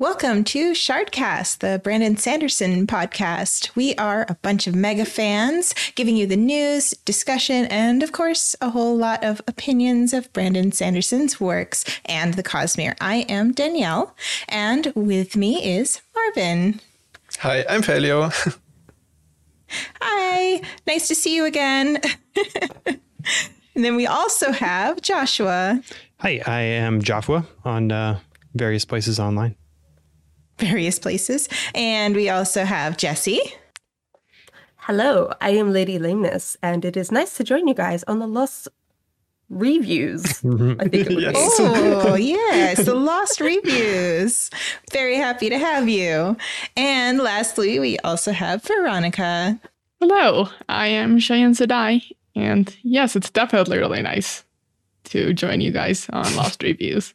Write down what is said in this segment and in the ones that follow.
Welcome to Shardcast, the Brandon Sanderson podcast. We are a bunch of mega fans giving you the news, discussion, and of course, a whole lot of opinions of Brandon Sanderson's works and the Cosmere. I am Danielle, and with me is Marvin. Hi, I'm Felio. Hi, nice to see you again. and then we also have Joshua. Hi, I am Joshua on uh, various places online various places. And we also have Jesse. Hello, I am Lady Lameness, and it is nice to join you guys on the Lost Reviews. I think it yes. Oh, yes, the Lost Reviews. Very happy to have you. And lastly, we also have Veronica. Hello, I am Cheyenne Sedai, and yes, it's definitely really nice to join you guys on Lost Reviews.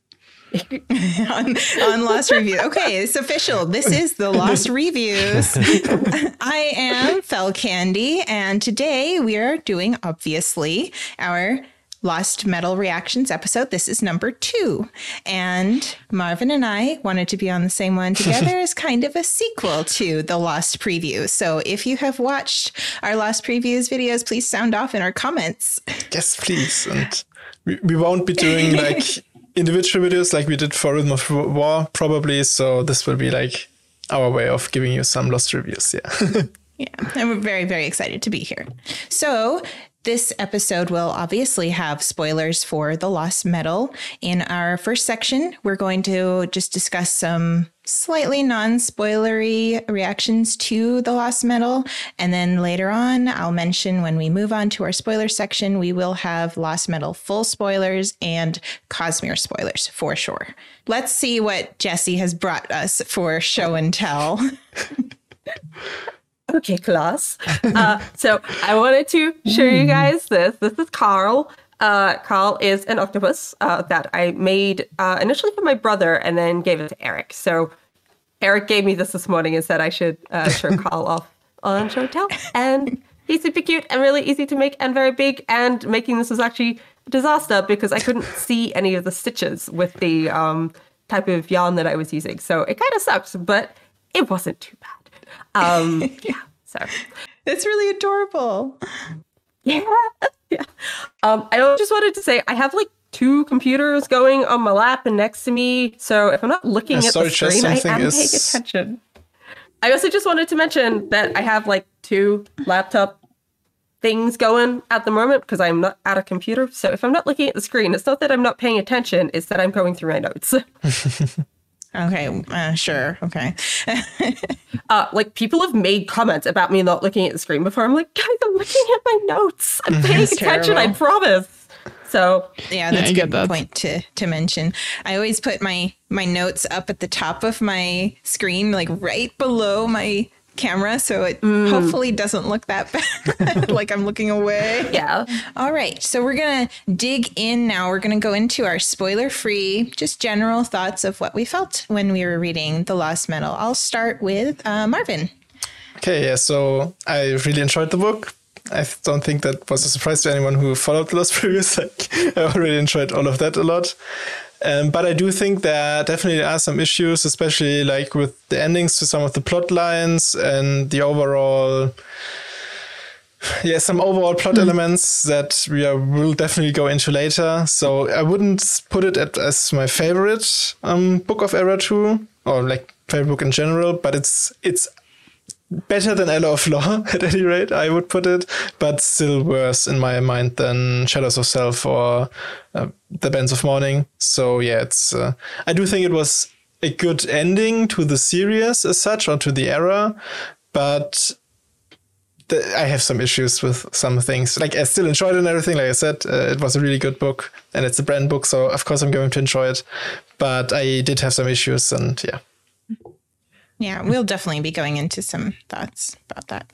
On, on Lost Review. Okay, it's official. This is the Lost Reviews. I am Fel Candy, and today we are doing, obviously, our Lost Metal Reactions episode. This is number two. And Marvin and I wanted to be on the same one together as kind of a sequel to the Lost Preview. So if you have watched our Lost Previews videos, please sound off in our comments. Yes, please. And we, we won't be doing like individual videos like we did for Rhythm of War, probably. So this will be like our way of giving you some lost reviews. Yeah. yeah. And we're very, very excited to be here. So this episode will obviously have spoilers for The Lost Metal. In our first section, we're going to just discuss some slightly non spoilery reactions to The Lost Metal. And then later on, I'll mention when we move on to our spoiler section, we will have Lost Metal full spoilers and Cosmere spoilers for sure. Let's see what Jesse has brought us for show and tell. Okay, class. Uh, so I wanted to show you guys this. This is Carl. Uh, Carl is an octopus uh, that I made uh, initially for my brother and then gave it to Eric. So Eric gave me this this morning and said I should uh, show Carl off on Show Tell. And he's super cute and really easy to make and very big. And making this was actually a disaster because I couldn't see any of the stitches with the um, type of yarn that I was using. So it kind of sucked, but it wasn't too bad. Um, yeah. So it's really adorable. Yeah. Yeah. Um, I just wanted to say I have like two computers going on my lap and next to me. So if I'm not looking at the screen, I am is... paying attention. I also just wanted to mention that I have like two laptop things going at the moment because I'm not at a computer. So if I'm not looking at the screen, it's not that I'm not paying attention, it's that I'm going through my notes. Okay, uh, sure. Okay. uh, like people have made comments about me not looking at the screen before. I'm like, guys, I'm looking at my notes. I'm paying attention. I promise. So yeah, that's yeah, a good that. point to to mention. I always put my my notes up at the top of my screen, like right below my camera so it mm. hopefully doesn't look that bad like i'm looking away yeah all right so we're gonna dig in now we're gonna go into our spoiler free just general thoughts of what we felt when we were reading the lost metal i'll start with uh, marvin okay yeah so i really enjoyed the book I don't think that was a surprise to anyone who followed the Lost Previews. Like, I already enjoyed all of that a lot. Um, but I do think there definitely are some issues, especially like with the endings to some of the plot lines and the overall, yeah, some overall plot mm. elements that we are, will definitely go into later. So I wouldn't put it at, as my favorite um, book of Era Two or like favorite book in general, but it's it's better than Alloy of Law at any rate, I would put it, but still worse in my mind than Shadows of Self or uh, The Bands of Mourning. So yeah, it's uh, I do think it was a good ending to the series as such or to the era, but I have some issues with some things. Like I still enjoyed it and everything. Like I said, uh, it was a really good book and it's a brand book, so of course I'm going to enjoy it. But I did have some issues, and yeah. Yeah, we'll definitely be going into some thoughts about that.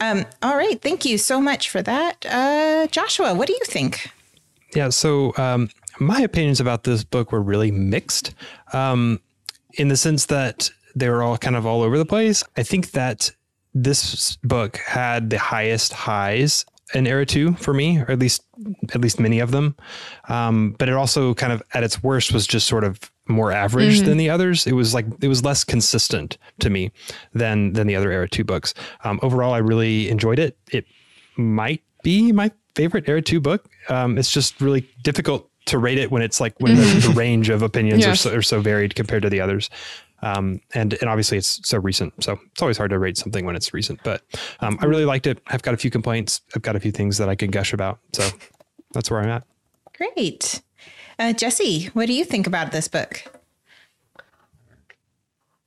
Um, all right. Thank you so much for that. Uh, Joshua, what do you think? Yeah. So, um, my opinions about this book were really mixed um, in the sense that they were all kind of all over the place. I think that this book had the highest highs in era two for me, or at least at least many of them. Um, but it also kind of at its worst was just sort of more average than the others. It was like it was less consistent to me than than the other Era Two books. Um, overall, I really enjoyed it. It might be my favorite Era Two book. Um, it's just really difficult to rate it when it's like when the, the range of opinions are, so, are so varied compared to the others. Um, and and obviously it's so recent, so it's always hard to rate something when it's recent. But um, I really liked it. I've got a few complaints. I've got a few things that I can gush about. So that's where I'm at. Great. Uh, Jesse, what do you think about this book?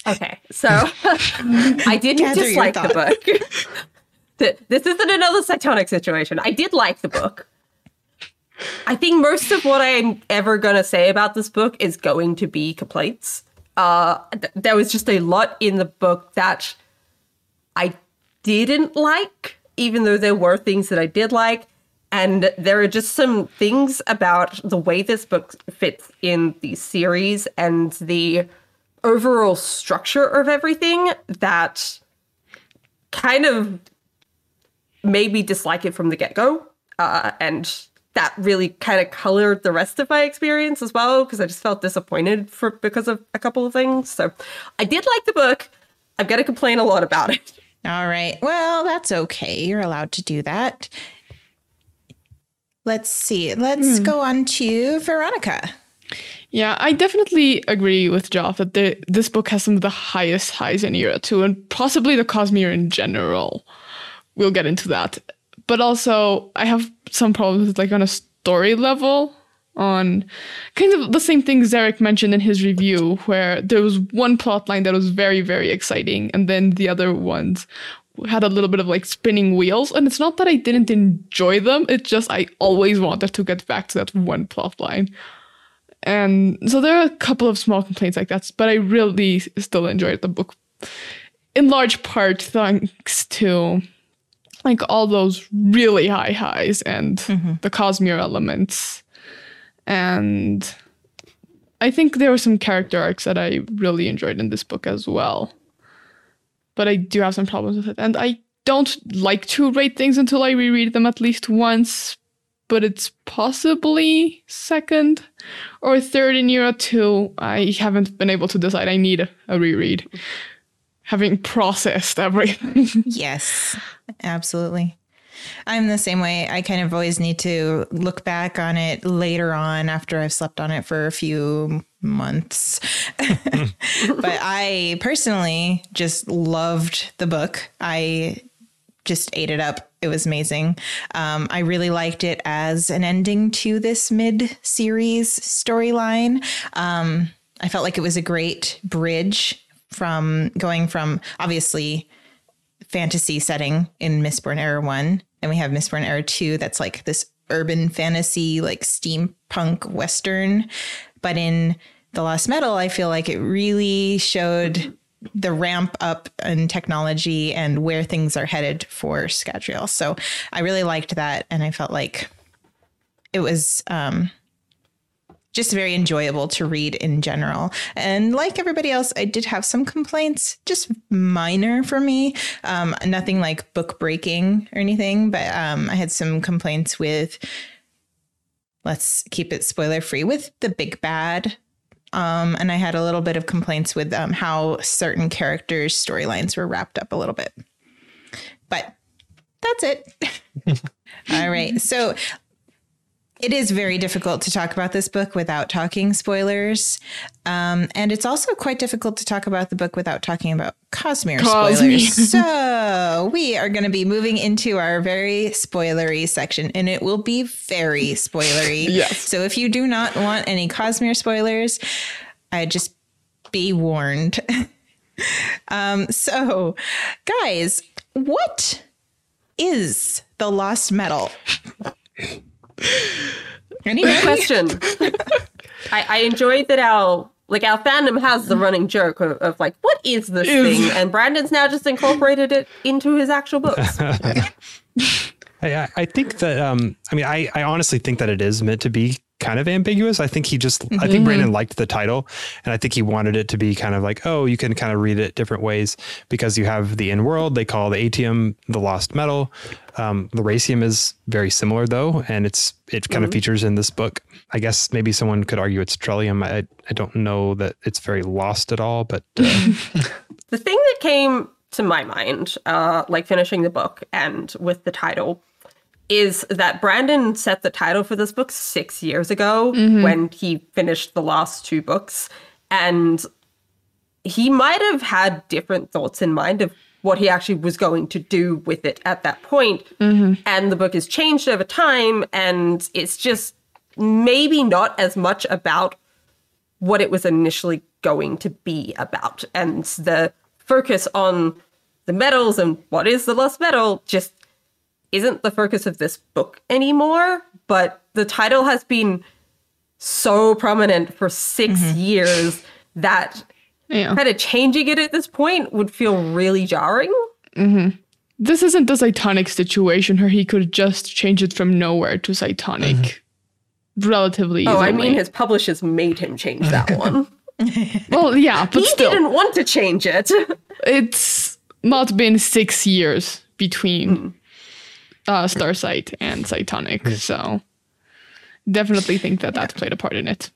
Okay, so I didn't Gather dislike the book. This isn't another cytonic situation. I did like the book. I think most of what I'm ever gonna say about this book is going to be complaints. Uh, th- there was just a lot in the book that I didn't like, even though there were things that I did like. And there are just some things about the way this book fits in the series and the overall structure of everything that kind of made me dislike it from the get go. Uh, and that really kind of colored the rest of my experience as well because I just felt disappointed for because of a couple of things. So I did like the book. I'm going to complain a lot about it. All right. Well, that's okay. You're allowed to do that. Let's see. Let's hmm. go on to Veronica. Yeah, I definitely agree with Joff that the, this book has some of the highest highs in Era 2 and possibly the Cosmere in general. We'll get into that. But also, I have some problems with, like on a story level, on kind of the same thing Zarek mentioned in his review, where there was one plot line that was very, very exciting, and then the other ones had a little bit of like spinning wheels. And it's not that I didn't enjoy them, it's just I always wanted to get back to that one plot line. And so there are a couple of small complaints like that, but I really still enjoyed the book. In large part thanks to like all those really high highs and mm-hmm. the Cosmere elements. And I think there were some character arcs that I really enjoyed in this book as well. But I do have some problems with it. And I don't like to rate things until I reread them at least once, but it's possibly second or third in Era 2. I haven't been able to decide. I need a reread. Having processed everything. Yes, absolutely. I'm the same way. I kind of always need to look back on it later on after I've slept on it for a few months. but I personally just loved the book. I just ate it up. It was amazing. Um, I really liked it as an ending to this mid series storyline. Um, I felt like it was a great bridge from going from obviously fantasy setting in Mistborn Era 1. Then we have Mistborn Era 2 that's like this urban fantasy, like steampunk western. But in The Lost Metal, I feel like it really showed the ramp up in technology and where things are headed for Scadrial. So I really liked that. And I felt like it was um, just very enjoyable to read in general. And like everybody else, I did have some complaints, just minor for me. Um, nothing like book breaking or anything, but um, I had some complaints with, let's keep it spoiler free, with the big bad. Um, and I had a little bit of complaints with um, how certain characters' storylines were wrapped up a little bit. But that's it. All right. So it is very difficult to talk about this book without talking spoilers. Um, and it's also quite difficult to talk about the book without talking about Cosmere, Cosmere. spoilers. so we are going to be moving into our very spoilery section, and it will be very spoilery. Yes. So if you do not want any Cosmere spoilers, I just be warned. um, so, guys, what is the lost metal? Anybody? Question. I, I enjoyed that our like our fandom has the running joke of, of like, what is this Is- thing? And Brandon's now just incorporated it into his actual books. I, I- I think that um, I mean I, I honestly think that it is meant to be kind of ambiguous. I think he just, I think Brandon liked the title and I think he wanted it to be kind of like, oh, you can kind of read it different ways because you have the in world. They call the atium the lost metal. Um, lerasium is very similar though, and it's, it kind of features in this book. I guess maybe someone could argue it's trellium. I, I don't know that it's very lost at all, but uh, The thing that came to my mind, uh, like finishing the book and with the title, is that Brandon set the title for this book six years ago when he finished the last two books. And he might have had different thoughts in mind of what he actually was going to do with it at that point. Mm-hmm. And the book has changed over time, and it's just maybe not as much about what it was initially going to be about. And the focus on the metals and what is the lost medal just isn't the focus of this book anymore. But the title has been so prominent for 6 mm-hmm. years that Yeah. kind of changing it at this point would feel really jarring. Mm-hmm. This isn't the Cytonic situation where he could just change it from nowhere to Cytonic mm-hmm. relatively Oh, I mean, his publishers made him change that one. well, yeah, but he still, didn't want to change it. it's not been six years between hmm. uh, Starsight and Cytonic, hmm. so definitely think that that played a part in it.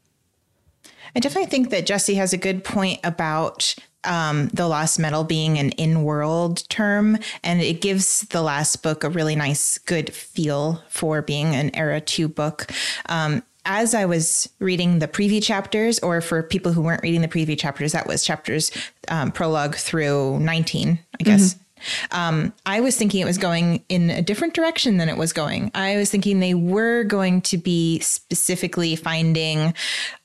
I definitely think that Jesse has a good point about um, the lost metal being an in-world term, and it gives the last book a really nice, good feel for being an era two book. Um, as I was reading the preview chapters, or for people who weren't reading the preview chapters, that was chapters um, prologue through 19, I guess. Um, I was thinking it was going in a different direction than it was going. I was thinking they were going to be specifically finding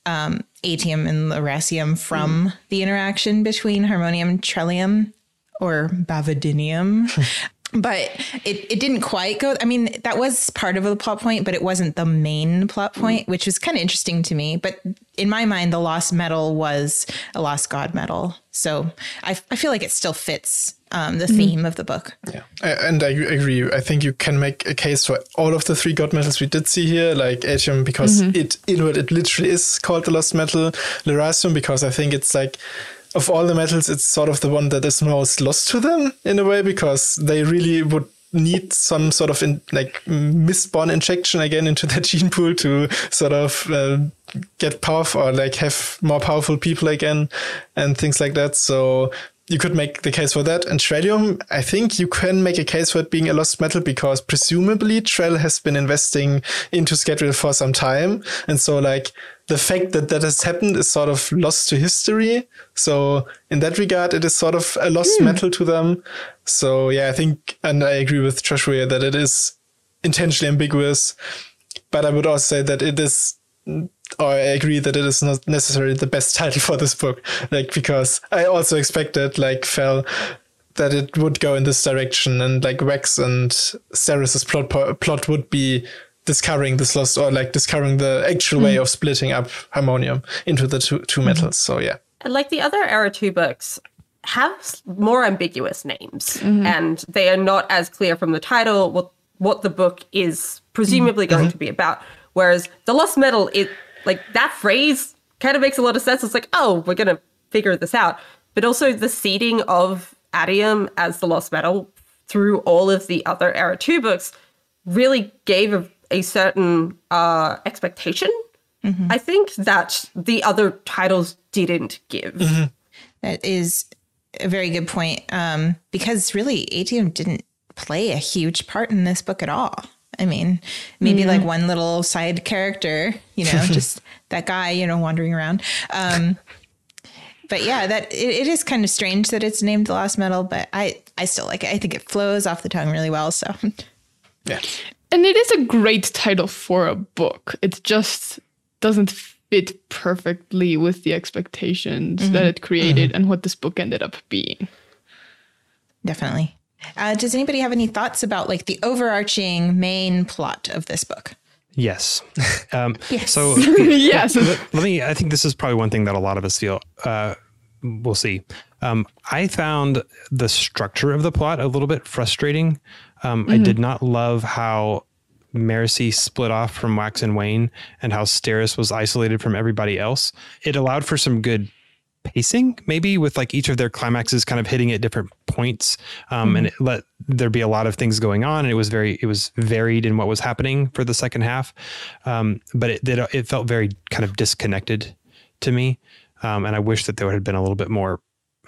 um, atium and lerasium from the interaction between harmonium and trellium or bavadinium. but it, it didn't quite go. I mean, that was part of the plot point, but it wasn't the main plot point, which was kind of interesting to me. But in my mind, the lost metal was a lost god metal. So I, I feel like it still fits um, the theme of the book. Yeah, and I agree. I think you can make a case for all of the three god metals we did see here, like atium because it inward it literally is called the lost metal, lerasium because I think it's like of all the metals, it's sort of the one that is most lost to them in a way because they really would need some sort of in, like Mistborn injection again into the gene pool to sort of uh, get powerful or like have more powerful people again and things like that. So you could make the case for that. And Trellium, I think you can make a case for it being a lost metal because presumably Trell has been investing into Scadrial for some time. And so like the fact that that has happened is sort of lost to history. So in that regard, it is sort of a lost hmm. metal to them. So yeah, I think, and I agree with Joshua that it is intentionally ambiguous. But I would also say that it is or I agree that it is not necessarily the best title for this book. Like because I also expected, like fell that it would go in this direction, and like Rex and Ceres's plot po- plot would be discovering this lost or like discovering the actual way mm. of splitting up harmonium into the two two mm-hmm. metals. So yeah. And like the other Era 2 books have more ambiguous names mm-hmm. and they are not as clear from the title what what the book is presumably mm-hmm. going to be about. Whereas the Lost Metal, it like that phrase kind of makes a lot of sense. It's like, oh, we're gonna figure this out. But also the seeding of atium as the Lost Metal through all of the other Era 2 books really gave a, a certain uh, expectation I think that the other titles didn't give. That is a very good point. Um, because really, atium didn't play a huge part in this book at all. I mean, maybe like mm. one little side character, you know, just that guy, you know, wandering around. Um, but yeah, that it, it is kind of strange that it's named the Lost Metal, but I I still like it. I think it flows off the tongue really well. So Yeah. And it is a great title for a book. It just doesn't fit perfectly with the expectations that mm-hmm. it created mm-hmm. and what this book ended up being. definitely. Uh, does anybody have any thoughts about like the overarching main plot of this book? yes. Um, Yes. So yes. let me i think this is probably one thing that a lot of us feel uh, we'll see um, i found the structure of the plot a little bit frustrating um, i did not love how Marasi split off from Wax and Wayne and how Steris was isolated from everybody else. It allowed for some good pacing, maybe with like each of their climaxes kind of hitting at different points, um, mm-hmm. and it let there be a lot of things going on, and it was very it was varied in what was happening for the second half, um, but it, it it felt very kind of disconnected to me, um, and I wish that there would have been a little bit more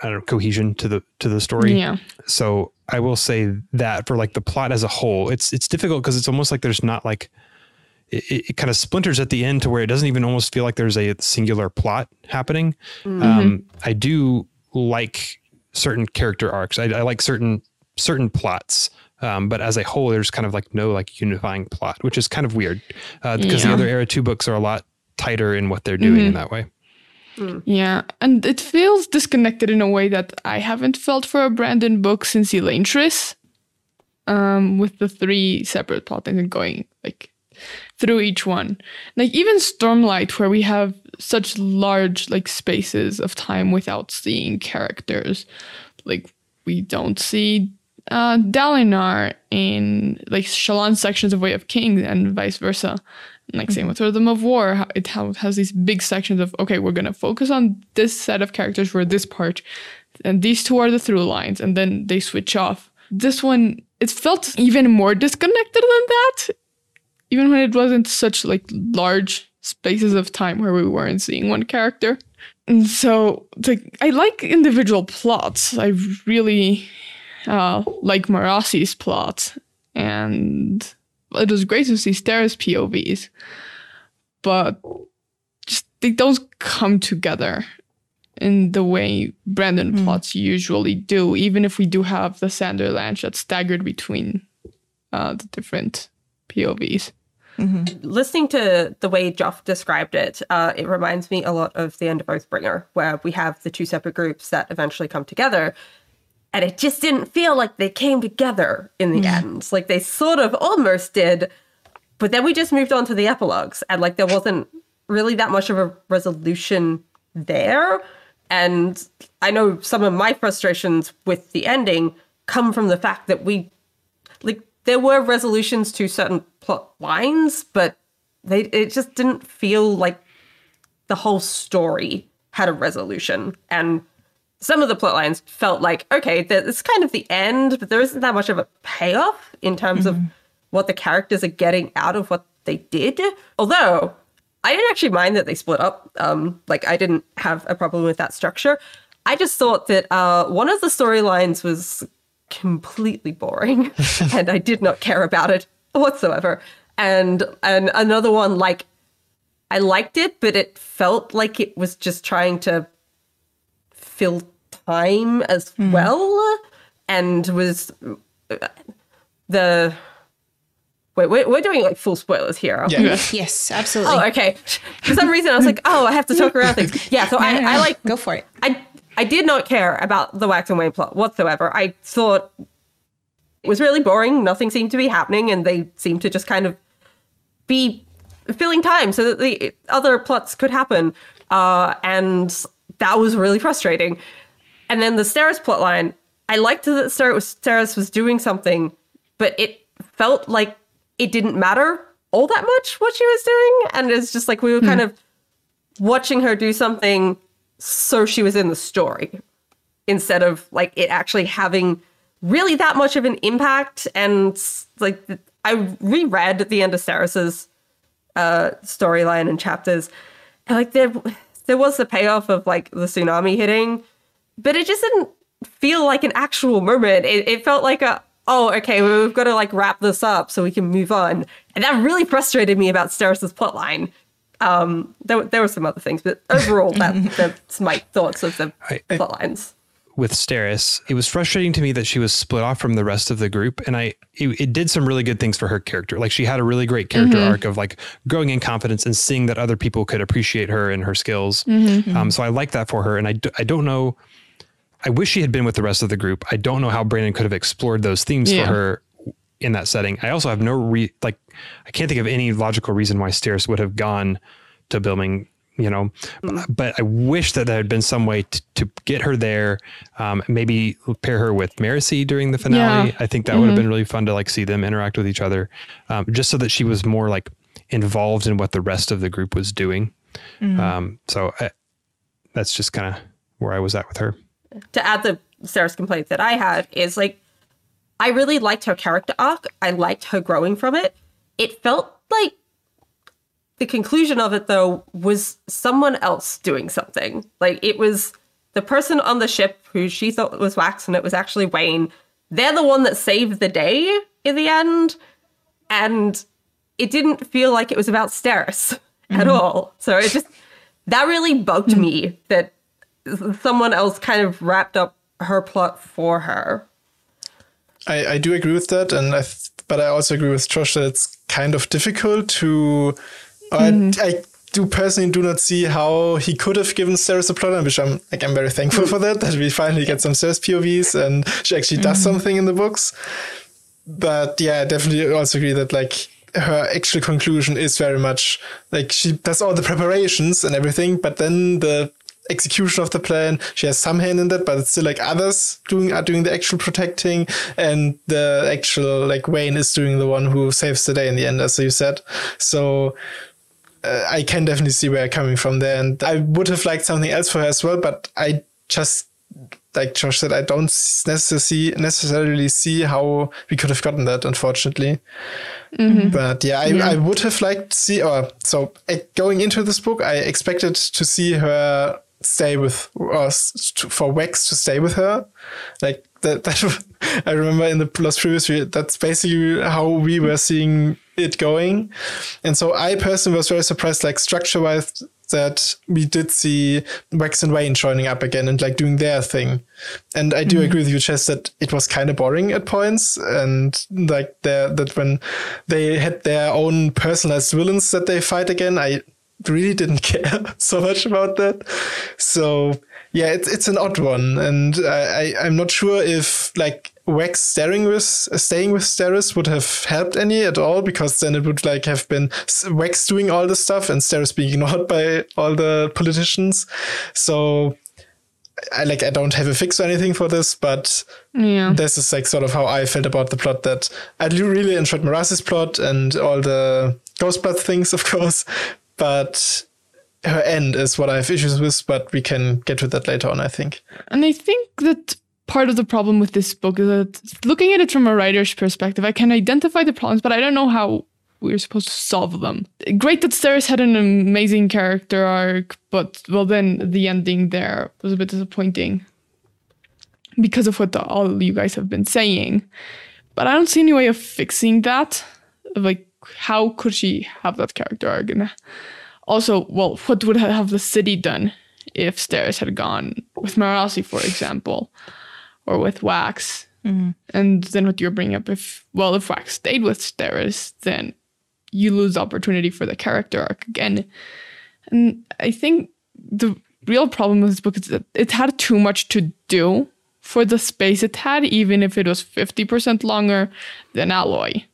I don't know, cohesion to the to the story. Yeah. So I will say that for like the plot as a whole, it's it's difficult because it's almost like there's not like it, it, kind of splinters at the end to where it doesn't even almost feel like there's a singular plot happening. Mm-hmm. Um, I do like certain character arcs. I, I like certain certain plots. Um, but as a whole, there's kind of like no like unifying plot, which is kind of weird uh, because yeah. the other Era two books are a lot tighter in what they're doing mm-hmm. in that way. Mm. Yeah, and it feels disconnected in a way that I haven't felt for a Brandon book since Elantris, um, with the three separate plot lines going like through each one. Like even Stormlight, where we have such large like spaces of time without seeing characters, like we don't see uh, Dalinar in like Shallan sections of Way of Kings and vice versa. Like same with Rhythm of War, it has these big sections of okay, we're gonna focus on this set of characters for this part, and these two are the through lines, and then they switch off. This one, it felt even more disconnected than that, even when it wasn't such like large spaces of time where we weren't seeing one character. And so, like, I like individual plots. I really uh, like Marasi's plot, and it was great to see Steris POVs, but just they don't come together in the way Brandon mm. plots usually do, even if we do have the Sanderlanche that's staggered between uh, the different POVs. Mm-hmm. Listening to the way Joff described it, uh, it reminds me a lot of the end of Oathbringer, where we have the two separate groups that eventually come together and it just didn't feel like they came together in the mm. end. Like they sort of almost did, but then we just moved on to the epilogues, and like there wasn't really that much of a resolution there. And I know some of my frustrations with the ending come from the fact that we, like, there were resolutions to certain plot lines, but they it just didn't feel like the whole story had a resolution. And some of the plot lines felt like okay it's kind of the end but there isn't that much of a payoff in terms mm-hmm. of what the characters are getting out of what they did although i didn't actually mind that they split up um, like i didn't have a problem with that structure i just thought that uh, one of the storylines was completely boring and i did not care about it whatsoever and and another one like i liked it but it felt like it was just trying to fill time as mm. well and was the Wait, we're, we're doing like full spoilers here. Yeah. Yes, yes, absolutely. Oh, okay. For some reason, I was like, oh, I have to talk around things. Yeah, so no, I, no, no. I like go for it. I I did not care about the Wax and Wayne plot whatsoever. I thought it was really boring. Nothing seemed to be happening, and they seemed to just kind of be filling time so that the other plots could happen. Uh, and that was really frustrating. And then the Steris plotline, I liked that Steris was doing something, but it felt like it didn't matter all that much what she was doing. And it's just like we were hmm. kind of watching her do something so she was in the story instead of like it actually having really that much of an impact. And like I reread the end of Steris's uh, storyline and chapters, and like there there was the payoff of like the tsunami hitting, but it just didn't feel like an actual moment. It, it felt like a oh okay we've got to like wrap this up so we can move on, and that really frustrated me about Steris's plotline. Um, there, there were some other things, but overall, that that's my thoughts of the I, plotlines with Steris, it was frustrating to me that she was split off from the rest of the group. And I, it, it did some really good things for her character. Like she had a really great character mm-hmm. arc of like growing in confidence and seeing that other people could appreciate her and her skills. Mm-hmm. Um, so I like that for her. And I, I don't know, I wish she had been with the rest of the group. I don't know how Brandon could have explored those themes yeah. for her in that setting. I also have no re like, I can't think of any logical reason why Steris would have gone to building you know. But I wish that there had been some way to, to get her there. Um, maybe pair her with Marasi during the finale. Yeah. I think that would have been really fun to like see them interact with each other, um, just so that she was more like involved in what the rest of the group was doing. Um, so I, that's just kind of where I was at with her. to add the Sarah's complaint that I had is like I really liked her character arc. I liked her growing from it. It felt like the conclusion of it though was someone else doing something. Like it was the person on the ship who she thought was Wax and it was actually Wayne. They're the one that saved the day in the end. And it didn't feel like it was about Steris at mm-hmm. all. So it just that really bugged mm-hmm. me that someone else kind of wrapped up her plot for her. I, I do agree with that, and I th- but I also agree with Josh that it's kind of difficult to. I, mm-hmm. I do personally do not see how he could have given Ceres a plot, which I'm like I'm very thankful mm. for that that we finally get some Ceres POVs and she actually does mm-hmm. something in the books. But yeah, I definitely also agree that like her actual conclusion is very much like she does all the preparations and everything, but then the execution of the plan. She has some hand in that, but it's still like others doing are doing the actual protecting, and the actual like Wayne is doing the one who saves the day in the end, as you said. So uh, I can definitely see where you're coming from there, and I would have liked something else for her as well, but I just like Josh said, I don't necessarily necessarily see how we could have gotten that, unfortunately. But yeah, I, I would have liked to see, or so going into this book, I expected to see her stay with, us for Wex to stay with her. Like that, that I remember in the Lost Previews, we- that's basically how we were seeing it going. And so I personally was very surprised, like structure wise, that we did see Wex and Wayne joining up again and like doing their thing. And I do mm-hmm. agree with you, Chess, that it was kind of boring at points. And like the, that when they had their own personalized villains that they fight again, I really didn't care so much about that. So yeah, it's it's an odd one, and I, I I'm not sure if like Wax staring with staying with Steris would have helped any at all because then it would like have been Wax doing all the stuff and Steris being ignored by all the politicians. So I like I don't have a fix or anything for this, but Yeah. this is like sort of how I felt about the plot. That I really enjoyed Marasi's plot and all the Ghostblood things, of course, but her end is what I have issues with. But we can get to that later on, I think. And I think that part of the problem with this book is that looking at it from a writer's perspective, I can identify the problems, but I don't know how we're supposed to solve them. Great that Steris had an amazing character arc, but well, then the ending there was a bit disappointing because of what the, all you guys have been saying. But I don't see any way of fixing that. Like, how could she have that character arc? And also, well, what would have the city done if Steris had gone with Marasi, for example, or with Wax? Mm-hmm. And then what you're bringing up, if well, if Wax stayed with Steris, then you lose opportunity for the character arc again. And I think the real problem with this book is that it had too much to do for the space it had, even if it was 50% longer than Alloy.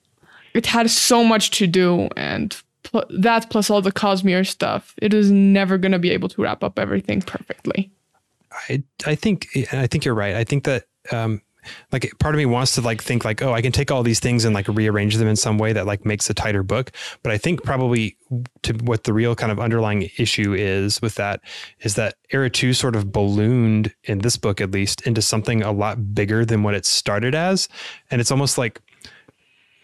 It had so much to do, and pl- that plus all the Cosmere stuff, it is never going to be able to wrap up everything perfectly. I I think I think you're right. I think that um like part of me wants to like think like oh I can take all these things and like rearrange them in some way that like makes a tighter book. But I think probably to what the real kind of underlying issue is with that is that Era 2 sort of ballooned in this book at least into something a lot bigger than what it started as and it's almost like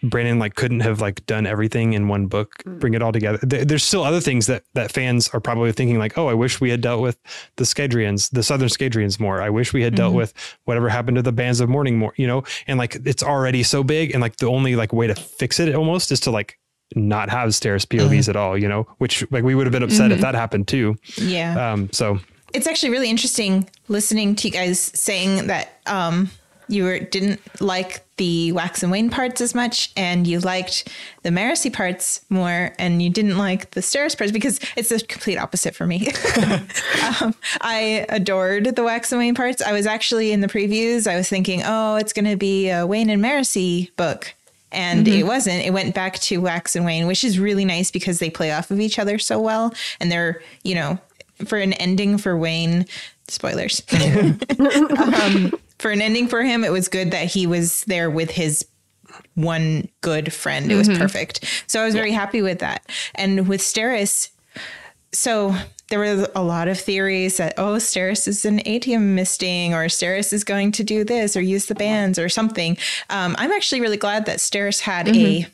Brandon like couldn't have like done everything in one book, bring it all together. There- There's still other things that that fans are probably thinking like, oh, I wish we had dealt with the Scadrians, the Southern Scadrians more. I wish we had dealt with whatever happened to the bands of mourning more, you know. And like it's already so big, and like the only like way to fix it almost is to like not have Steris POVs at all, you know. Which like we would have been upset if that happened too. Yeah. Um, so it's actually really interesting listening to you guys saying that um, you were, didn't like the Wax and Wayne parts as much, and you liked the Marasi parts more, and you didn't like the Steris parts because it's the complete opposite for me. um, I adored the Wax and Wayne parts. I was actually in the previews. I was thinking, oh, it's going to be a Wayne and Marasi book. and it wasn't. It went back to Wax and Wayne, which is really nice because they play off of each other so well. And they're, you know, for an ending for Wayne, spoilers. um, for an ending for him, it was good that he was there with his one good friend. It was perfect. So I was very happy with that. And with Steris, so there were a lot of theories that oh Steris is an atium misting or Steris is going to do this or use the bands or something. Um, I'm actually really glad that Steris had a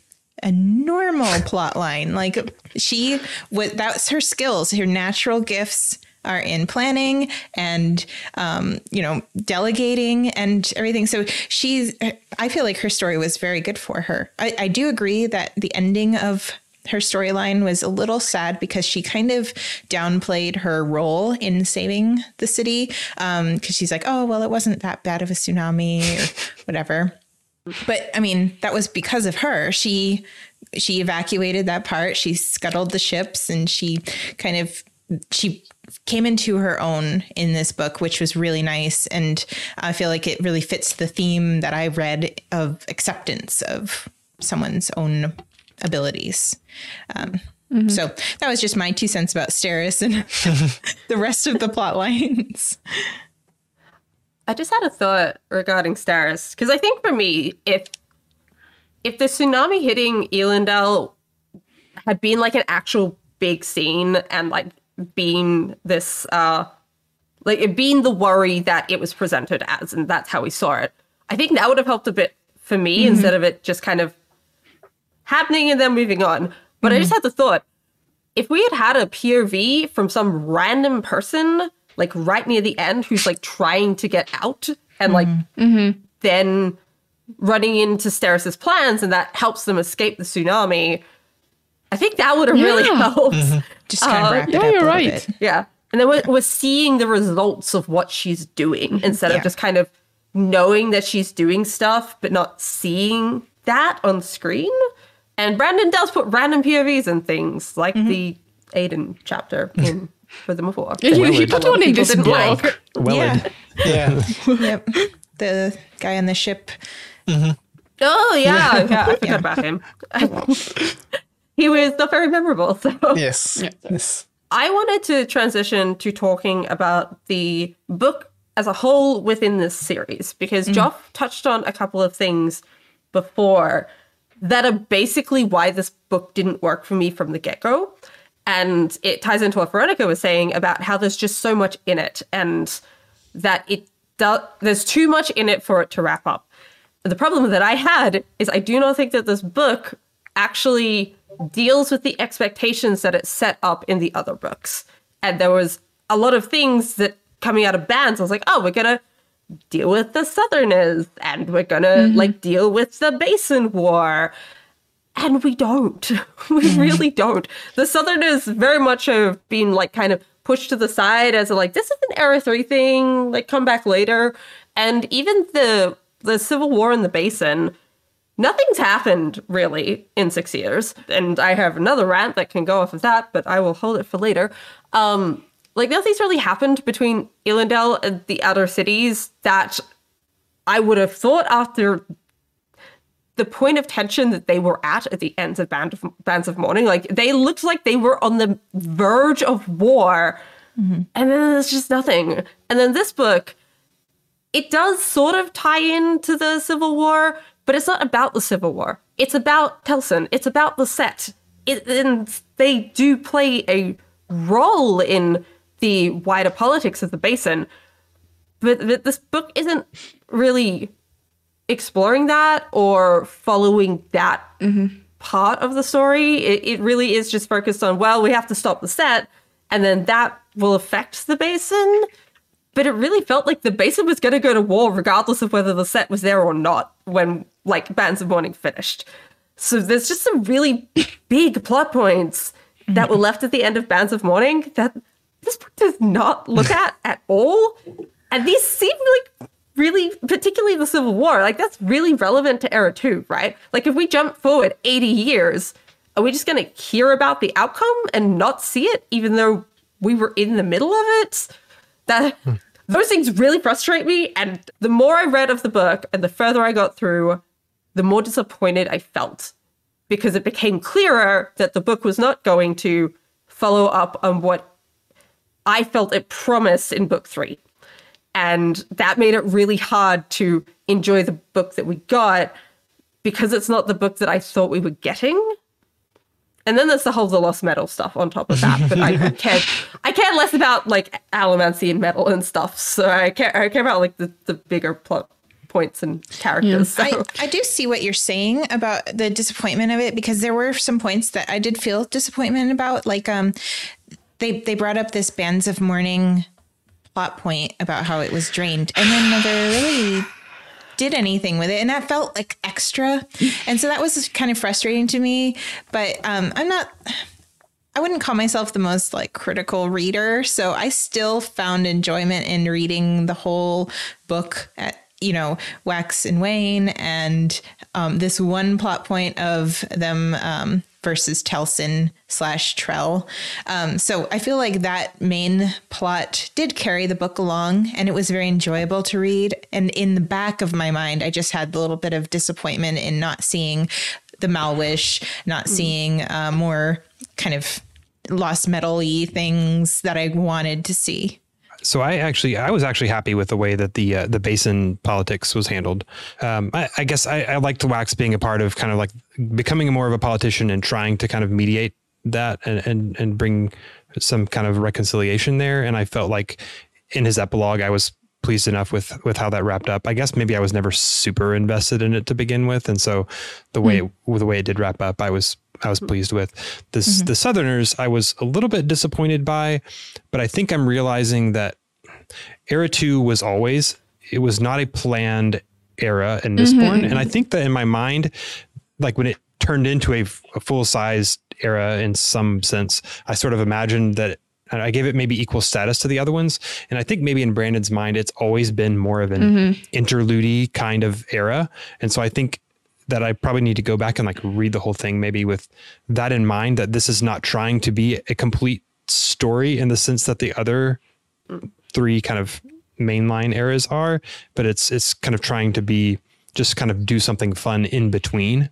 a normal plot line. Like she what that's her skills, her natural gifts are in planning and um, you know delegating and everything so she's i feel like her story was very good for her I, I do agree that the ending of her storyline was a little sad because she kind of downplayed her role in saving the city because she's like oh well it wasn't that bad of a tsunami or whatever but I mean, that was because of her. She she evacuated that part. She scuttled the ships, and she kind of she came into her own in this book, which was really nice. And I feel like it really fits the theme that I read of acceptance of someone's own abilities. Um, So that was just my two cents about Steris and the rest of the plot lines. I just had a thought regarding Steris because I think for me, if if the tsunami hitting Elendel had been like an actual big scene and like being this uh like it being the worry that it was presented as and that's how we saw it, I think that would have helped a bit for me mm-hmm. instead of it just kind of happening and then moving on. But I just mm-hmm. had the thought if we had had a POV from some random person, like right near the end, who's like trying to get out and like mm-hmm. then running into Steris's plans, and that helps them escape the tsunami, I think that would have really Yeah. helped. Just kind of Uh, wrap it yeah, up a you're little right. bit. Yeah. And then we're, we're seeing the results of what she's doing instead Yeah. of just kind of knowing that she's doing stuff, but not seeing that on screen. And Brandon does put random POVs and things, like the Aiden chapter in Rhythm of War. Yeah, he, he put A lot one in this didn't book. like. Well, Yeah. Yeah. yep. The guy on the ship. Oh, yeah. yeah I forgot about him. He was not very memorable. So. yes. Yes. I wanted to transition to talking about the book as a whole within this series because mm-hmm. Joff touched on a couple of things before that are basically why this book didn't work for me from the get go. And it ties into what Veronica was saying about how there's just so much in it and that it do- there's too much in it for it to wrap up. The problem that I had is I do not think that this book actually deals with the expectations that it set up in the other books. And there was a lot of things that coming out of bands, I was like, oh, we're gonna deal with the Southerners and we're gonna mm-hmm. like deal with the Basin War. And we don't. we mm-hmm. really don't. The Southerners very much have been like kind of pushed to the side as a, like this is an era three thing, like come back later. And even the the Civil War in the Basin, nothing's happened really in six years. And I have another rant that can go off of that, but I will hold it for later. Um, like nothing's really happened between Elendel and the other cities that I would have thought after the point of tension that they were at at the ends of Band of Bands of Mourning. Like they looked like they were on the verge of war, and then there's just nothing. And then this book, it does sort of tie into the Civil War, but it's not about the Civil War. It's about Telsin. It's about the set. It, and they do play a role in the wider politics of the basin. But, but this book isn't really exploring that or following that mm-hmm. part of the story. It, it really is just focused on, well, we have to stop the set, and then that will affect the basin. But it really felt like the basin was going to go to war regardless of whether the set was there or not when, like, Bands of Mourning finished. So there's just some really big plot points that were left at the end of Bands of Mourning that this book does not look at at all. And these seem like really, particularly the Civil War, like that's really relevant to Era 2, right? Like if we jump forward 80 years, are we just going to hear about the outcome and not see it, even though we were in the middle of it? That hmm. those things really frustrate me. And the more I read of the book and the further I got through, the more disappointed I felt because it became clearer that the book was not going to follow up on what I felt it promised in book three. And that made it really hard to enjoy the book that we got because it's not the book that I thought we were getting. And then there's the whole the lost metal stuff on top of that. But I care I care less about like allomancy and metal and stuff. So I care I care about like the, the bigger plot points and characters. I, So I do see what you're saying about the disappointment of it because there were some points that I did feel disappointment about. Like um they they brought up this bands of mourning plot point about how it was drained and then never really did anything with it and that felt like extra and so that was kind of frustrating to me but um i'm not i wouldn't call myself the most like critical reader so i still found enjoyment in reading the whole book at you know wax and wane and um, this one plot point of them um, versus Telsin slash Trell. Um, so I feel like that main plot did carry the book along and it was very enjoyable to read. And in the back of my mind, I just had a little bit of disappointment in not seeing the Malwish, not seeing uh, more kind of lost metal y things that I wanted to see. So I actually, I was actually happy with the way that the uh, the basin politics was handled. Um, I, I guess I, I liked Wax being a part of kind of like becoming more of a politician and trying to kind of mediate that and and and bring some kind of reconciliation there. And I felt like in his epilogue, I was pleased enough with with how that wrapped up. I guess maybe I was never super invested in it to begin with, and so the way mm. it, the way it did wrap up, I was I was pleased with. This mm-hmm. the Southerners, I was a little bit disappointed by, but I think I'm realizing that Era Two was always it was not a planned era in Mistborn, mm-hmm, and I mm-hmm. think that in my mind, like when it turned into a, a full sized era in some sense, I sort of imagined that. I gave it maybe equal status to the other ones, and I think maybe in Brandon's mind, it's always been more of an interlude kind of era, and so I think that I probably need to go back and like read the whole thing, maybe with that in mind. That this is not trying to be a complete story in the sense that the other three kind of mainline eras are, but it's it's kind of trying to be just kind of do something fun in between,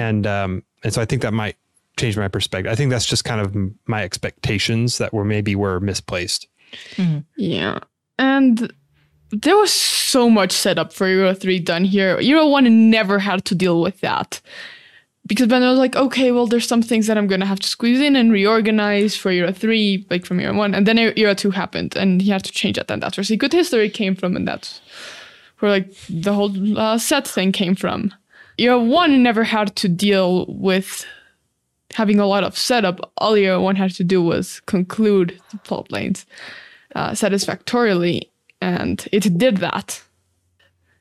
and um, and so I think that might change my perspective. I think that's just kind of my expectations that were maybe were misplaced. Yeah. And there was so much setup for Era 3 done here. Era 1 never had to deal with that. Because then I was like, okay, well, there's some things that I'm going to have to squeeze in and reorganize for Era 3, like from Era 1. And then Era 2 happened, and he had to change that. And that's where Secret History came from, and that's where like the whole uh, set thing came from. Era 1 never had to deal with having a lot of setup. All Era 1 had to do was conclude the plot lanes uh, satisfactorily, and it did that.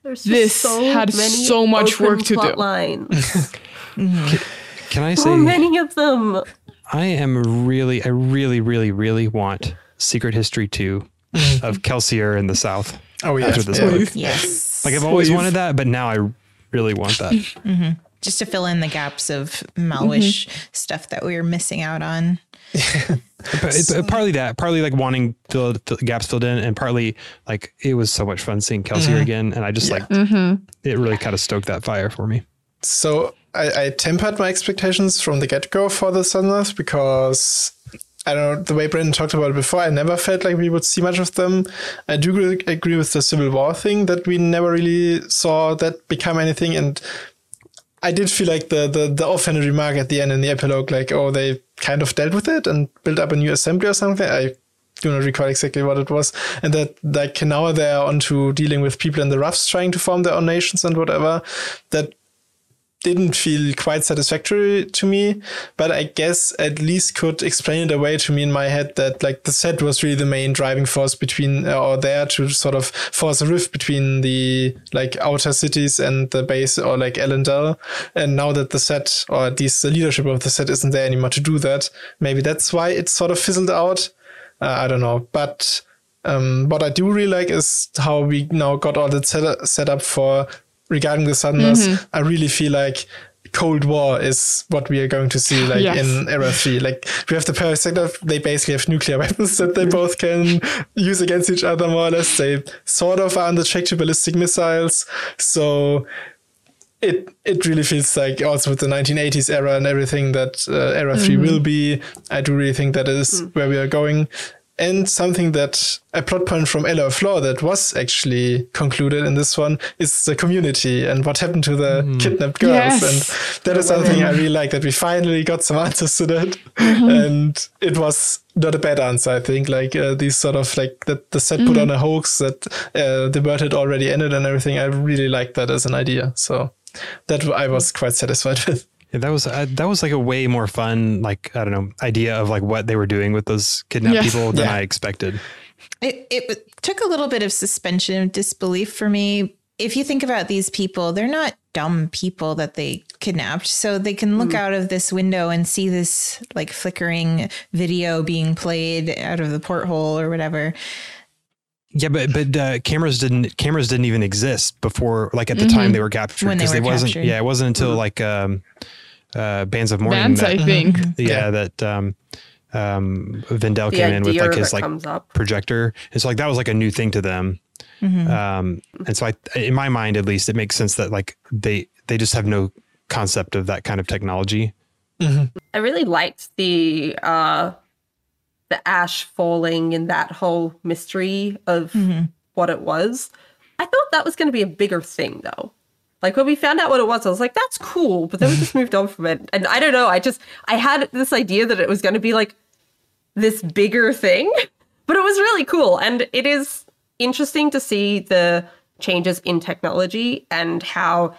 there's This had so much open work to plot do. Lines. Can I so say many of them. I am really, I really, really, really want Secret History 2 of Kelsier in the South. Oh yeah, After this yeah. book. Yes. Like I've always Please. wanted that, but now I really want that. Just to fill in the gaps of Malwish mm-hmm. stuff that we were missing out on. But it, but partly that, partly like wanting the, the gaps filled in, and partly like it was so much fun seeing Kelsier mm-hmm. again, and I just like mm-hmm. it really kind of stoked that fire for me. So I, I tempered my expectations from the get go for the Southerners because I don't know the way Brendan talked about it before. I never felt like we would see much of them. I do agree- agree with the Civil War thing that we never really saw that become anything, and I did feel like the the the offhanded remark at the end in the epilogue, like oh they kind of dealt with it and built up a new assembly or something. I do not recall exactly what it was, and that like now they're onto dealing with people in the roughs trying to form their own nations and whatever. That didn't feel quite satisfactory to me, but I guess at least could explain it away to me in my head that like the set was really the main driving force between uh, or there to sort of force a rift between the like outer cities and the base or like Elendel. And now that the set or at least the leadership of the set isn't there anymore to do that, maybe that's why it sort of fizzled out. Uh, I don't know, but um, what I do really like is how we now got all the set up for regarding the Southerners. Mm-hmm. I really feel like Cold War is what we are going to see like Yes. in Era 3. Like we have the Parasector, they basically have nuclear weapons that they both can use against each other more or less. They sort of are on the track to ballistic missiles. So it it really feels like also with the 1980s era and everything that uh, era 3 mm-hmm. will be i do really think that is mm. where we are going and something that a plot point from Alloy of Law that was actually concluded in this one is the community and what happened to the kidnapped girls. Yes. And that is something I really like that we finally got some answers to that. And it was not a bad answer, I think. Like uh, these sort of like that the set put on a hoax that uh, the world had already ended and everything. I really liked that as an idea. So that I was quite satisfied with. Yeah, that was uh, that was like a way more fun, like I don't know, idea of like what they were doing with those kidnapped Yeah. people than Yeah. I expected. It, it took a little bit of suspension of disbelief for me. If you think about these people, they're not dumb people that they kidnapped. So they can look out of this window and see this like flickering video being played out of the porthole or whatever. Yeah, but but uh, cameras didn't cameras didn't even exist before, like at the time they were captured When they were wasn't. captured. Yeah, it wasn't until like um, uh, bands of mourning. Bands, that- I think. yeah, Yeah. that um, um, Vendel The came in with like his like projector. And so like that was like a new thing to them. Um, and so I, in my mind, at least, it makes sense that like they they just have no concept of that kind of technology. I really liked the uh the ash falling and that whole mystery of what it was. I thought that was going to be a bigger thing though. Like when we found out what it was, I was like, that's cool, but then we just moved on from it. And I don't know, I just I had this idea that it was going to be like this bigger thing, but it was really cool and it is interesting to see the changes in technology and how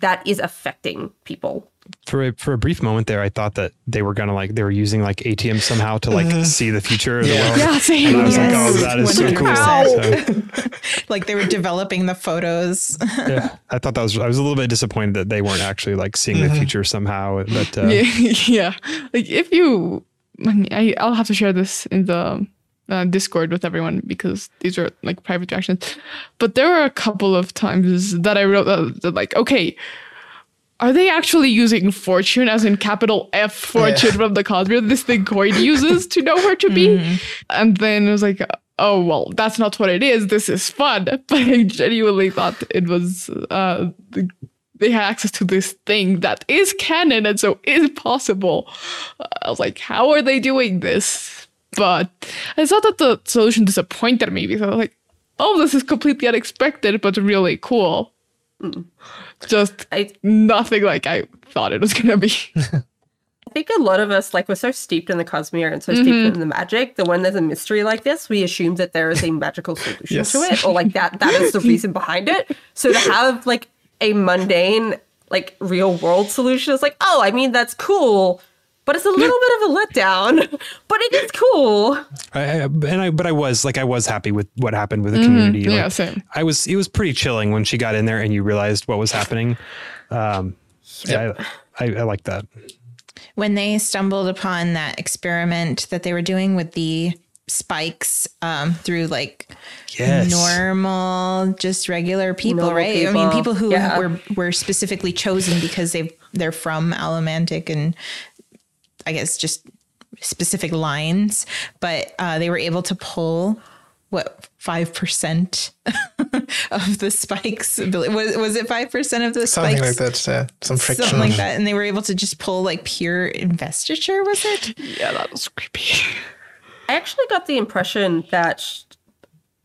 that is affecting people. For a, for a brief moment there, I thought that they were gonna like they were using like atium somehow to like see the future of the world. Yeah, same. And I was Yes. like, oh, that is so cool. 100%. So, Like they were developing the photos. yeah, I thought that was. I was a little bit disappointed that they weren't actually like seeing the future somehow. But uh, yeah, yeah. Like if you, I mean, I, I'll have to share this in the uh, Discord with everyone because these are like private reactions. But there were a couple of times that I wrote that, that like, okay, are they actually using fortune as in capital F fortune from the Cosmere? This thing Coin uses to know where to be. And then it was like, oh well, that's not what it is. This is fun. But I genuinely thought it was, uh, they had access to this thing that is canon and so is possible. I was like, how are they doing this? But I thought that the solution disappointed me because I was like, oh, this is completely unexpected, but really cool. Just I nothing like I thought it was gonna be. I think a lot of us, like, we're so steeped in the Cosmere and so steeped mm-hmm. in the magic that when there's a mystery like this, we assume that there is a magical solution Yes. to it, or like that that is the reason behind it. So to have like a mundane, like real world solution is like, oh, I mean that's cool, but it's a little bit of a letdown, but it is cool. I, I- and I, but I was like, I was happy with what happened with the community. Yeah, same. I was. It was pretty chilling when she got in there and you realized what was happening. Um, yeah, I, I, I like that. when they stumbled upon that experiment that they were doing with the spikes um, through like Yes. normal, just regular people, Normal right? I mean, people, people who yeah. were were specifically chosen because they they're from Allomantic and I guess just specific lines, but uh, they were able to pull what five percent of the spikes. Was was it five percent of the Something spikes? like that. Yeah. Some friction. Something like that, and they were able to just pull like pure investiture. Was it? yeah, that was creepy. I actually got the impression that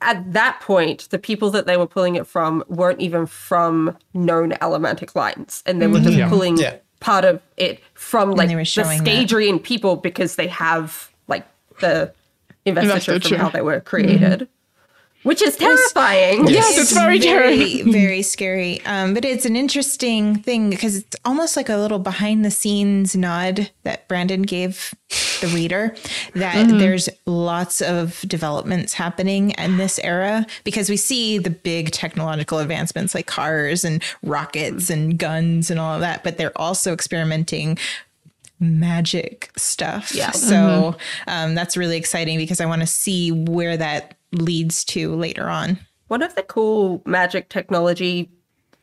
at that point, the people that they were pulling it from weren't even from known Allomantic lines, and they were just pulling Yeah. Part of it from like the that. Scadrian people because they have like the investiture Investiture. from how they were created, which is terrifying. Yes, it's very very, very scary. Um, but it's an interesting thing because it's almost like a little behind the scenes nod that Brandon gave the reader that there's lots of developments happening in this era because we see the big technological advancements like cars and rockets and guns and all of that, but they're also experimenting magic stuff. Yeah. So um, that's really exciting because I want to see where that leads to later on. One of the cool magic technology,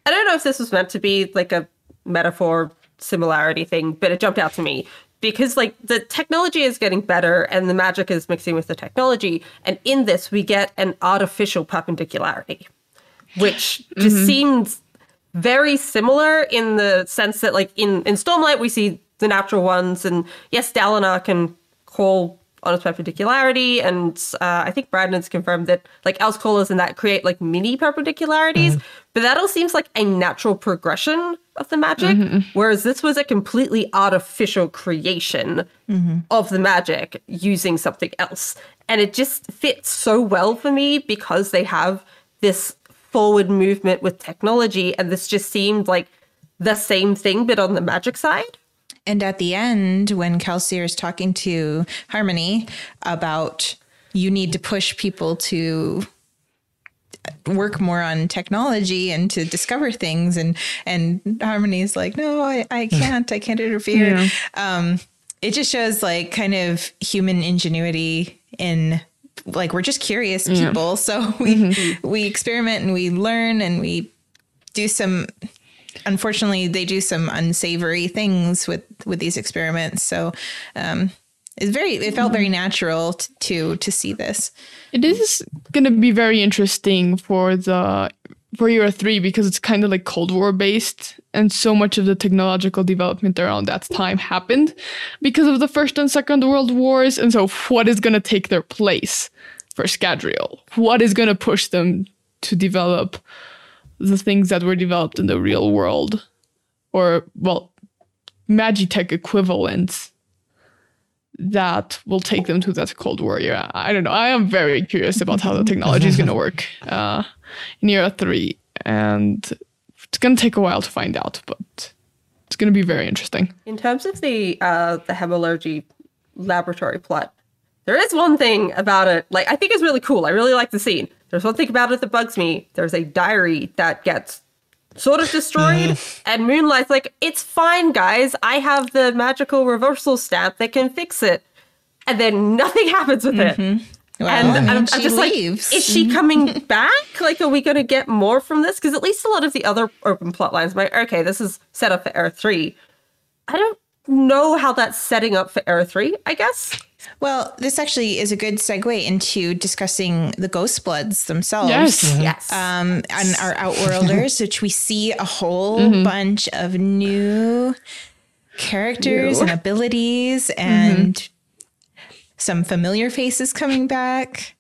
I don't know if this was meant to be like a metaphor similarity thing, but it jumped out to me because like the technology is getting better and the magic is mixing with the technology. And in this, we get an artificial perpendicularity, which just seems very similar in the sense that, like in in Stormlight, we see the natural ones, and yes, Dalinar can call on its perpendicularity, and uh, I think Brandon's confirmed that like Elsecallers and that create like mini perpendicularities, mm-hmm. but that all seems like a natural progression of the magic, mm-hmm. whereas this was a completely artificial creation mm-hmm. of the magic using something else, and it just fits so well for me because they have this forward movement with technology, and this just seemed like the same thing but on the magic side. And at the end, when Kelsier is talking to Harmony about you need to push people to work more on technology and to discover things and and Harmony's like, no, I, I can't, I can't interfere. Um, it just shows like kind of human ingenuity in like we're just curious people. So we we experiment and we learn and we do some unfortunately they do some unsavory things with with these experiments. So um it's very it felt very natural t- to to see this. It is going to be very interesting for the for Era 3 because it's kind of like Cold War based and so much of the technological development around that time happened because of the First and Second World Wars. And so what is going to take their place for Scadrial? What is going to push them to develop the things that were developed in the real world or well Magitech equivalents that will take them to that Cold War era. I don't know. I am very curious about how the technology is going to work uh, in Era 3. And it's going to take a while to find out, but it's going to be very interesting. In terms of the uh, the hemalurgy laboratory plot, there is one thing about it. Like I think is really cool. I really like the scene. There's one thing about it that bugs me. There's a diary that gets sort of destroyed, and Moonlight's like, "It's fine, guys. I have the magical reversal stamp that can fix it." And then nothing happens with it. Mm-hmm. well, And I mean, I'm, I'm she just leaves. like, is she mm-hmm. coming back? Like, are we going to get more from this? Because at least a lot of the other open plot lines, like, okay, this is set up for Era 3. I don't know how that's setting up for Era 3, I guess. Well this actually is a good segue into discussing the ghost bloods themselves Yes. Yes. um, and our outworlders, which we see a whole Mm-hmm. bunch of new characters and abilities and Mm-hmm. some familiar faces coming back.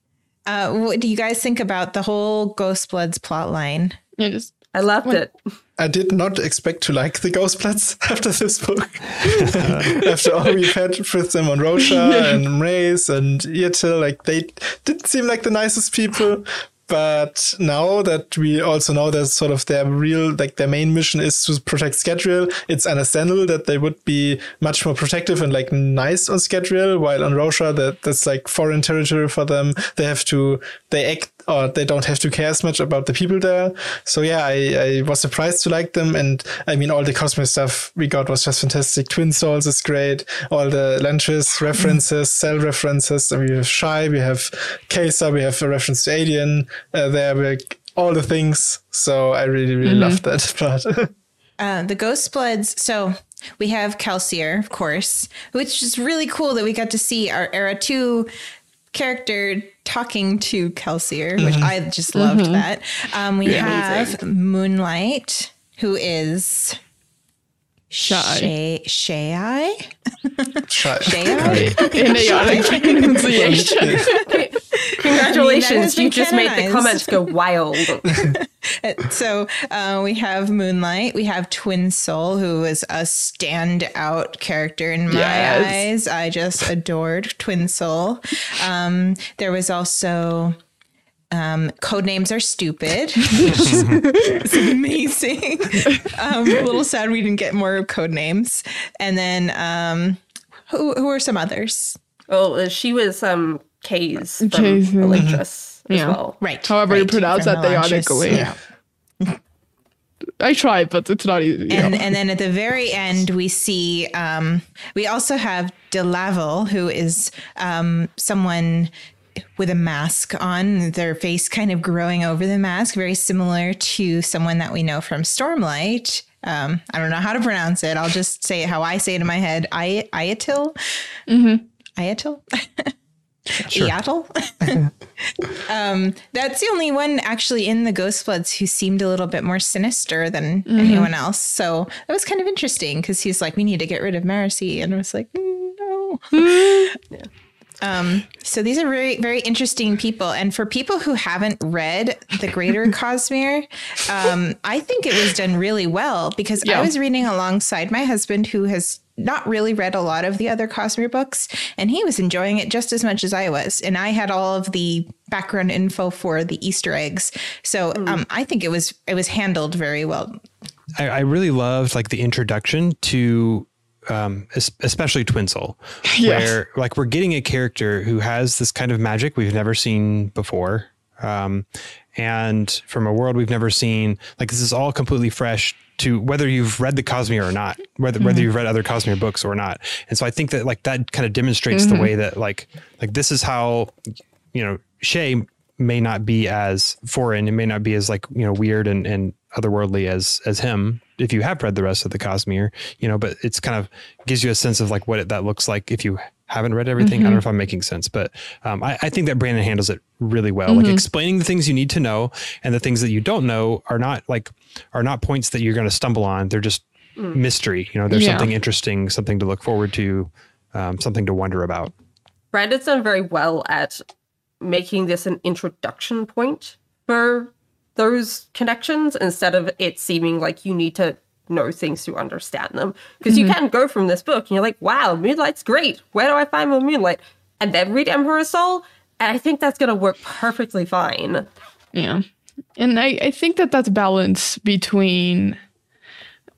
Uh, what do you guys think about the whole Ghost Bloods plot line? Yeah, just I loved it. I did not expect to like the Ghostbloods after this book. after all we've had with them on Roshar and Mraize and Yettil, like they didn't seem like the nicest people. But now that we also know that sort of their real, like their main mission is to protect Scadrial, it's understandable that they would be much more protective and like nice on Scadrial, while on Roshar, that that's like foreign territory for them. They have to, they act or they don't have to care as much about the people there. So yeah, I, I was surprised to like them. And I mean, all the cosmic stuff we got was just fantastic. Twin Souls is great. All the Lantris references, cell references. I mean, we have Shy, we have Kesa, we have a reference to Alien uh, there, we like, all the things. So I really, really loved that part. Uh, the Ghost Bloods. So we have Kelsier, of course, which is really cool that we got to see our Era 2 character talking to Kelsier, which I just loved that. Um, we have Moonlight, who is Shy. Shay. Shay? Shy. Shay? in a pronunciation. Congratulations, been you just made the comments go wild. so uh, we have Moonlight, we have Twin Soul, who was a standout character in my Yes. eyes. I just adored Twin Soul. Um, there was also um, code names are stupid. it's amazing. um, a little sad we didn't get more code names. And then um, who who are some others? well, uh, she was um Kay's from Kay's, mhm. As Yeah. well. Right. However you pronounce from that Elantris. deonically. Yeah. I tried, but it's not easy. and and then at the very end we see um, we also have Delavel, who is um, someone with a mask on, their face kind of growing over the mask, very similar to someone that we know from Stormlight. Um, I don't know how to pronounce it. I'll just say it how I say it in my head. I Ayatil. Mm-hmm. Ayatil. Sure. Um, that's the only one actually in the Ghostbloods who seemed a little bit more sinister than anyone else. So that was kind of interesting because he's like, we need to get rid of Marcy. And I was like, mm, no. Um, so these are very, very interesting people. And for people who haven't read The Greater Cosmere, um, I think it was done really well because I was reading alongside my husband who has not really read a lot of the other Cosmere books, and he was enjoying it just as much as I was. And I had all of the background info for the Easter eggs. So um, I think it was it was handled very well. I, I really loved like the introduction to um, especially Twin Soul, Yeah. where like we're getting a character who has this kind of magic we've never seen before. Um, and from a world we've never seen, like this is all completely fresh to whether you've read the Cosmere or not, whether whether mm-hmm. you've read other Cosmere books or not. And so I think that like that kind of demonstrates the mm-hmm. way that like like this is how you know Shay may not be as foreign, it may not be as like you know weird and and otherworldly as as him if you have read the rest of the Cosmere, you know, but it's kind of gives you a sense of like what it, that looks like if you haven't read everything. I don't know if I'm making sense, but um, I, I think that Brandon handles it really well. Like explaining the things you need to know and the things that you don't know are not like are not points that you're going to stumble on. They're just mystery. You know, there's Yeah. something interesting, something to look forward to, um, something to wonder about. Brandon's done very well at making this an introduction point for those connections instead of it seeming like you need to know things to understand them. Because you can go from this book and you're like, wow, Moonlight's great. Where do I find more Moonlight? And then read Emperor's Soul. And I think that's going to work perfectly fine. Yeah. And I, I think that that balance between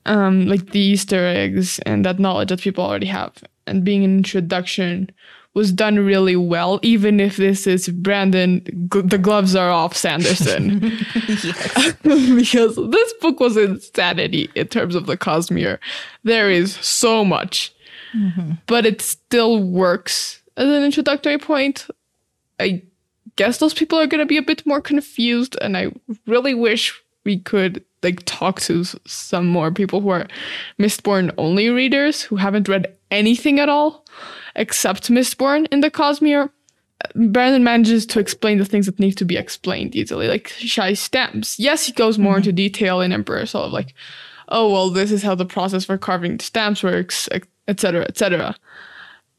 um, like the Easter eggs and that knowledge that people already have and being an introduction was done really well, even if this is Brandon, the gloves are off Sanderson. because this book was insanity in terms of the Cosmere. There is so much, mm-hmm. but it still works as an introductory point. I guess those people are going to be a bit more confused and i really wish we could like talk to some more people who are mistborn only readers who haven't read anything at all except mistborn in the cosmere uh, brandon manages to explain the things that need to be explained easily like shy stamps. Yes he goes more mm-hmm. into detail in emperor Soul of like oh well this is how the process for carving stamps works etc etc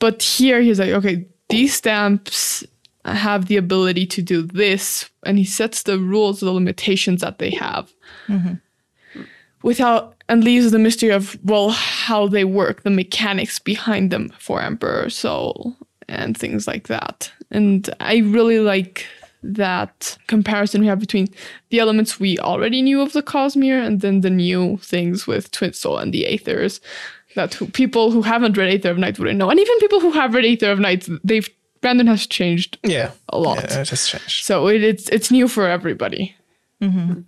but here he's like, okay, these stamps have the ability to do this, and he sets the rules, the limitations that they have, mm-hmm. without and leaves the mystery of well how they work, the mechanics behind them for Emperor Soul and things like that. And I really like that comparison we have between the elements we already knew of the Cosmere and then the new things with Twin Soul and the Aethers that who, people who haven't read Aether of Night wouldn't know. And even people who have read Aether of Night, they've Brandon has changed Yeah. a lot. Yeah, it has changed. So it, it's it's new for everybody. Mm-hmm.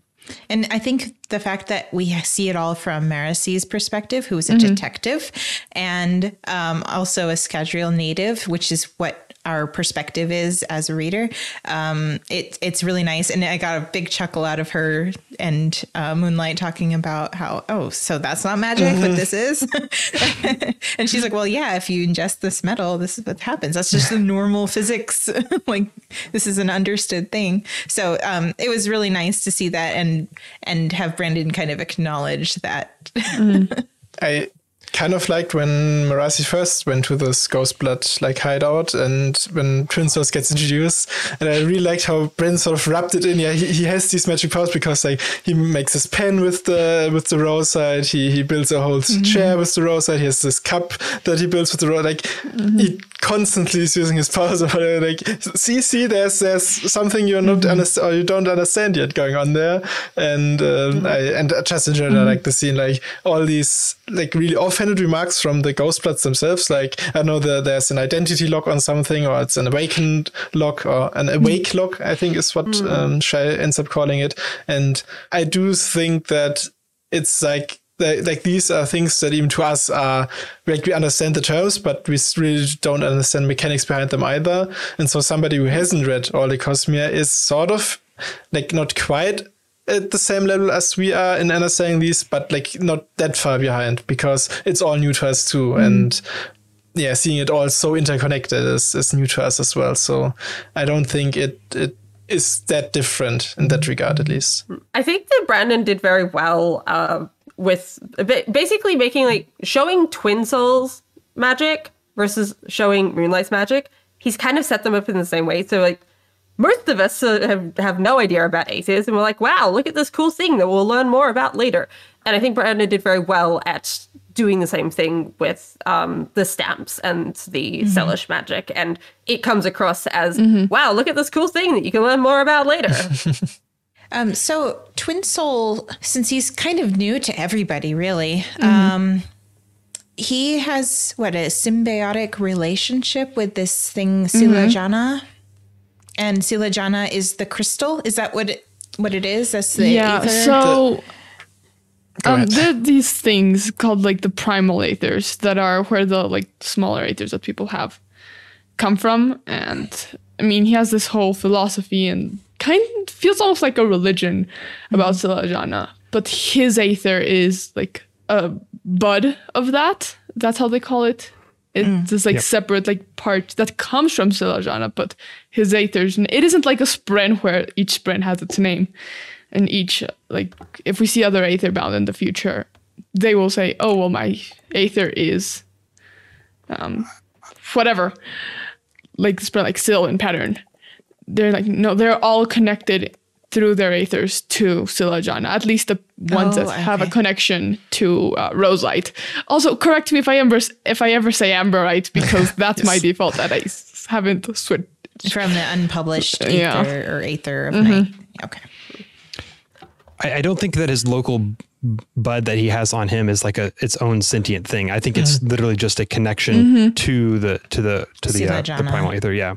And I think the fact that we see it all from Marasi's perspective, who is a detective and um, also a Scadrial native, which is what our perspective is as a reader, um, it, it's really nice. And I got a big chuckle out of her and uh, Moonlight talking about how, oh, so that's not magic, but this is. and she's like, well, yeah, if you ingest this metal, this is what happens. That's just the normal physics. like, this is an understood thing. So um, it was really nice to see that and and have Brandon kind of acknowledge that. I kind of liked when Marasi first went to this ghost blood like hideout and when Princess gets introduced. And I really liked how Brandon sort of wrapped it in. Yeah, he, he has these magic powers because like he makes his pen with the with the roseite. He he builds a whole mm-hmm. chair with the roseite. He has this cup that he builds with the rose. Like he constantly is using his powers. Whatever. Like see see there's there's something you're not mm-hmm. understand or you don't understand yet going on there. And um, I and just in general I mm-hmm. like the scene like all these like really offhanded remarks from the Ghostbloods themselves. Like I know the, there's an identity lock on something, or it's an awakened lock, or an awake lock. I think is what um, Shai ends up calling it. And I do think that it's like. Like these are things that even to us are like we understand the terms, but we really don't understand mechanics behind them either. And so somebody who hasn't read all the Cosmere is sort of like not quite at the same level as we are in understanding these, but like not that far behind because it's all new to us too. And yeah, seeing it all so interconnected is, is new to us as well. So I don't think it it is that different in that regard, at least. I think that Brandon did very well uh, with basically making like showing Twin Souls magic versus showing Moonlight's magic. He's kind of set them up in the same way. So like most of us uh, have have no idea about Aethers, and we're like, wow, look at this cool thing that we'll learn more about later. And I think Brandon did very well at doing the same thing with um, the stamps and the mm-hmm. Selish magic, and it comes across as, mm-hmm. wow, look at this cool thing that you can learn more about later. um, so Twin Soul, since he's kind of new to everybody, really. Mm-hmm. Um, he has what a symbiotic relationship with this thing Silajana, mm-hmm. and Silajana is the crystal. Is that what it, what it is? That's the yeah. Aether? So um, there are these things called like the primal aethers that are where the like smaller aethers that people have come from, and I mean he has this whole philosophy and kind of feels almost like a religion about mm but his aether is like a bud of that. That's how they call it. It's mm. this like yep. separate like part that comes from Silajana, but his aethers. And It isn't like a spren where each spren has its name and each like if we see other aether bound in the future they will say oh well my aether is um whatever like spread like still in pattern they're like no they're all connected through their aethers to Silajana, at least the ones oh, that have a connection to uh, Roselight. Also, correct me if I ever if I ever say Amberite because that's yes. my default that I haven't switched from the unpublished aether yeah. or aether of mm-hmm. night. Okay. I, I don't think that his local bud that he has on him is like a its own sentient thing. I think it's mm-hmm. literally just a connection mm-hmm. to the to the to the, uh, the primal ether. Yeah,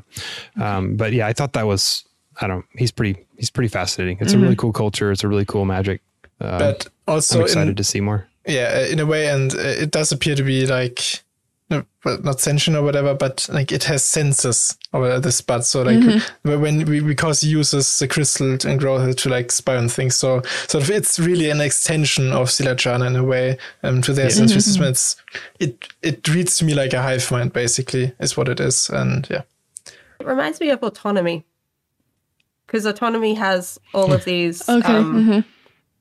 um, but yeah, I thought that was I don't. Know. He's pretty he's pretty fascinating. It's mm-hmm. a really mm-hmm. cool culture. It's a really cool magic. Uh, but also, I'm excited in, to see more. Yeah, in a way, and it does appear to be like no, well, not sentient or whatever, but like it has senses over this spot. So like mm-hmm. when we because he uses the crystal and growth to like spy on things. So sort of it's really an extension of Silajana in a way um, to their yeah. sensory system. Mm-hmm. It's it it reads to me like a hive mind basically is what it is, and yeah. It reminds me of autonomy because autonomy has all of these. okay. Um, mm-hmm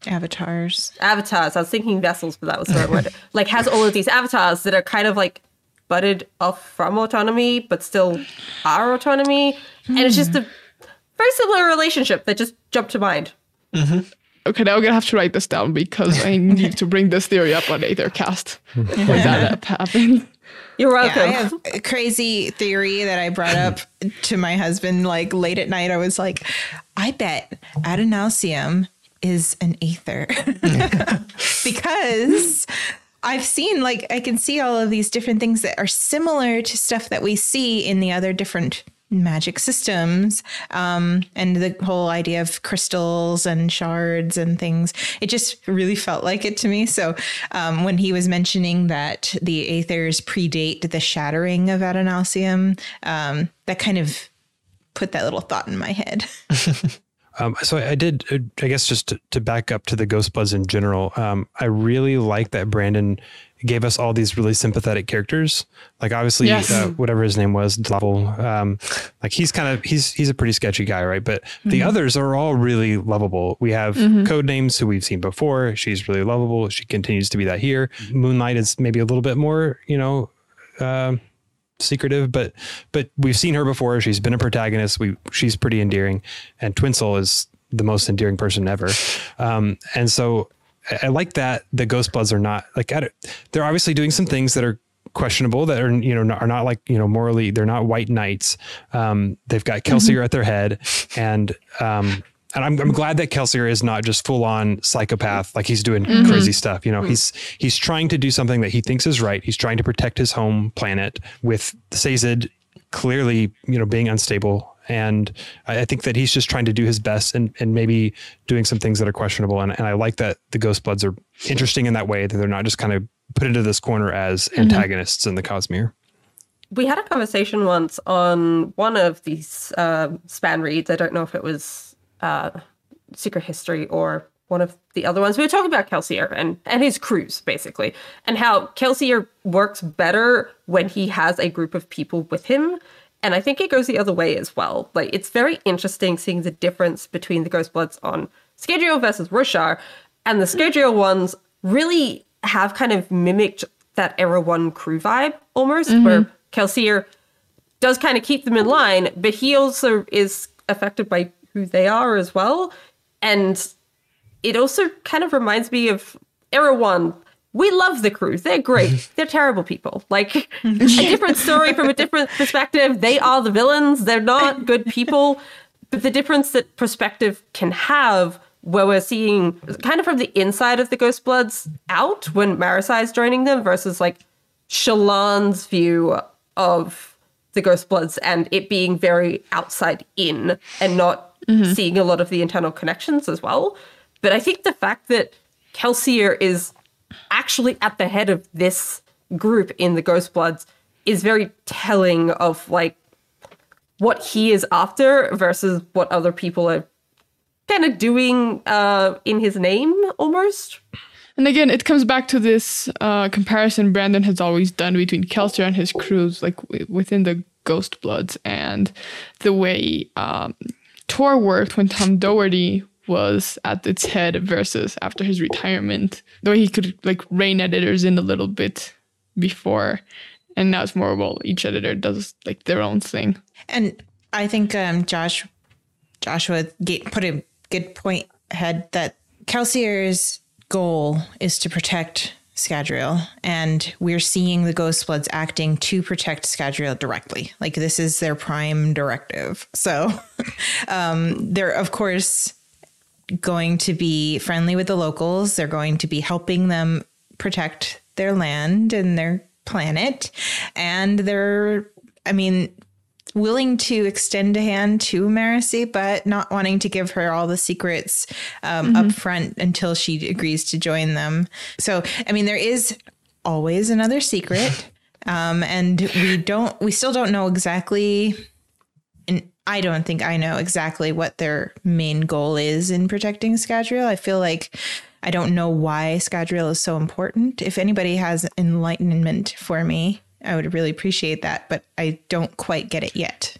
avatars avatars i was thinking vessels but that was the right word like has all of these avatars that are kind of like budded off from autonomy, but still are autonomy. Mm. And it's just a very similar relationship that just jumped to mind. Mm-hmm. Okay, now I'm gonna have to write this down because I need to bring this theory up on Aethercast when that happened. You're welcome. Yeah, I have a crazy theory that I brought up to my husband like late at night. I was like, I bet Adonalsium is an aether because I've seen like I can see all of these different things that are similar to stuff that we see in the other different magic systems um, and the whole idea of crystals and shards and things. It just really felt like it to me. So um, when he was mentioning that the aethers predate the shattering of adonalsium um, that kind of put that little thought in my head Um, so I did, uh, I guess, just to, to, back up to the Ghost Bloods in general. Um, I really like that Brandon gave us all these really sympathetic characters. Like obviously, yes. uh, whatever his name was, Dlavel. Um, like he's kind of he's he's a pretty sketchy guy, right? But mm-hmm. the others are all really lovable. We have mm-hmm. Codenames who we've seen before. She's really lovable. She continues to be that here. Moonlight is maybe a little bit more, you know. Uh, secretive, but but we've seen her before. She's been a protagonist. We she's pretty endearing, and Twin Soul is the most endearing person ever. Um, and so I, I like that the Ghost Bloods are not like they're obviously doing some things that are questionable that are you know not, are not like you know morally they're not white knights. Um, they've got Kelsier mm-hmm. at their head, and um, and I'm, I'm glad that Kelsier is not just full on psychopath, like he's doing mm-hmm. crazy stuff. You know, mm-hmm. he's he's trying to do something that he thinks is right. He's trying to protect his home planet with Sazed clearly, you know, being unstable. And I, I think that he's just trying to do his best and, and maybe doing some things that are questionable. And, and I like that the Ghost Bloods are interesting in that way, that they're not just kind of put into this corner as mm-hmm. antagonists mm-hmm. in the Cosmere we had a conversation once on one of these uh, spanreeds. I don't know if it was uh, Secret History or one of the other ones. We were talking about Kelsier and, and his crews, basically, and how Kelsier works better when he has a group of people with him. And I think it goes the other way as well. Like, it's very interesting seeing the difference between the Ghostbloods on Scadrial versus Roshar. And the Scadrial ones really have kind of mimicked that Era 1 crew vibe almost, where Kelsier does kind of keep them in line, but he also is affected by who they are as well. And it also kind of reminds me of Era One. We love the crew. They're great. They're terrible people. Like a different story from a different perspective. They are the villains. They're not good people. But the difference that perspective can have where we're seeing kind of from the inside of the Ghost Bloods out when Marasi is joining them versus like Shallan's view of the Ghost Bloods and it being very outside in and not seeing a lot of the internal connections as well. But I think the fact that Kelsier is actually at the head of this group in the Ghost Bloods is very telling of like what he is after versus what other people are kind of doing uh, in his name almost. And again, it comes back to this uh, comparison Brandon has always done between Kelsier and his crews, like w- within the Ghost Bloods, and the way um, Tor worked when Tom Doherty was at its head versus after his retirement. Way he could like rein editors in a little bit before, and now it's more well, each editor does like their own thing. And I think um, Josh Joshua put a good point ahead that Kelsier's goal is to protect Scadrial, and we're seeing the Ghost Bloods acting to protect Scadrial directly. Like this is their prime directive. So um, they're of course going to be friendly with the locals. They're going to be helping them protect their land and their planet, and they're, I mean, willing to extend a hand to Marcy, but not wanting to give her all the secrets um, up front until she agrees to join them. So, I mean, there is always another secret. Um, and we don't, we still don't know exactly, and I don't think I know exactly what their main goal is in protecting Scadrial. I feel like I don't know why Scadrial is so important. If anybody has enlightenment for me, I would really appreciate that, but I don't quite get it yet.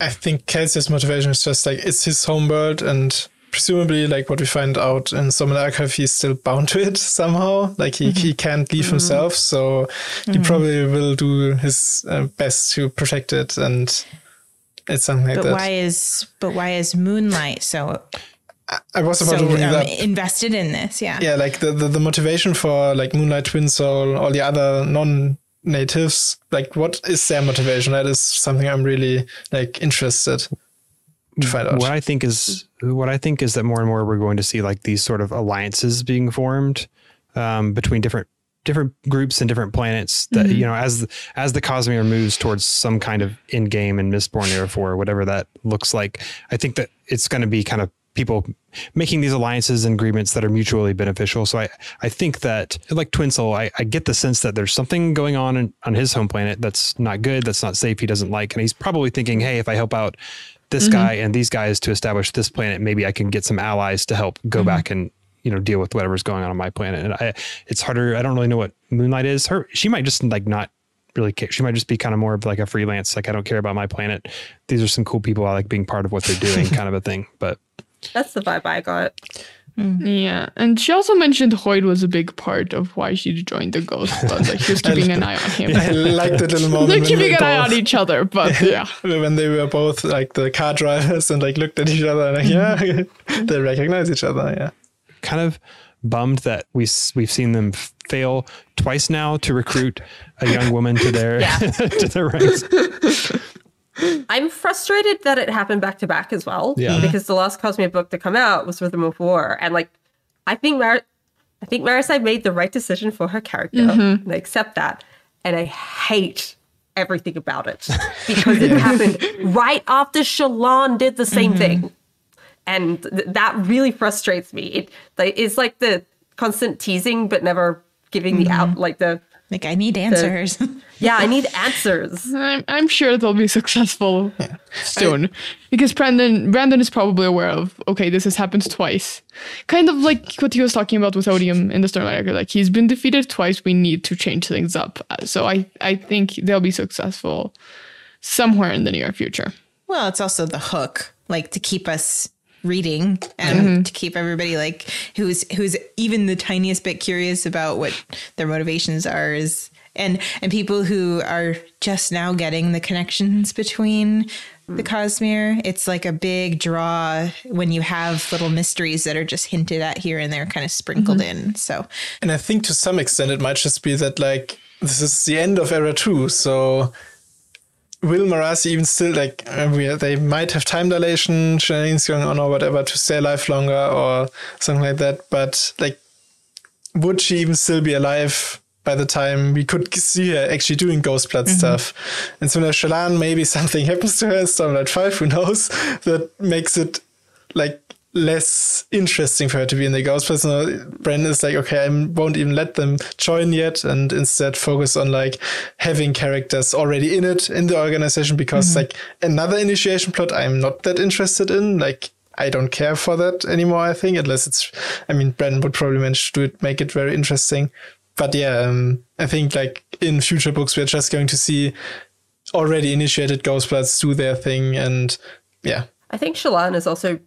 I think Kelsier's motivation is just like it's his homeworld and presumably like what we find out in Summon Archive, he's still bound to it somehow. Like he, he can't leave himself, so he probably will do his uh, best to protect it and it's something like But that. why is but why is Moonlight so I was about so to bring um, that invested in this? Yeah. yeah like the, the, the motivation for like moonlight twin soul all the other non-natives like what is their motivation? That is something i'm really like interested to find out. What I think is what I think is that more and more we're going to see like these sort of alliances being formed um, between different different groups and different planets that you know as as the Cosmere moves towards some kind of end game in Mistborn Era 4 whatever that looks like I think that it's going to be kind of people making these alliances and agreements that are mutually beneficial. So I I think that like Twin Soul I, I get the sense that there's something going on in, on his home planet that's not good that's not safe he doesn't like. And he's probably thinking hey if I help out this mm-hmm. guy and these guys to establish this planet maybe i can get some allies to help go mm-hmm. back and you know deal with whatever's going on on my planet. And i it's harder i don't really know what moonlight is. Her she might just like not really care she might just be kind of more of like a freelance like i don't care about my planet. These are some cool people. I like being part of what they're doing kind of a thing. But That's the vibe I got. Mm. Yeah, and she also mentioned Hoid was a big part of why she joined the Ghost Bloods. Like she was keeping an eye on him. i like that little moment They're keeping they an eye on each other, but yeah. when they were both like the car drivers and like looked at each other and like yeah they recognize each other yeah kind of bummed that we we've seen them fail twice now to recruit a young woman to their to their ranks I'm frustrated that it happened back to back as well. Yeah. Mm-hmm. Because the last Cosmere book to come out was Rhythm of War. And like I think Mar I think Marasi made the right decision for her character. And I accept that. And I hate everything about it. Because it happened right after Shallan did the same mm-hmm. thing. And th- that really frustrates me. It it's like the constant teasing but never giving the out like the Like I need answers. Yeah, I need answers. I'm, I'm sure they'll be successful soon because Brandon Brandon is probably aware of okay this has happened twice, kind of like what he was talking about with Odium in the Stormlight. Like he's been defeated twice, we need to change things up. So I I think they'll be successful somewhere in the near future. Well, it's also the hook, like to keep us reading and mm-hmm. to keep everybody like who's who's even the tiniest bit curious about what their motivations are is and and people who are just now getting the connections between the Cosmere. It's like a big draw when you have little mysteries that are just hinted at here and there, kind of sprinkled in. So And I think to some extent it might just be that like this is the end of era two, so will Marasi even still like uh, we, they might have time dilation shenanigans going on or whatever to stay alive longer or something like that, but like would she even still be alive by the time we could see her actually doing ghost blood mhm. stuff? And so now, Shallan, maybe something happens to her in Stormlight 5, who knows, that makes it like less interesting for her to be in the ghost place. So Brandon is like, okay, I won't even let them join yet, and instead focus on like having characters already in it in the organization because mhm. like another initiation plot I'm not that interested in. Like I don't care for that anymore. I think unless it's, I mean, Brandon would probably manage to do it, make it very interesting. But yeah, um, I think like in future books we're just going to see already initiated Ghostbloods do their thing, and yeah, I think Shallan is also,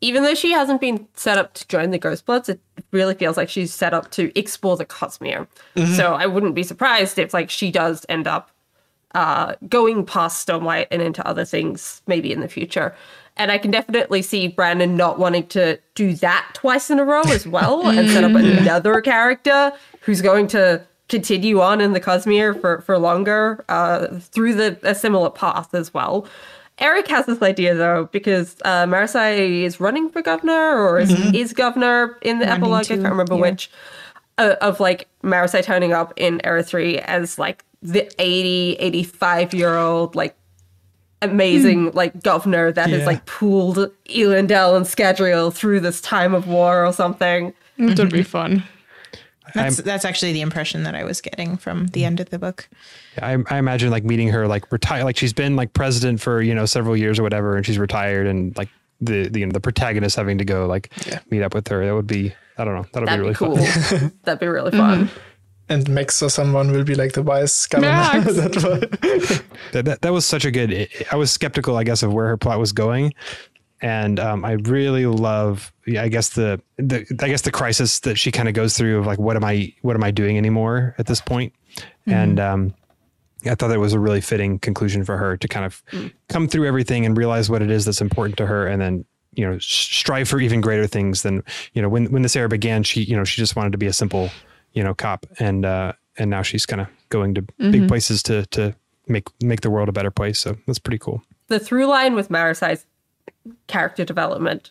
even though she hasn't been set up to join the Ghostbloods, it really feels like she's set up to explore the Cosmere. So I wouldn't be surprised if like she does end up uh, going past Stormlight and into other things maybe in the future. And I can definitely see Brandon not wanting to do that twice in a row as well and set up another character who's going to continue on in the Cosmere for, for longer uh, through the a similar path as well. Eric has this idea though, because uh, Marasi is running for governor or is, is governor in the Running epilogue. I can't remember yeah. which. Uh, of like Marasi turning up in Era 3 as like the 80, 85 year old, like amazing hmm. like governor that has like pulled Elendel and Scadrial through this time of war or something. It would be mm-hmm. fun. that's that's actually the impression that I was getting from the end of the book. I, I imagine like meeting her like retire like she's been like president for you know several years or whatever and she's retired and like the, the you know the protagonist having to go like meet up with her that would be I don't know that'll That'd be be, really cool. fun. That'd be really fun. and Max or someone will be like the wise governor. Max! that that, that that was such a good I was skeptical I guess of where her plot was going and um, I really love yeah, I guess the the I guess the crisis that she kind of goes through of like what am I what am I doing anymore at this point and um I thought that was a really fitting conclusion for her to kind of come through everything and realize what it is that's important to her and then you know strive for even greater things than you know when when this era began she you know she just wanted to be a simple you know cop and uh and now she's kind of going to big places to to make make the world a better place. So that's pretty cool. The through line with Marasi's character development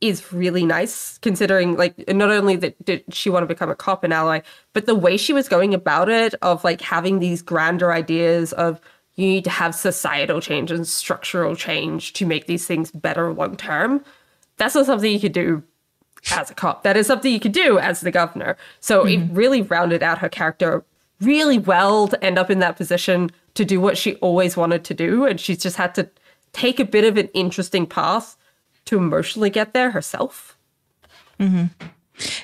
is really nice considering like not only that did she want to become a cop and ally but the way she was going about it of like having these grander ideas of you need to have societal change and structural change to make these things better long term that's not something you could do as a cop. That is something you could do as the governor. So it really rounded out her character really well to end up in that position to do what she always wanted to do. And she's just had to take a bit of an interesting path to emotionally get there herself.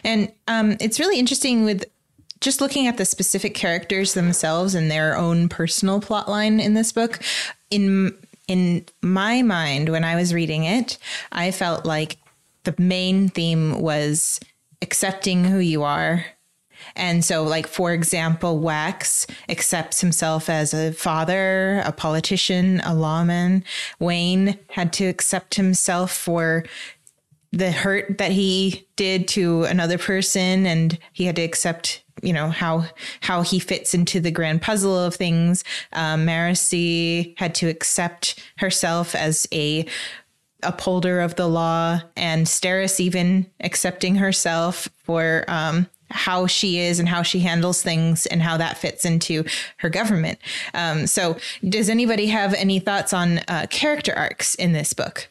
And um, it's really interesting with just looking at the specific characters themselves and their own personal plot line in this book. In in my mind, when I was reading it, I felt like the main theme was accepting who you are. And so, like, for example, Wax accepts himself as a father, a politician, a lawman. Wayne had to accept himself for the hurt that he did to another person and he had to accept you know how how he fits into the grand puzzle of things um, Marasi had to accept herself as a upholder of the law and Steris even accepting herself for um, how she is and how she handles things and how that fits into her government. Um, so, does anybody have any thoughts on uh, character arcs in this book?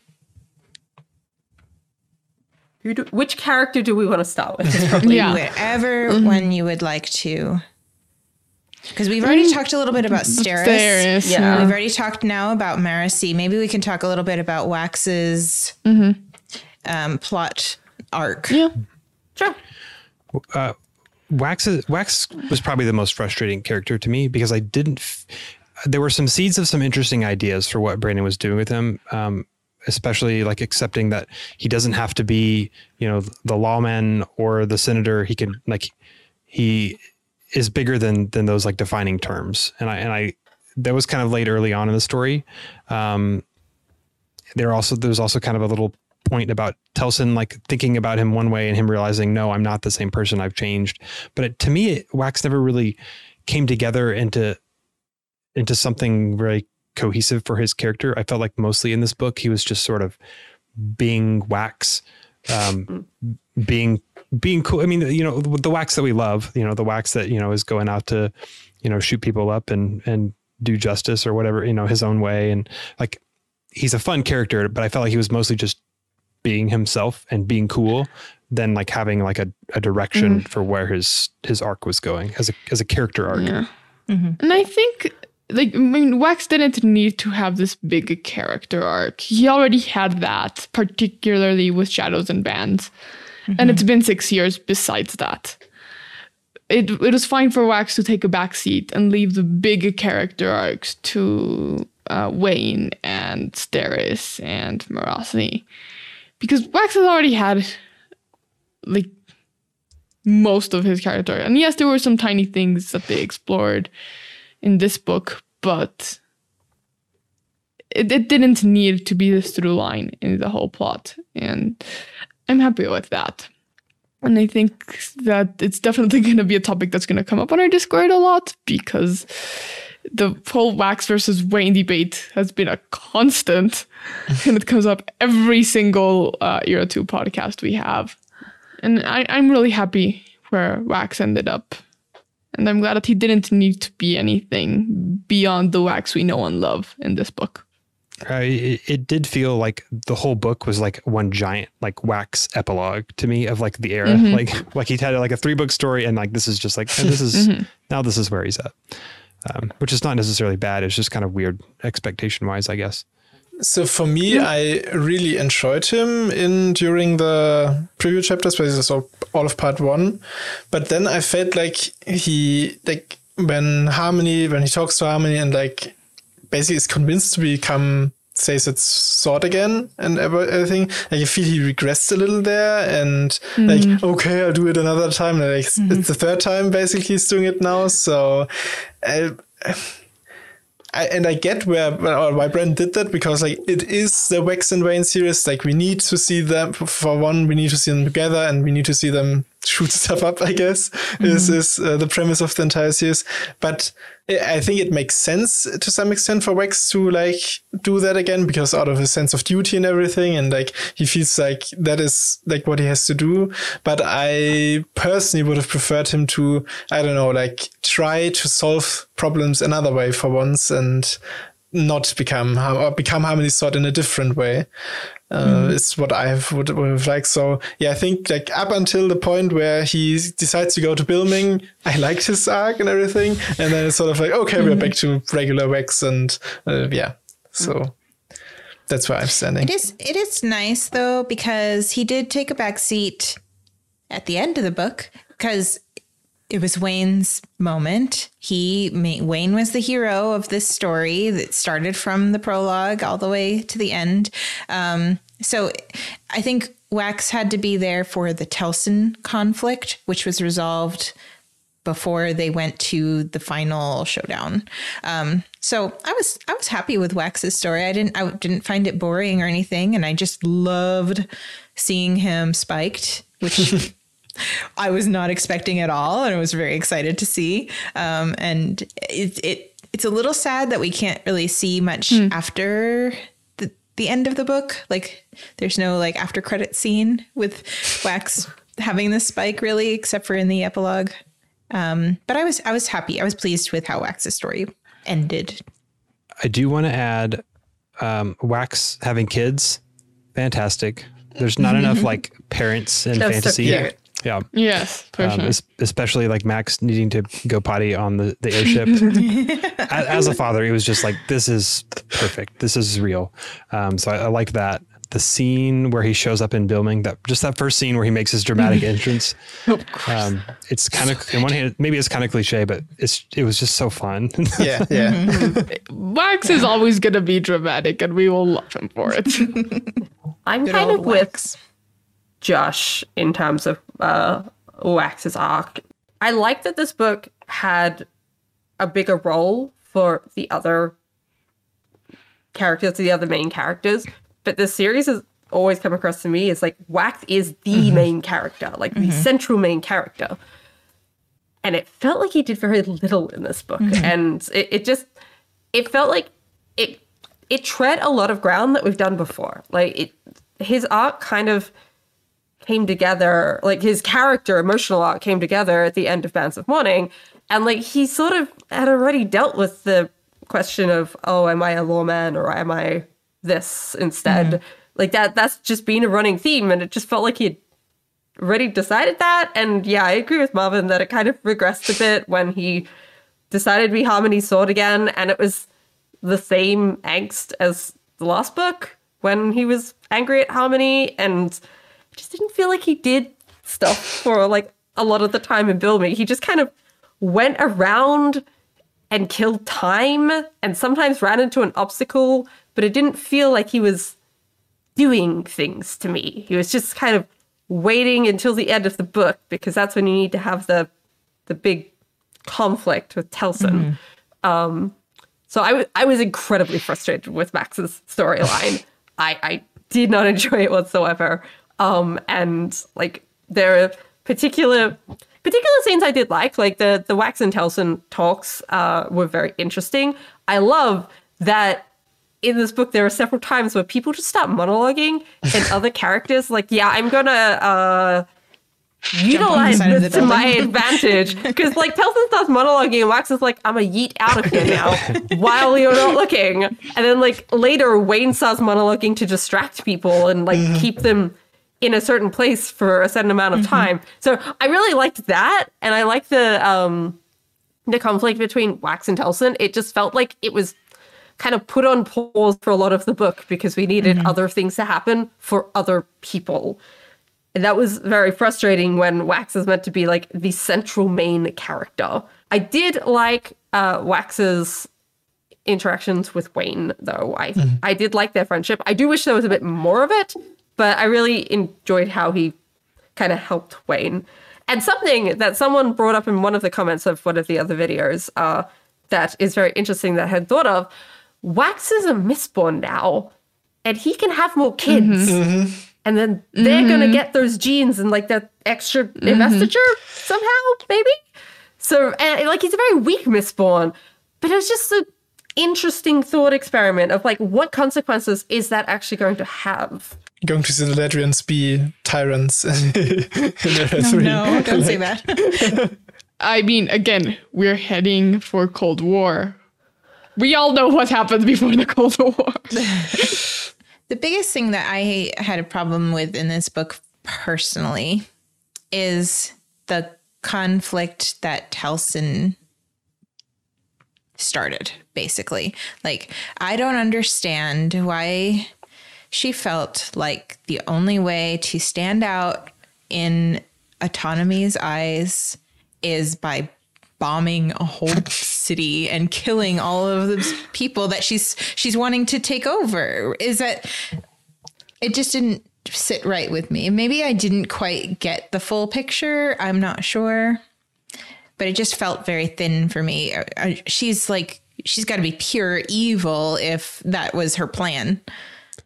Do, which character do we want to start with? Is probably- Yeah. Whatever one you would like to Because we've already talked a little bit about Steris. Steris, Yeah. We've already talked now about Marasi. Maybe we can talk a little bit about Wax's um, plot arc. Yeah. Sure. Wax is, Wax was probably the most frustrating character to me because I didn't. F- there were some seeds of some interesting ideas for what Brandon was doing with him, um, especially like accepting that he doesn't have to be, you know, the lawman or the senator. He can like he is bigger than than those like defining terms. And I and I that was kind of late early on in the story. Um, there also there was also kind of a little point about Telsin like thinking about him one way and him realizing no I'm not the same person I've changed but it, to me it, Wax never really came together into into something very cohesive for his character I felt like mostly in this book he was just sort of being Wax um, being being cool I mean you know the Wax that we love you know the Wax that you know is going out to you know shoot people up and and do justice or whatever you know his own way and like he's a fun character, but I felt like he was mostly just being himself and being cool than like having like a, a direction mm-hmm. for where his his arc was going as a as a character arc. Yeah. Mm-hmm. And I think, like, I mean, Wax didn't need to have this big character arc. He already had that, particularly with Shadows and Bands. And it's been six years besides that. It, it was fine for Wax to take a back seat and leave the big character arcs to uh, Wayne and Steris and Marasi. Because Wax has already had, like, most of his character. And yes, there were some tiny things that they explored in this book, but it, it didn't need to be this through line in the whole plot. And I'm happy with that. And I think that it's definitely going to be a topic that's going to come up on our Discord a lot because the whole Wax versus Wayne debate has been a constant and it comes up every single uh, Era 2 podcast we have. And I, I'm really happy where Wax ended up. And I'm glad that he didn't need to be anything beyond the Wax we know and love in this book. Uh, it, it did feel like the whole book was like one giant like wax epilogue to me of like the era. Like like he had like a three book story and like this is just like and this is now this is where he's at. Um, which is not necessarily bad. It's just kind of weird expectation wise, I guess. So for me, I really enjoyed him in during the preview chapters, where this all, all of part one. But then I felt like he like when Harmony when he talks to Harmony and like basically is convinced to become says it's sword again and everything. Like I feel he regressed a little there and mm. like okay, I'll do it another time. Like it's, it's the third time basically he's doing it now. So. I, I, and I get where or why Brent did that because like it is the Wax and Wayne series. Like we need to see them for one, we need to see them together, and we need to see them shoot stuff up. I guess is is uh, the premise of the entire series. But I I think it makes sense to some extent for Wax to like do that again because out of a sense of duty and everything, and like he feels like that is like what he has to do. But I personally would have preferred him to I don't know like try to solve problems another way for once and not become or become Harmony Sword in a different way. Uh, Is what I have, would, would have liked. So yeah, I think like up until the point where he decides to go to Bilming, I liked his arc and everything, and then it's sort of like okay, we're back to regular Wax and uh, yeah. So that's where I'm standing. It is it is nice though because he did take a back seat at the end of the book because it was Wayne's moment. He Wayne was the hero of this story that started from the prologue all the way to the end. Um, so I think Wax had to be there for the Telsin conflict, which was resolved before they went to the final showdown. Um, so I was I was happy with Wax's story. I didn't I didn't find it boring or anything, and I just loved seeing him spiked, which I was not expecting at all, and I was very excited to see. Um, and it it it's a little sad that we can't really see much after the the end of the book. Like there's no like after credit scene with Wax having this spike really, except for in the epilogue. Um, but I was I was happy. I was pleased with how Wax's story ended. I do want to add um, Wax having kids. Fantastic. There's not enough like parents in That's fantasy. cute. Yeah. Yes, for Um, sure. es- especially like Max needing to go potty on the, the airship. A- As a father, he was just like, this is perfect. This is real. Um, so I, I like that. The scene where he shows up in Bilming, that just that first scene where he makes his dramatic entrance. Um, it's kind of, in one hand, maybe it's kind of cliche, but it's it was just so fun. Yeah, yeah. Wax is always going to be dramatic, and we will love him for it. I'm Good kind old of with. Josh in terms of uh, Wax's arc. I like that this book had a bigger role for the other characters, the other main characters, but the series has always come across to me as like Wax is the mm-hmm. main character, like the mm-hmm. central main character. And it felt like he did very little in this book. Mm-hmm. And it, it just it felt like it it tread a lot of ground that we've done before. Like it his arc kind of came together, like his character emotional arc came together at the end of Bands of Mourning. And like he sort of had already dealt with the question of, oh, am I a lawman or am I this instead? Mm-hmm. Like that that's just been a running theme and it just felt like he had already decided that. And yeah, I agree with Marvin that it kind of regressed a bit when he decided to be Harmony's sword again, and it was the same angst as the last book when he was angry at Harmony, and I just didn't feel like he did stuff for like a lot of the time in Bilmy. He just kind of went around and killed time and sometimes ran into an obstacle, but it didn't feel like he was doing things to me. He was just kind of waiting until the end of the book because that's when you need to have the the big conflict with Telsin. Um, so I wa- I was incredibly frustrated with Wax's storyline. I, I did not enjoy it whatsoever. Um, and like there are particular particular scenes I did like, like the the Wax and Telsin talks uh, were very interesting. I love that in this book there are several times where people just start monologuing and other characters like, yeah, I'm gonna uh utilize this to my advantage. Because like Telsin starts monologuing and Wax is like, I'm a yeet out of here now while you're not looking. And then like later Wayne starts monologuing to distract people and like keep them in a certain place for a certain amount of time. So I really liked that. And I like the um the conflict between Wax and Telsin. It just felt like it was kind of put on pause for a lot of the book because we needed other things to happen for other people. And that was very frustrating when Wax is meant to be like the central main character. I did like uh, Wax's interactions with Wayne, though. I I did like their friendship. I do wish there was a bit more of it, but I really enjoyed how he kind of helped Wayne. And something that someone brought up in one of the comments of one of the other videos uh, that is very interesting that I had thought of. Wax is a Mistborn now, and he can have more kids mm-hmm. Mm-hmm. and then they're gonna mm-hmm. get those genes and like that extra investiture somehow, maybe. So, and like he's a very weak Mistborn, but it was just an interesting thought experiment of like what consequences is that actually going to have? Going to see the Ladrians be tyrants three. No, don't say that. I mean, again, we're heading for Cold War. We all know what happened before the Cold War. The biggest thing that I had a problem with in this book personally is the conflict that Telson started, basically. Like, I don't understand why she felt like the only way to stand out in autonomy's eyes is by bombing a whole city and killing all of those people that she's she's wanting to take over. Is that it just didn't sit right with me. Maybe i didn't quite get the full picture i'm not sure but it just felt very thin for me. Uh, uh, she's like she's got to be pure evil if that was her plan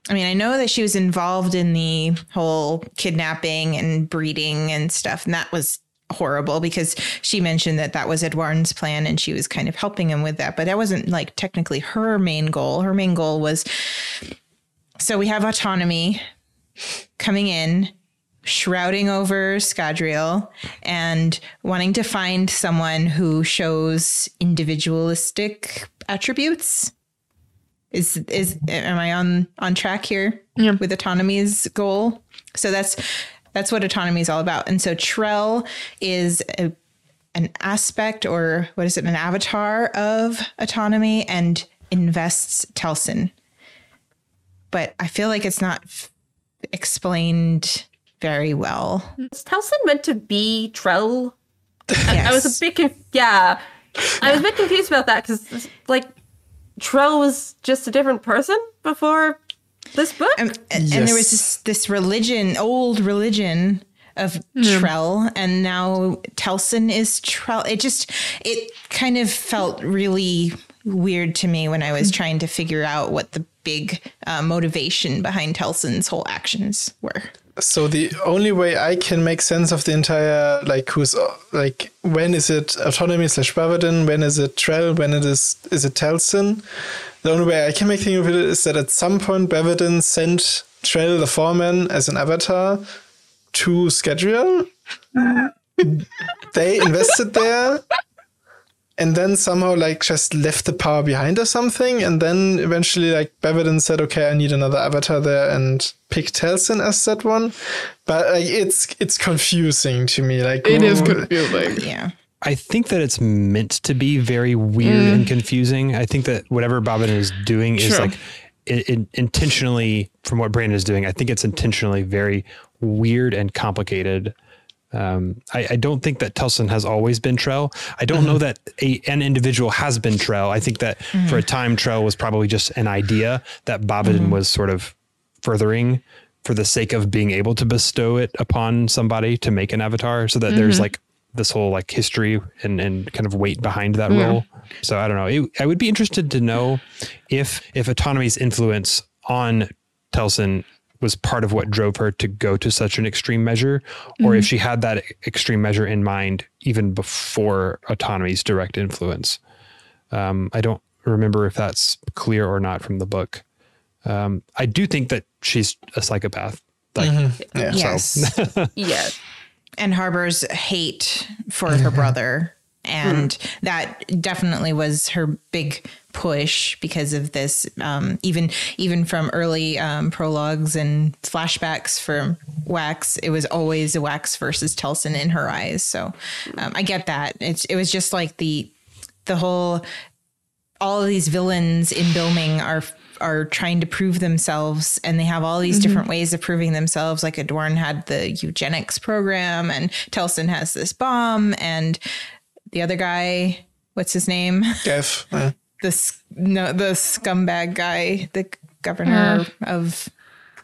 I mean, I know that she was involved in the whole kidnapping and breeding and stuff, and that was horrible because she mentioned that that was Edwarn's plan and she was kind of helping him with that, but that wasn't like technically her main goal. Her main goal was so we have autonomy coming in, shrouding over Scadrial and wanting to find someone who shows individualistic attributes. Is is am I on on track here Yeah. with autonomy's goal? So that's That's what autonomy is all about. And so Trell is a, an aspect or what is it, an avatar of autonomy and invests Telsin. But I feel like it's not f- explained very well. Is Telsin meant to be Trell? Yes. I was a bit conf- yeah. I was a bit confused about that because like Trell was just a different person before this book. and, and there was this, this religion, old religion of Trell, and now Telsin is Trell. It just, it kind of felt really weird to me when I was trying to figure out what the big uh, motivation behind Telsin's whole actions were. So the only way I can make sense of the entire like who's uh, like when is it autonomy slash Bavadin, when is it Trell, when it is is it Telsin? The only way I can make think of it is that at some point Bavadin sent Trell the foreman as an avatar to Scadrial. they invested there and then somehow like just left the power behind or something and then eventually like Bavadin said okay I need another avatar there and picked Telsin as that one but like it's it's confusing to me like It is confusing. Yeah. I think that it's meant to be very weird mm. and confusing. I think that whatever Bobbin is doing is like it, it intentionally, from what Brandon is doing, I think it's intentionally very weird and complicated. Um, I, I don't think that Telsin has always been Trell. I don't know mm-hmm. that a, an individual has been Trell. I think that mm-hmm. for a time, Trell was probably just an idea that Bobbin mm-hmm. was sort of furthering for the sake of being able to bestow it upon somebody to make an avatar so that there's like this whole like history and, and kind of weight behind that role. So I don't know. It, I would be interested to know if if autonomy's influence on Telsin was part of what drove her to go to such an extreme measure, or if she had that extreme measure in mind even before autonomy's direct influence. Um, I don't remember if that's clear or not from the book. Um, I do think that she's a psychopath. Like, yeah. Yes. yeah. and harbors hate for her brother. And that definitely was her big push because of this. Um, even even from early um, prologues and flashbacks from Wax, it was always a Wax versus Telsin in her eyes. So um, I get that. It's it was just like the the whole all of these villains in Bilming are are trying to prove themselves and they have all these different ways of proving themselves like Edwarn had the eugenics program and Telsin has this bomb and the other guy what's his name Gav, yeah. this no the scumbag guy the governor of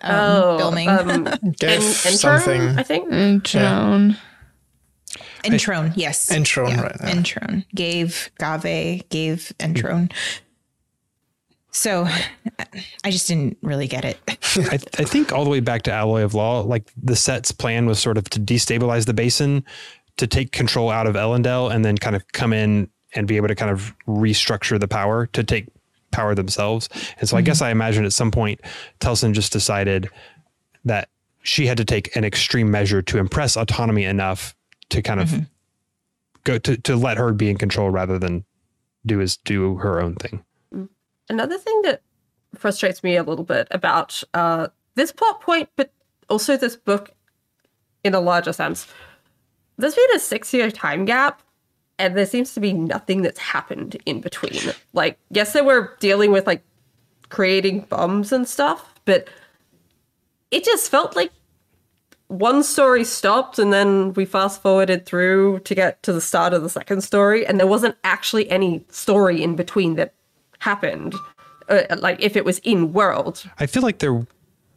um, Oh, Bilming um, Gav En- something. Entrone, I think. And Joan. Entrone yes Entrone, right, yeah. Entrone gave Gave gave Entrone so I just didn't really get it I, I think all the way back to Alloy of Law, like the set's plan was sort of to destabilize the basin, to take control out of Elendel, and then kind of come in and be able to kind of restructure the power to take power themselves. And so I guess mm-hmm. I imagine at some point, Telsin just decided that she had to take an extreme measure to impress autonomy enough to kind of mm-hmm. go to, to let her be in control rather than do his do her own thing. Mm. Another thing that frustrates me a little bit about uh, this plot point, but also this book in a larger sense, there's been a six year time gap, and there seems to be nothing that's happened in between. Like, yes, they were dealing with like creating bombs and stuff, but it just felt like one story stopped and then we fast forwarded through to get to the start of the second story and there wasn't actually any story in between that happened uh, like if it was in world I feel like there,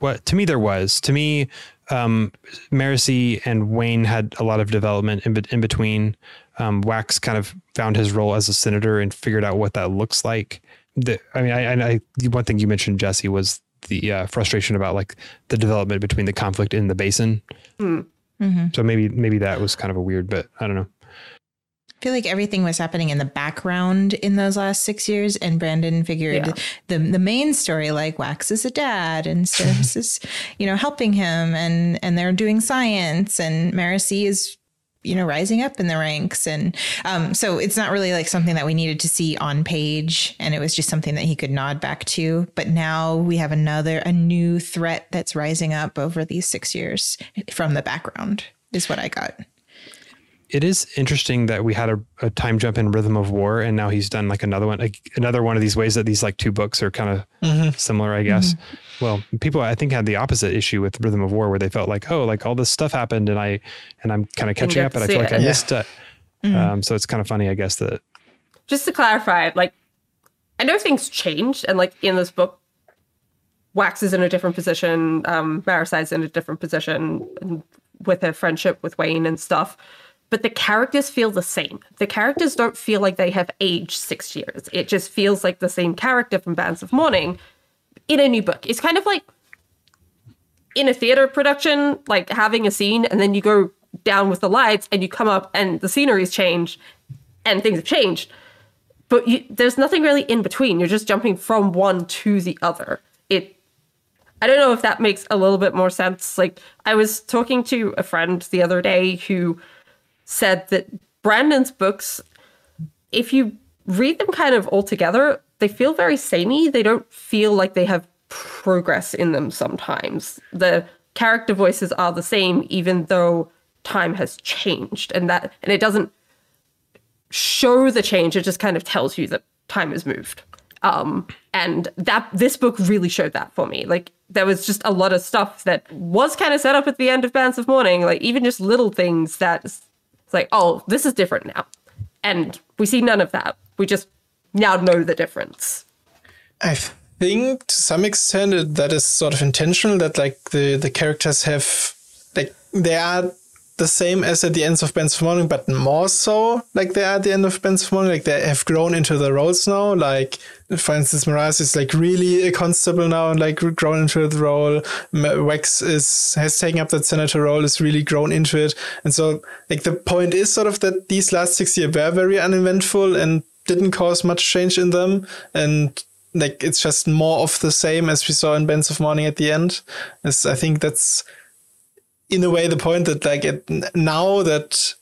what to me there was to me, um, Marasi and Wayne had a lot of development in, bet- in between. Um, Wax kind of found his role as a senator and figured out what that looks like. The, I mean, I, and I, one thing you mentioned, Jesse, was the uh, frustration about like the development between the conflict in the basin. So maybe, maybe that was kind of a weird, but I don't know. Feel like everything was happening in the background in those last six years, and Brandon figured Yeah. the the main story, like Wax is a dad, and Steris is, you know, helping him, and and they're doing science, and Marasi is you know rising up in the ranks and um, so it's not really like something that we needed to see on page and it was just something that he could nod back to but now we have another a new threat that's rising up over these six years from the background is what i got it is interesting that we had a, a, time jump in Rhythm of War, and now he's done like another one, like another one of these ways that these like two books are kind of mm-hmm. similar, I guess. Mm-hmm. Well, people I think had the opposite issue with Rhythm of War, where they felt like, oh, like all this stuff happened, and I and I'm kind of catching up, and I feel like. I yeah. missed it. Mm-hmm. Um, so it's kind of funny, I guess that. Just to clarify, like I know things change, and like in this book, Wax is in a different position, um, Marasi's in a different position, and with her friendship with Wayne and stuff but the characters feel the same. The characters don't feel like they have aged six years. It just feels like the same character from Bands of Mourning in a new book. It's kind of like in a theater production, like having a scene and then you go down with the lights and you come up and the scenery's changed and things have changed. But you, there's nothing really in between. You're just jumping from one to the other. It I don't know if that makes a little bit more sense. Like I was talking to a friend the other day who said that Brandon's books, if you read them kind of all together, they feel very samey. They don't feel like they have progress in them sometimes. The character voices are the same, even though time has changed. And that and it doesn't show the change, it just kind of tells you that time has moved. Um, and that this book really showed that for me. Like there was just a lot of stuff that was kind of set up at the end of Bands of Mourning, like even just little things that like, oh, this is different now. And we see none of that. We just now know the difference. I think to some extent that is sort of intentional that like the, the characters have like they are the same as at the ends of Bands of Mourning, but more so like they are at the end of Bands of Mourning. Like they have grown into the roles now. Like for instance, Marasi is like really a constable now and like grown into the role. Wax is has taken up that senator role, is really grown into it. And so like the point is sort of that these last six years were very uneventful and didn't cause much change in them. And like it's just more of the same as we saw in Bands of Mourning at the end. As I think that's in a way the point that like it, now that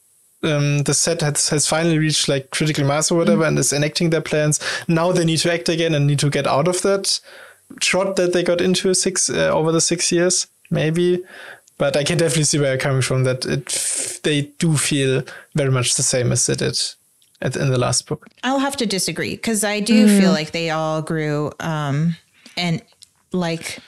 um, the set has, has finally reached like critical mass or whatever mm-hmm. and is enacting their plans now they need to act again and need to get out of that trot that they got into six uh, over the six years maybe but i can definitely see where you're coming from that it they do feel very much the same as they did at, in the last book i'll have to disagree because i do mm. feel like they all grew um, and like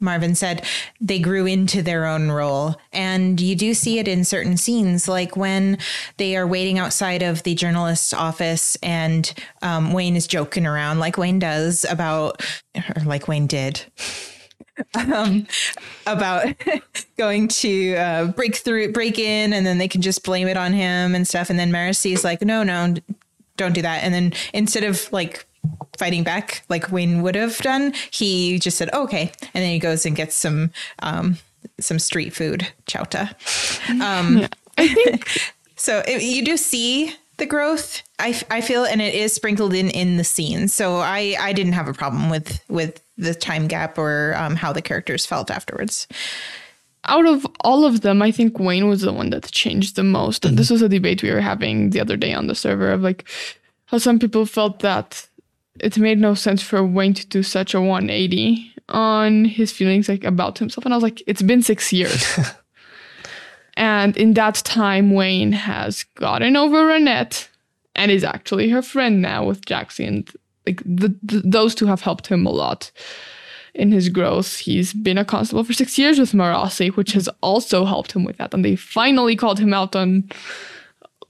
Marvin said, they grew into their own role. And you do see it in certain scenes, like when they are waiting outside of the journalist's office and um, Wayne is joking around, like Wayne does about, or like Wayne did. um, about going to uh, break through, break in, and then they can just blame it on him and stuff. And then Marasi is like, no, no, don't do that. And then instead of like fighting back like Wayne would have done, he just said, oh, "Okay," and then he goes and gets some um, some street food, chowta. Um, yeah. I think so. It, you do see the growth. I, I feel, and it is sprinkled in in the scenes. So I I didn't have a problem with with the time gap or um, how the characters felt afterwards. Out of all of them, I think Wayne was the one that changed the most. And mm-hmm. this was a debate we were having the other day on the server of like how some people felt that it made no sense for Wayne to do such a 180 on his feelings like about himself. And I was like, it's been six years. and in that time, Wayne has gotten over Ranette and is actually her friend now with Jaxie. And like the, the, those two have helped him a lot in his growth. He's been a constable for six years with Marasi, which has also helped him with that. And they finally called him out on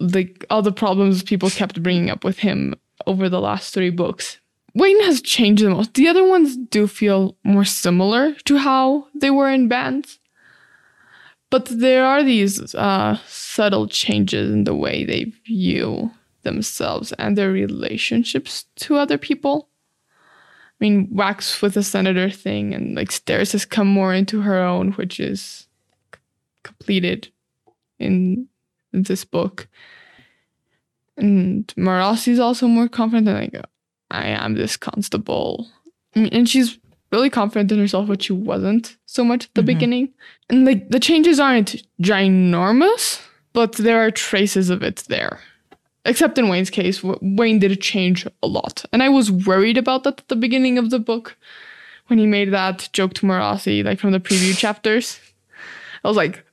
like all the problems people kept bringing up with him over the last three books. Wayne has changed the most. The other ones do feel more similar to how they were in bands. But there are these uh, subtle changes in the way they view themselves and their relationships to other people. I mean, Wax with the senator thing, and like Steris has come more into her own, which is c- completed in this book. And Marasi is also more confident. And like, I am this constable. And she's really confident in herself, but she wasn't so much at the mm-hmm. beginning. And like the changes aren't ginormous, but there are traces of it there. Except in Wayne's case, Wayne did a change a lot. And I was worried about that at the beginning of the book when he made that joke to Marasi, like from the preview chapters. I was like,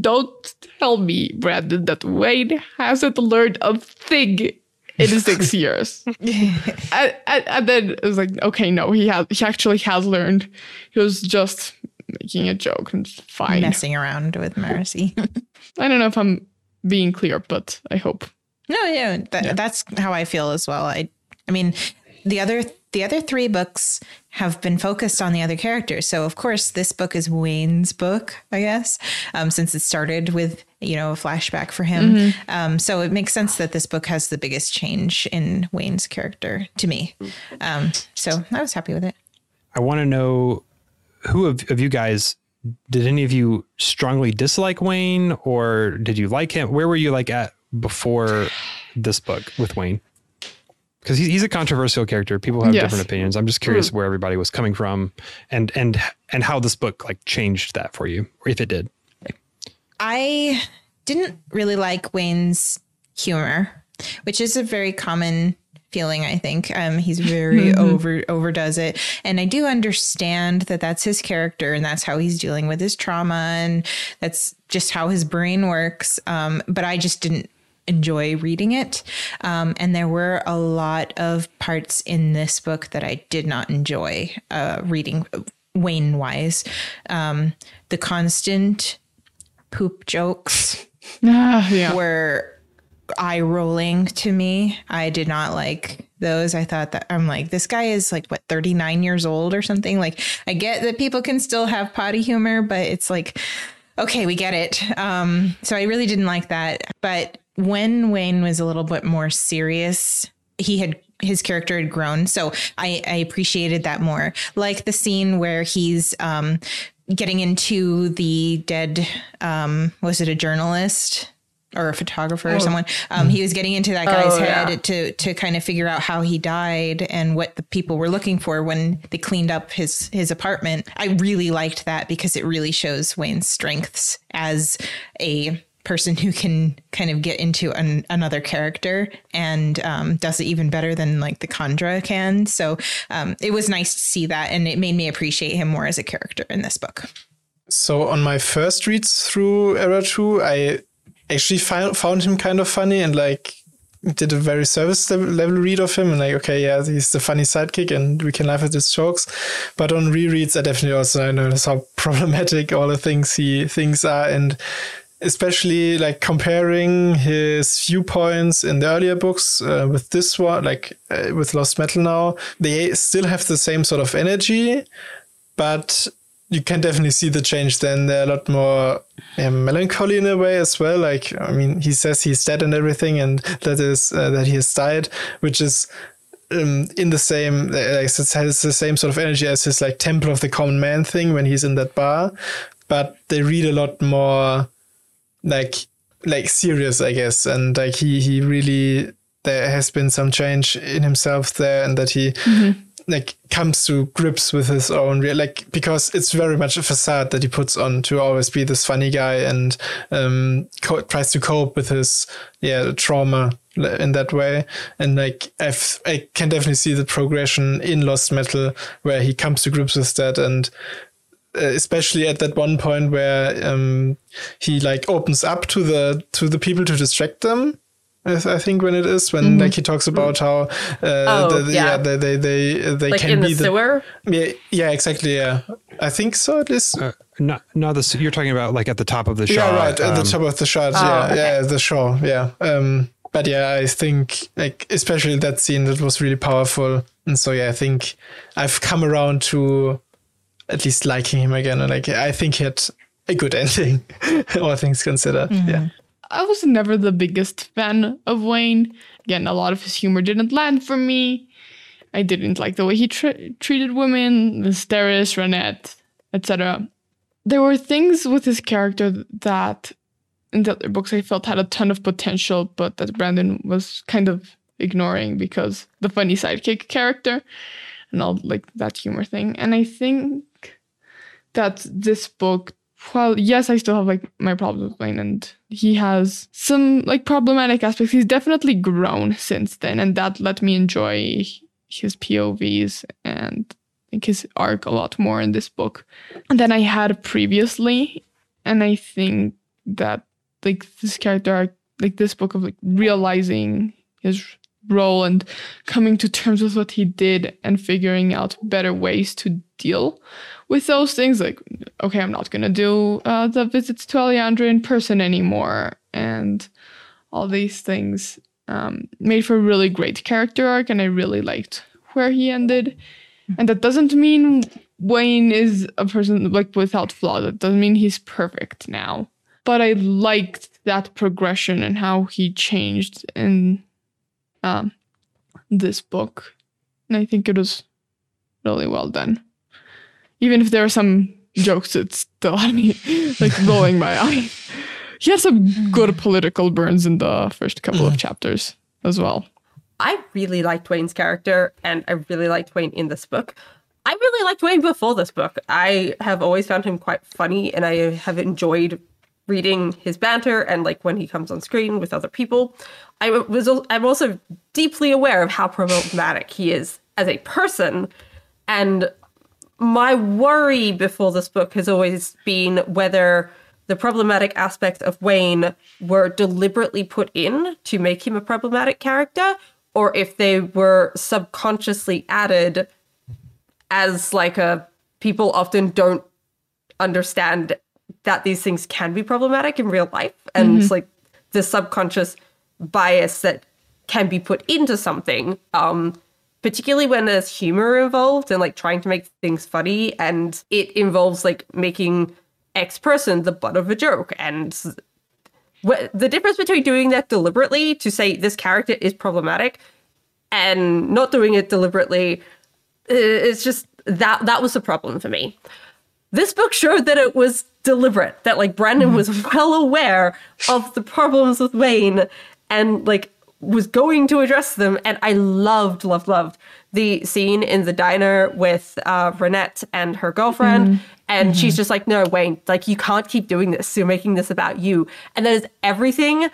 don't tell me, Brandon, that Wayne hasn't learned a thing in six years. and, and, and, then it was like, okay, no, he has he actually has learned. He was just making a joke and fine. Messing around with Marasi. I don't know if I'm being clear, but I hope. No, yeah, that, yeah, that's how I feel as well. I, I mean, the other the other three books have been focused on the other characters. So of course, this book is Wayne's book, I guess, um, since it started with you know a flashback for him. Mm-hmm. Um, so it makes sense that this book has the biggest change in Wayne's character to me. Um, so I was happy with it. I want to know who of, of you guys did any of you strongly dislike Wayne or did you like him? Where were you like at before this book with Wayne? Because he's, he's a controversial character. People have yes. different opinions. I'm just curious mm. where everybody was coming from and and and how this book like changed that for you, or if it did. I didn't really like Wayne's humor, which is a very common feeling i think um, he's very mm-hmm. over overdoes it and i do understand that that's his character and that's how he's dealing with his trauma and that's just how his brain works um, but i just didn't enjoy reading it um, and there were a lot of parts in this book that i did not enjoy uh, reading wayne wise um, the constant poop jokes uh, yeah. were eye rolling to me. I did not like those. I thought that I'm like, this guy is like, what, 39 years old or something? Like, I get that people can still have potty humor, but it's like, okay, we get it. Um, so I really didn't like that. But when Wayne was a little bit more serious, he had his character had grown. So I, I appreciated that more. Like the scene where he's um, getting into the dead, um, was it a journalist? or a photographer oh. or someone. Um, he was getting into that guy's oh, head yeah. to to kind of figure out how he died and what the people were looking for when they cleaned up his his apartment. I really liked that because it really shows Wayne's strengths as a person who can kind of get into an, another character and um, does it even better than like the Kandra can. So um, it was nice to see that, and it made me appreciate him more as a character in this book. So on my first reads through Era 2, I actually found found him kind of funny and like did a very service level read of him and like okay yeah he's the funny sidekick and we can laugh at his jokes but on rereads i definitely also I notice how problematic all the things he things are and especially like comparing his viewpoints in the earlier books uh, with this one like uh, with lost metal now they still have the same sort of energy but you can definitely see the change then. They're a lot more yeah, melancholy in a way as well. Like, I mean, he says he's dead and everything, and that is uh, that he has died, which is um, in the same, like, it has the same sort of energy as his like Temple of the Common Man thing when he's in that bar. But they read a lot more like like serious, I guess, and like he he really there has been some change in himself there, and that he. Mm-hmm like comes to grips with his own real like because it's very much a facade that he puts on to always be this funny guy and um co- tries to cope with his yeah trauma in that way and like I've, i can definitely see the progression in lost metal where he comes to grips with that and especially at that one point where um he like opens up to the to the people to distract them I think when it is when mm-hmm. like he talks about how uh, oh, the, yeah. yeah. they they they, they like can be the sewer. Yeah, yeah, exactly. Yeah, I think so. At least. Uh, no, no. This you're talking about like at the top of the shot. Yeah, right. Um, at the um, top of the shot. Oh, yeah, okay. yeah, the shore. Yeah. Um, but yeah, I think like especially that scene that was really powerful, and so yeah, I think I've come around to at least liking him again, and like I think he had a good ending, all things considered. Mm-hmm. Yeah. I was never the biggest fan of Wayne. Again, a lot of his humor didn't land for me. I didn't like the way he tra- treated women, Mysteris, Ranette, etc. There were things with his character that in the other books I felt had a ton of potential, but that Brandon was kind of ignoring because the funny sidekick character and all like that humor thing. And I think that this book well, yes, I still have like my problems with Wayne, and he has some like problematic aspects. He's definitely grown since then, and that let me enjoy his POVs and think his arc a lot more in this book than I had previously. And I think that like this character arc, like this book of like realizing his role and coming to terms with what he did and figuring out better ways to deal with those things like okay i'm not going to do uh, the visits to Alejandra in person anymore and all these things um, made for a really great character arc and i really liked where he ended. And that doesn't mean wayne is a person like without flaw. That doesn't mean he's perfect now. But i liked that progression and how he changed in um, this book. And i think it was really well done even if there are some jokes that still had me like rolling my eye. He had some good political burns in the first couple of chapters as well. I really liked Wayne's character, and I really liked Wayne in this book. I really liked Wayne before this book. I have always found him quite funny, and I have enjoyed reading his banter and like when he comes on screen with other people. I was I'm also deeply aware of how problematic he is as a person, and my worry before this book has always been whether the problematic aspects of Wayne were deliberately put in to make him a problematic character, or if they were subconsciously added as like a people often don't understand that these things can be problematic in real life and mm-hmm. it's like the subconscious bias that can be put into something um particularly when there's humor involved and like trying to make things funny and it involves like making X person the butt of a joke. And wh- the difference between doing that deliberately to say this character is problematic and not doing it deliberately it's just that that was a problem for me. This book showed that it was deliberate that like brandon mm-hmm. was well aware of the problems with wayne and like was going to address them. And I loved, loved, loved the scene in the diner with uh, Ranette and her girlfriend. Mm-hmm. And mm-hmm. she's just like, no, Wayne, like, you can't keep doing this. You're making this about you. And that is everything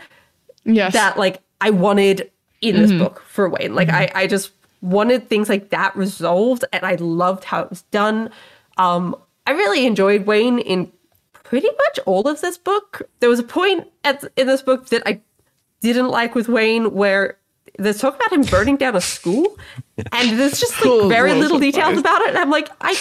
yes. that, like, I wanted in this mm-hmm. book for Wayne. Like, I, I just wanted things like that resolved. And I loved how it was done. Um, I really enjoyed Wayne in pretty much all of this book. There was a point at, in this book that I didn't like with Wayne where there's talk about him burning down a school and there's just like oh, very little details about it and i'm like i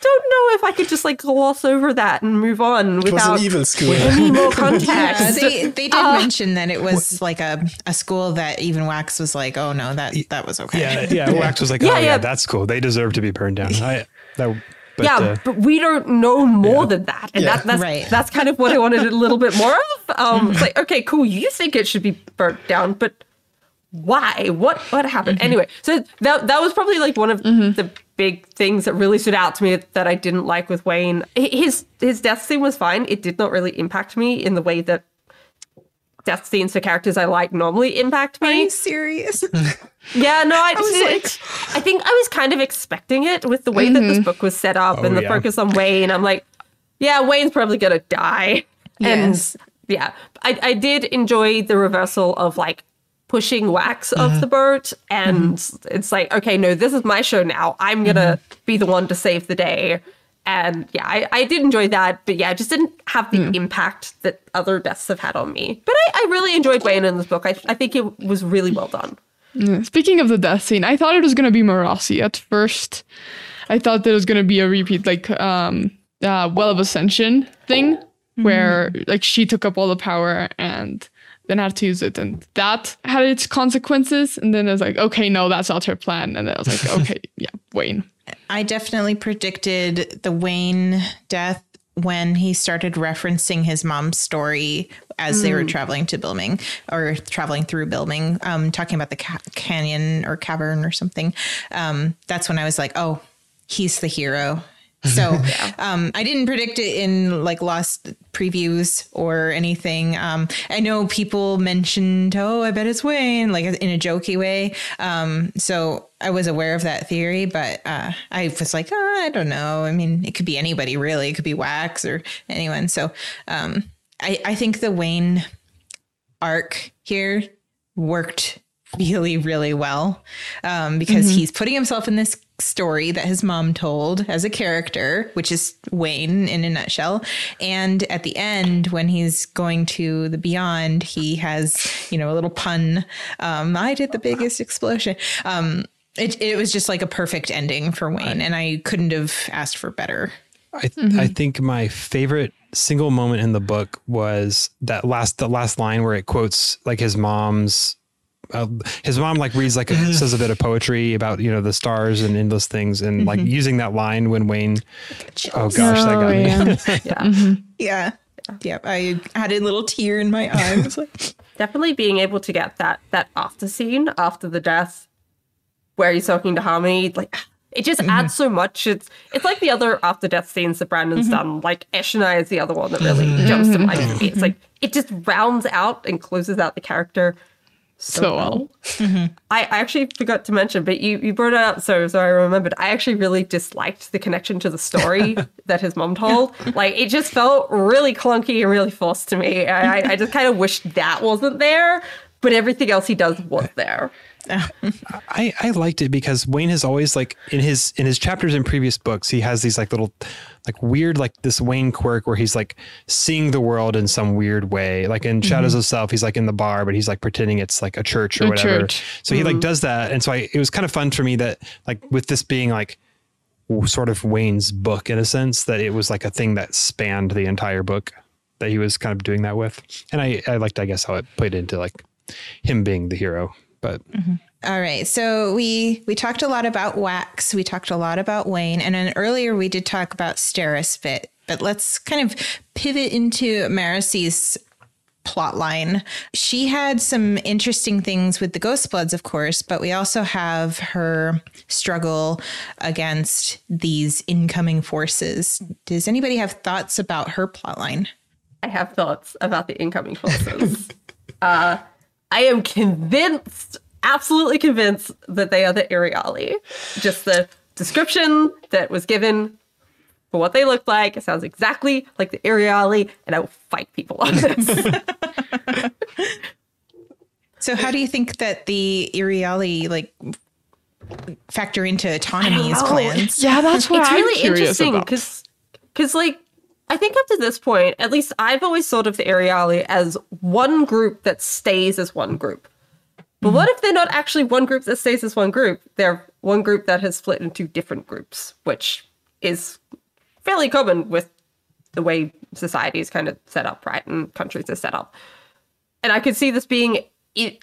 don't know if i could just like gloss over that and move on without evil school. any more context. Yeah, they, they did uh, mention that it was like a, a school that even wax was like oh no that that was okay. Yeah yeah wax was like yeah, oh yeah, yeah. that's cool. They deserve to be burned down. I, that but, yeah, uh, but we don't know more yeah. than that, and yeah. that, that's right. that's kind of what I wanted a little bit more of. Um, it's like, okay, cool, you think it should be burnt down, but why? What what happened? Mm-hmm. Anyway, so that that was probably like one of mm-hmm. the big things that really stood out to me that I didn't like with Wayne. His his death scene was fine. It did not really impact me in the way that death scenes for characters I like normally impact me. Are you serious? yeah, no, I, I, was like, I think I was kind of expecting it with the way mm-hmm. that this mm-hmm. book was set up oh, and the yeah. focus on Wayne. I'm like, yeah, Wayne's probably gonna die. Yes. And yeah, I, I did enjoy the reversal of like pushing wax mm-hmm. of the boat and mm-hmm. it's like okay no this is my show now i'm gonna mm-hmm. be the one to save the day and yeah, I, I did enjoy that, but yeah, it just didn't have the mm. impact that other deaths have had on me. But I, I really enjoyed Wayne in this book. I, I think it was really well done. Speaking of the death scene, I thought it was gonna be Marasi at first. I thought that it was gonna be a repeat, like um, uh, Well of Ascension thing, mm-hmm. where like she took up all the power and then had to use it, and that had its consequences. And then I was like, okay, no, that's not her plan. And then I was like, okay, yeah, Wayne. I definitely predicted the Wayne death when he started referencing his mom's story as mm. they were mm. traveling to Bilming or traveling through Bilming, um, talking about the ca- canyon or cavern or something. Um, that's when I was like, oh, he's the hero. So um, I didn't predict it in like lost previews or anything. Um, I know people mentioned, oh, I bet it's Wayne, like in a jokey way. Um, so I was aware of that theory, but uh, I was like, oh, I don't know. I mean, it could be anybody really. It could be Wax or anyone. So um, I, I think the Wayne arc here worked really, really well um, because he's putting himself in this story that his mom told as a character, which is Wayne in a nutshell. And at the end, when he's going to the beyond, he has, you know, a little pun. Um, I did the biggest explosion. Um, it, it was just like a perfect ending for Wayne, and I couldn't have asked for better. I, I think my favorite single moment in the book was that last the last line where it quotes like his mom's uh, his mom like reads like a, says a bit of poetry about you know the stars and endless things and like mm-hmm. using that line when Wayne oh gosh that Oh, got me yeah. Yeah. Mm-hmm. Yeah. Yeah. I had a little tear in my eye. I was like, Definitely being able to get that that after scene after the death where he's talking to Harmony, like it just mm-hmm. adds so much. It's it's like the other after death scenes that Brandon's done. Like Eshonai is the other one that really jumps to mind for me. It's like it just rounds out and closes out the character so, So well. well. Mm-hmm. I, I actually forgot to mention, but you, you brought it up, so so I remembered. I actually really disliked the connection to the story that his mom told. Like it just felt really clunky and really forced to me. I, I- I just kind of wished that wasn't there, but everything else he does was there. I, I liked it because Wayne has always like in his in his chapters in previous books he has these like little like weird like this Wayne quirk where he's like seeing the world in some weird way. Like in mm-hmm. Shadows of Self he's like in the bar but he's like pretending it's like a church or A whatever. church. so he like mm-hmm. does that. And so I it was kind of fun for me that like with this being like sort of Wayne's book in a sense that it was like a thing that spanned the entire book that he was kind of doing that with. And I I liked I guess how it played into like him being the hero. But mm-hmm. All right. So we we talked a lot about Wax. We talked a lot about Wayne, and then earlier we did talk about Sterisfit. But let's kind of pivot into Marasi's plot line. She had some interesting things with the Ghostbloods, of course, but we also have her struggle against these incoming forces. Does anybody have thoughts about her plot line? I have thoughts about the incoming forces. uh, I am convinced, absolutely convinced, that they are the Iriali. Just the description that was given for what they look like, it sounds exactly like the Iriali, and I will fight people on this. So how do you think that the Iriali like factor into autonomy's plans? Yeah, that's what it's I'm really interesting about. because because like I think up to this point, at least I've always thought of the Iriali as one group that stays as one group. But what mm. if they're not actually one group that stays as one group? They're one group that has split into different groups, which is fairly common with the way society is kind of set up, right? And countries are set up. And I could see this being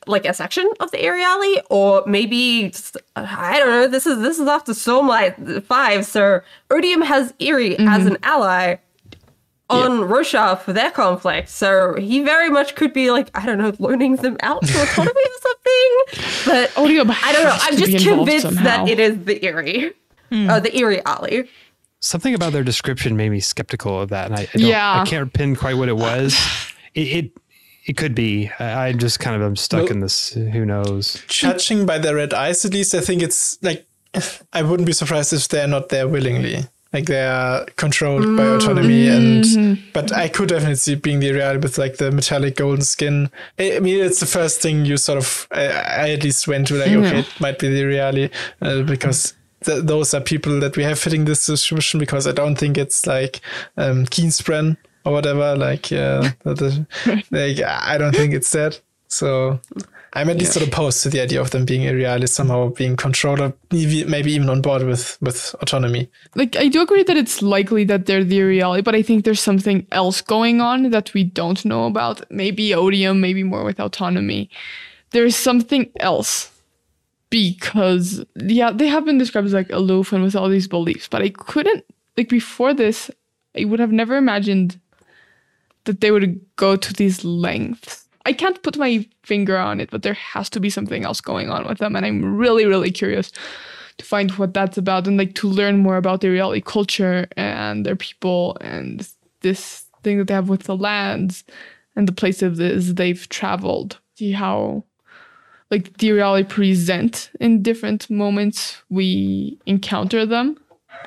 like a section of the Iriali, or maybe just, I don't know. This is this is after Stormlight Five, so Odium has Eerie as mm-hmm. an ally on Roshar for their conflict, so he very much could be like I don't know, loaning them out to autonomy or something. But Odium I don't know. I'm just convinced somehow. that it is the Eerie, uh, the Iriali. something about their description made me skeptical of that, and I, I don't, Yeah. I can't pin quite what it was. it, it it could be. I, I'm just kind of I'm stuck Well- in this. Who knows? Judging by their red eyes, at least, I think it's like I wouldn't be surprised if they're not there willingly. Like they are controlled by autonomy, and but I could definitely see being the Iriali with like the metallic golden skin. I mean, it's the first thing you sort of I, I at least went to like, okay, it might be the Iriali uh, because. Th- those are people that we have fitting this description because I don't think it's like um, Keenspren or whatever. Like, yeah, like I don't think it's that. So I'm at least sort of opposed to the idea of them being irrealist, somehow being controlled, or maybe maybe even on board with with autonomy. like I do agree that it's likely that they're the Iriali, but I think there's something else going on that we don't know about. Maybe odium, maybe more with autonomy. There's something else because yeah, they have been described as like aloof and with all these beliefs, but I couldn't like before this, I would have never imagined that they would go to these lengths. I can't put my finger on it, but there has to be something else going on with them, and I'm really, really curious to find what that's about and like to learn more about their Iriali culture and their people and this thing that they have with the lands and the places they've traveled. See how like the Iriali present in different moments we encounter them.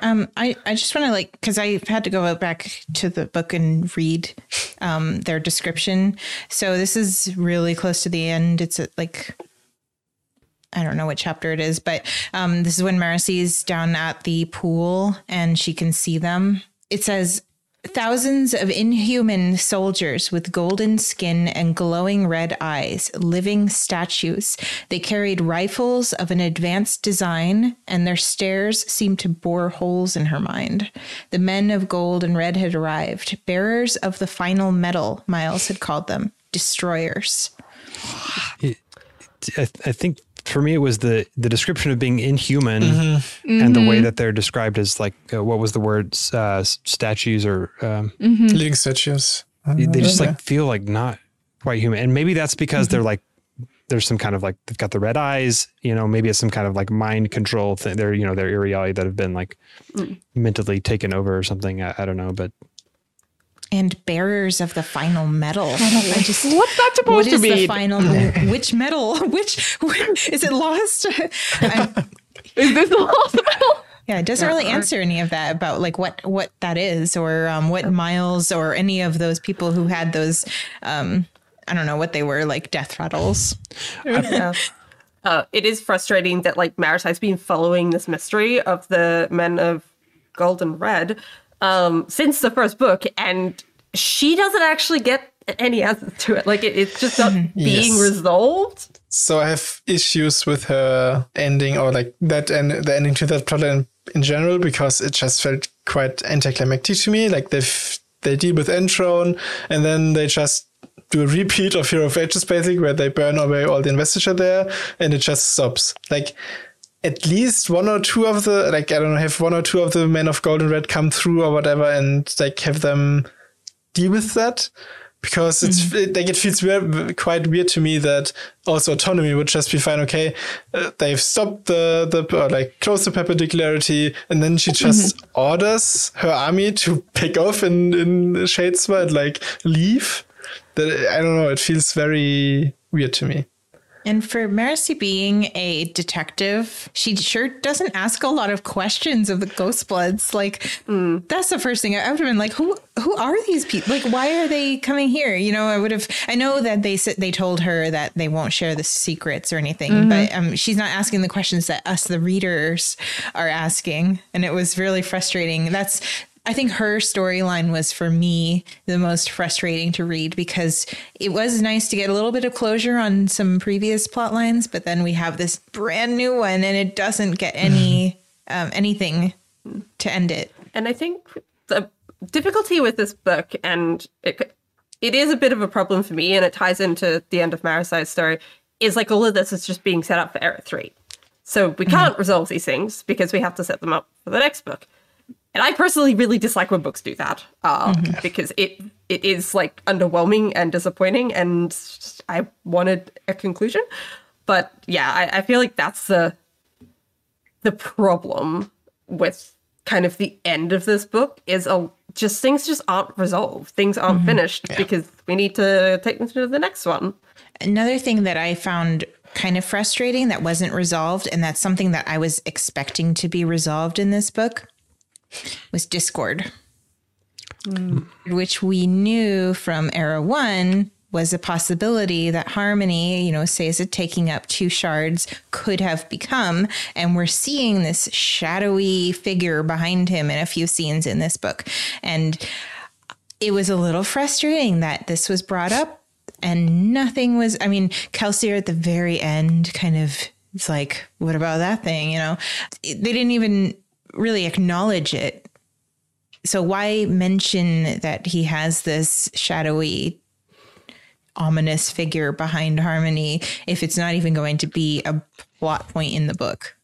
Um, I, I just want to like because I had to go back to the book and read um, their description. So this is really close to the end. It's at, like I don't know what chapter it is, but um, this is when Marasi's down at the pool and she can see them. It says Thousands of inhuman soldiers with golden skin and glowing red eyes, living statues. They carried rifles of an advanced design, and their stares seemed to bore holes in her mind. The men of gold and red had arrived, bearers of the final metal, Miles had called them, destroyers. I, I think for me it was the the description of being inhuman mm-hmm. and the way that they're described as like uh, what was the word uh, statues or um, mm-hmm. living statues they just like feel like not quite human and maybe that's because mm-hmm. they're like there's some kind of like they've got the red eyes you know maybe it's some kind of like mind control thing they're you know they're Iriali that have been like mm. mentally taken over or something I, I don't know but and bearers of the final metal. I just what's that supposed what to be? The final which metal? Which, which is it lost? is this the lost metal? Yeah, it doesn't really answer any of that about like what what that is or um, what Miles or any of those people who had those. Um, I don't know what they were like death rattles. yeah. Uh, it is frustrating that like Marasi's been following this mystery of the men of gold and red um, since the first book, and she doesn't actually get any answers to it. Like it, it's just not being yes. resolved. So I have issues with her ending, or like that, and the ending to that plot in, in general, because it just felt quite anticlimactic to me. Like they they deal with Entrone, and then they just do a repeat of Hero of Ages, basically, where they burn away all the investiture there, and it just stops. Like at least one or two of the like I don't know have one or two of the men of gold and red come through or whatever and like have them deal with that because it's mm-hmm. it, like it feels very, quite weird to me that also autonomy would just be fine. Okay, uh, they've stopped the the or like close the perpendicularity, and then she just mm-hmm. orders her army to pick off in in Shadesmar and like leave. That I don't know. It feels very weird to me. And for Marasi being a detective, she sure doesn't ask a lot of questions of the Ghostbloods. Like mm. that's the first thing I would have been like, who who are these people? Like, why are they coming here? You know, I would have. I know that they said they told her that they won't share the secrets or anything, mm-hmm. but um, she's not asking the questions that us, the readers, are asking, and it was really frustrating. That's I think her storyline was for me the most frustrating to read because it was nice to get a little bit of closure on some previous plot lines, but then we have this brand new one and it doesn't get any um, anything to end it. And I think the difficulty with this book, and it it is a bit of a problem for me, and it ties into the end of Marasi's story, is like all of this is just being set up for Era three. So we can't mm-hmm. resolve these things because we have to set them up for the next book. And I personally really dislike when books do that uh, mm-hmm. because it it is like underwhelming and disappointing, and I wanted a conclusion. But yeah, I, I feel like that's the the problem with kind of the end of this book is a just things just aren't resolved. Things aren't mm-hmm. finished yeah. because we need to take them to the next one. Another thing that I found kind of frustrating that wasn't resolved, and that's something that I was expecting to be resolved in this book, was Discord, mm. which we knew from Era One was a possibility that Harmony, you know, Sazed taking up two shards could have become. And we're seeing this shadowy figure behind him in a few scenes in this book. And it was a little frustrating that this was brought up and nothing was, I mean, Kelsier at the very end kind of, it's like, what about that thing? You know, they didn't even really acknowledge it. So why mention that he has this shadowy ominous figure behind Harmony if it's not even going to be a plot point in the book?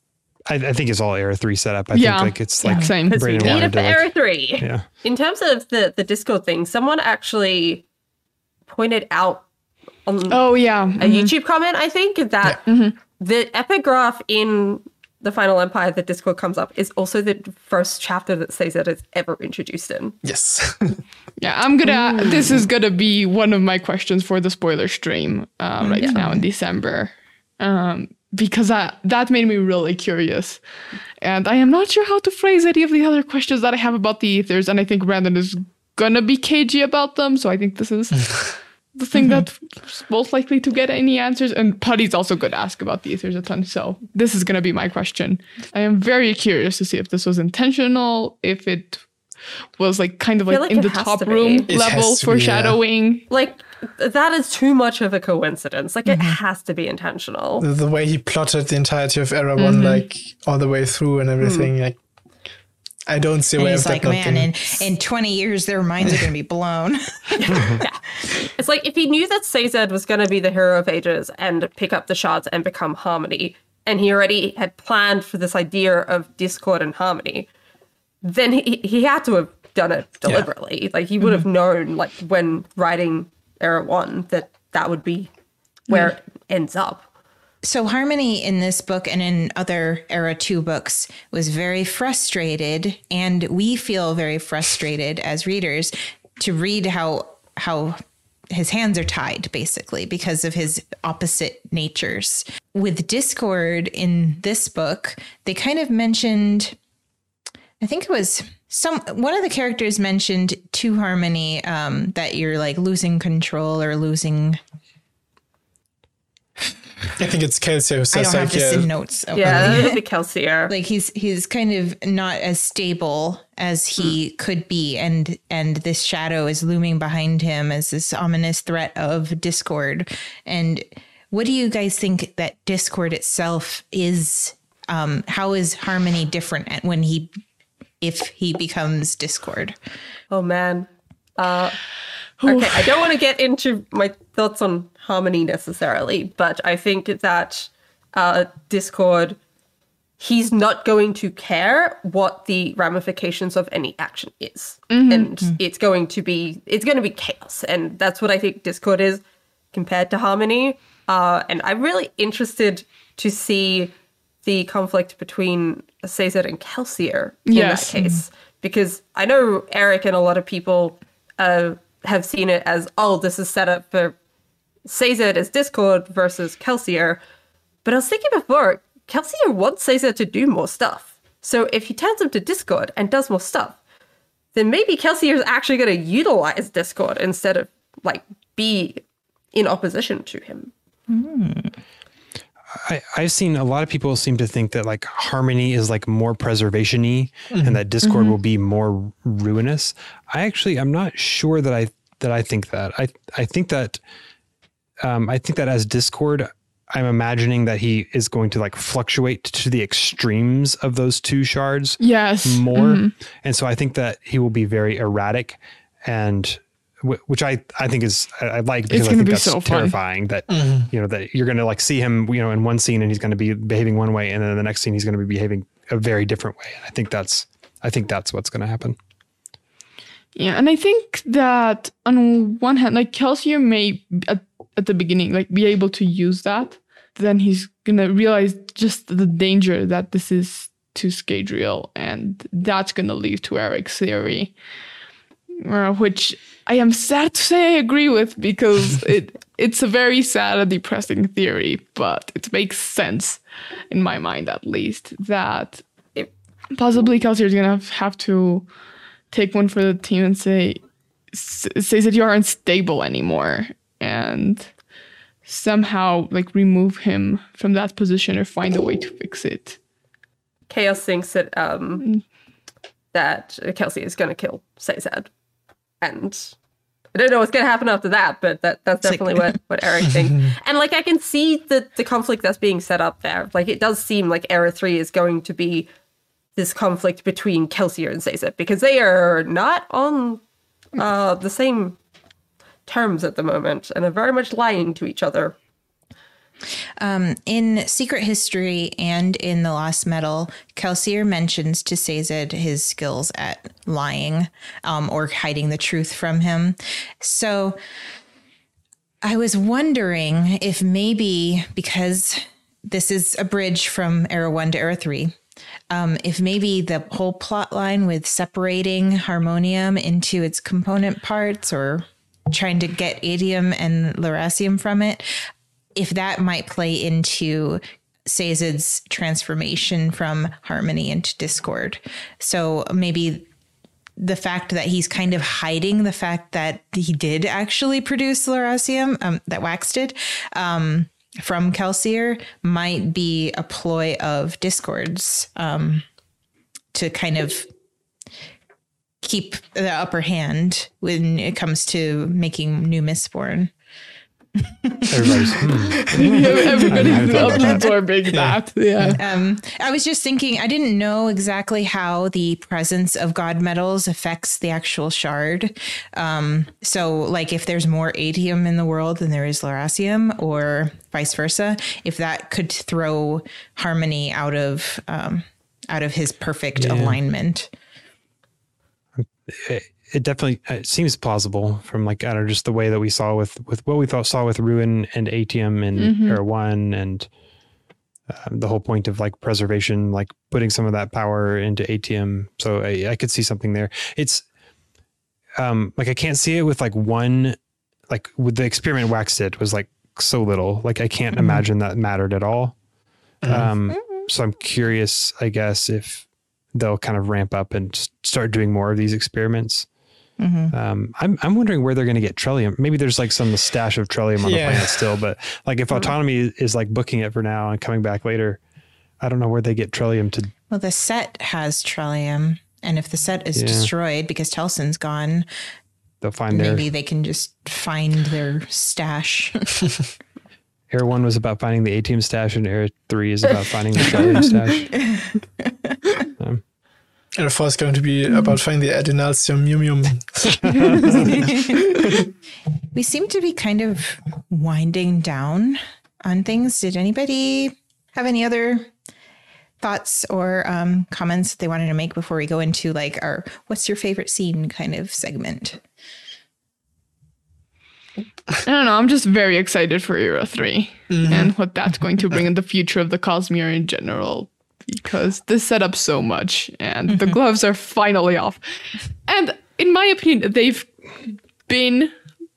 I, I think it's all Era three setup. I yeah. think like it's like same. Braden wanted to Era three. Yeah. In terms of the the Discord thing, someone actually pointed out on oh yeah a mm-hmm. YouTube comment I think that yeah. mm-hmm. the epigraph in the Final Empire that Discord comes up is also the first chapter that Sazed is ever introduced in. Yes. Yeah, I'm gonna. This is gonna be one of my questions for the spoiler stream uh, right now in December, um, because I, that made me really curious, and I am not sure how to phrase any of the other questions that I have about the ethers, and I think Brandon is gonna be cagey about them. So I think this is the thing mm-hmm. that's most likely to get any answers. And Putty's also gonna ask about the ethers a ton. So this is gonna be my question. I am very curious to see if this was intentional, if it was like kind of like, like in the top to room It level has to be, yeah. foreshadowing. Like that is too much of a coincidence. Like it mm-hmm. has to be intentional. the, the way he plotted the entirety of Era One, mm-hmm. like all the way through and everything, mm. like I don't see a And way of he's like, man, in, in 20 years, their minds are going to be blown. yeah. It's like if he knew that Sazed was going to be the hero of ages and pick up the shards and become Harmony, and he already had planned for this idea of discord and harmony, then he he had to have done it deliberately. Like he would have mm-hmm. known, like when writing Era One, that that would be where it ends up. So Harmony in this book and in other Era 2 books was very frustrated and we feel very frustrated as readers to read how how his hands are tied basically because of his opposite natures. With Discord in this book, they kind of mentioned I think it was some one of the characters mentioned to Harmony um, that you're like losing control or losing I think it's Kelsier who I says don't have like, this in yeah, notes. Okay. Yeah, that would be Kelsier. like he's he's kind of not as stable as he could be and and this shadow is looming behind him as this ominous threat of discord and what do you guys think that discord itself is um how is harmony different when he if he becomes discord Oh man. Uh, okay, I don't want to get into my thoughts on harmony necessarily, but I think that uh, Discord, he's not going to care what the ramifications of any action is, and it's going to be it's going to be chaos, and that's what I think Discord is compared to harmony. Uh, and I'm really interested to see the conflict between Sazed and Kelsier in Yes. that case. Because I know Eric and a lot of people uh, have seen it as, oh, this is set up for Sazed as Discord versus Kelsier. But I was thinking before, Kelsier wants Sazed to do more stuff. So if he turns him to Discord and does more stuff, then maybe Kelsier is actually going to utilize Discord instead of like be in opposition to him. Hmm. I, I've seen a lot of people seem to think that like harmony is like more preservation-y and that discord mm-hmm. will be more ruinous. I actually I'm not sure that I that I think that. I I think that um I think that as discord I'm imagining that he is going to like fluctuate to the extremes of those two shards Yes. more. Mm-hmm. And so I think that he will be very erratic and wh- which I, I think is I, I like because I gonna think be that's so fun. terrifying that mm-hmm. you know that you're going to like see him you know in one scene and he's going to be behaving one way and then the next scene he's going to be behaving a very different way. I think that's I think that's what's going to happen. Yeah, and I think that on one hand, like Kelsier may at, at the beginning like be able to use that. Then he's gonna realize just the danger that this is to Scadrial, and that's gonna lead to Eric's theory, uh, which I am sad to say I agree with because it it's a very sad and depressing theory, but it makes sense in my mind at least that It- possibly Kelsier is gonna have, have to take one for the team and say says that you aren't stable anymore and somehow like remove him from that position or find a way to fix it. Chaos thinks that um that Kelsier is going to kill Sazed, and I don't know what's going to happen after that, but that that's like- definitely what what Eric thinks. And like I can see the the conflict that's being set up there. Like it does seem like Era Three is going to be this conflict between Kelsier and Sazed because they are not on uh, the same terms at the moment and are very much lying to each other. In Secret History and in The Lost Metal, Kelsier mentions to Sazed his skills at lying um, or hiding the truth from him. So I was wondering if maybe because this is a bridge from era one to era three. Um, if maybe the whole plot line with separating harmonium into its component parts or trying to get atium and lerasium from it, if that might play into Sazed's transformation from harmony into discord. So maybe the fact that he's kind of hiding the fact that he did actually produce lerasium, um, that Wax did, um, from Kelsier might be a ploy of discords um, to kind of keep the upper hand when it comes to making new Mistborn. Everybody's hmm. Everybody's absorbing that. Yeah. Um, I was just thinking, I didn't know exactly how the presence of god metals affects the actual shard. Um, so, like, if there's more atium in the world than there is lerasium, or vice versa, if that could throw harmony out of um, out of his perfect alignment. It, it definitely it seems plausible from like I don't know just the way that we saw with with what we thought saw with Ruin and Atium in Era One and um, the whole point of like preservation, like putting some of that power into atium. So I, I could see something there. It's um like I can't see it with like one like with the experiment Wax it was like so little. Like I can't imagine that mattered at all. Um, so I'm curious, I guess, if they'll kind of ramp up and start doing more of these experiments. Um, I'm I'm wondering where they're going to get Trellium. Maybe there's like some stash of Trellium on Yeah. the planet still, but like if autonomy is like booking it for now and coming back later, I don't know where they get Trellium to. Well, the set has Trellium, and if the set is Yeah. destroyed because Telsin's gone, They'll find their maybe they can just find their stash. Era One was about finding the atium stash, and Era Three is about finding the Trellium stash. And of course, going to be about finding the adenalcium mumium. we seem to be kind of winding down on things. Did anybody have any other thoughts or um, comments that they wanted to make before we go into like our what's your favorite scene kind of segment? I don't know. I'm just very excited for Era 3 and what that's going to bring in the future of the Cosmere in general because this set up so much and the mm-hmm. gloves are finally off. And in my opinion, they've been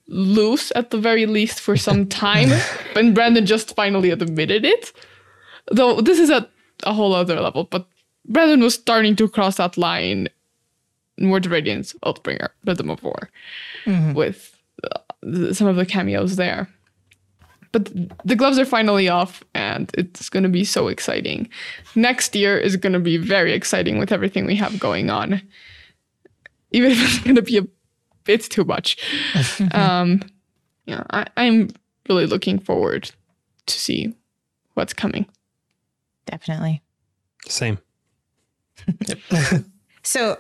loose at the very least for some time, but Brandon just finally admitted it. Though this is at a whole other level, but Brandon was starting to cross that line in Word Radiance, Oathbringer, Rhythm of War, mm-hmm. with th- some of the cameos there. But the gloves are finally off, and it's going to be so exciting. Next year is going to be very exciting with everything we have going on, even if it's going to be a bit too much. um, yeah, I, I'm really looking forward to see what's coming. Definitely. Same. So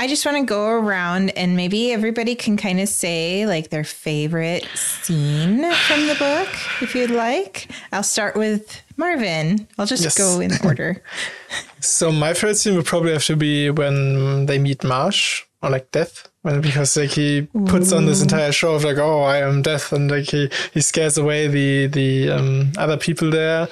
I just want to go around and maybe everybody can kind of say like their favorite scene from the book, if you'd like. I'll start with Marvin. I'll just Yes. go in order. So my favorite scene would probably have to be when they meet Marsh or like Death, when because like he puts on this entire show of like, oh, I am Death, and like he he scares away the the um, other people there,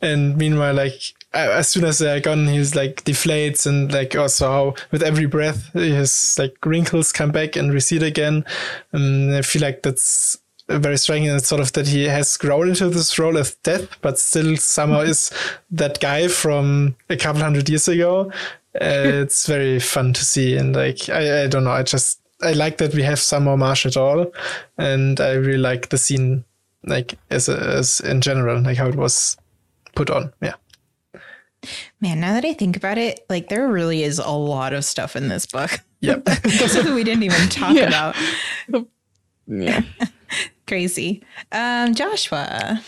and meanwhile like as soon as they're gone, he's like deflates and like also how with every breath his like wrinkles come back and recede again. And I feel like that's very striking and it's sort of that he has grown into this role of death, but still somehow is that guy from a couple hundred years ago. Uh, it's very fun to see and like I, I don't know, I just I like that we have some more Marsh at all, and I really like the scene like as a, as in general, like how it was put on. Yeah. Man, now that I think about it, like there really is a lot of stuff in this book. Yep. that we didn't even talk Yeah. about. Yeah. Crazy. Um, Joshua.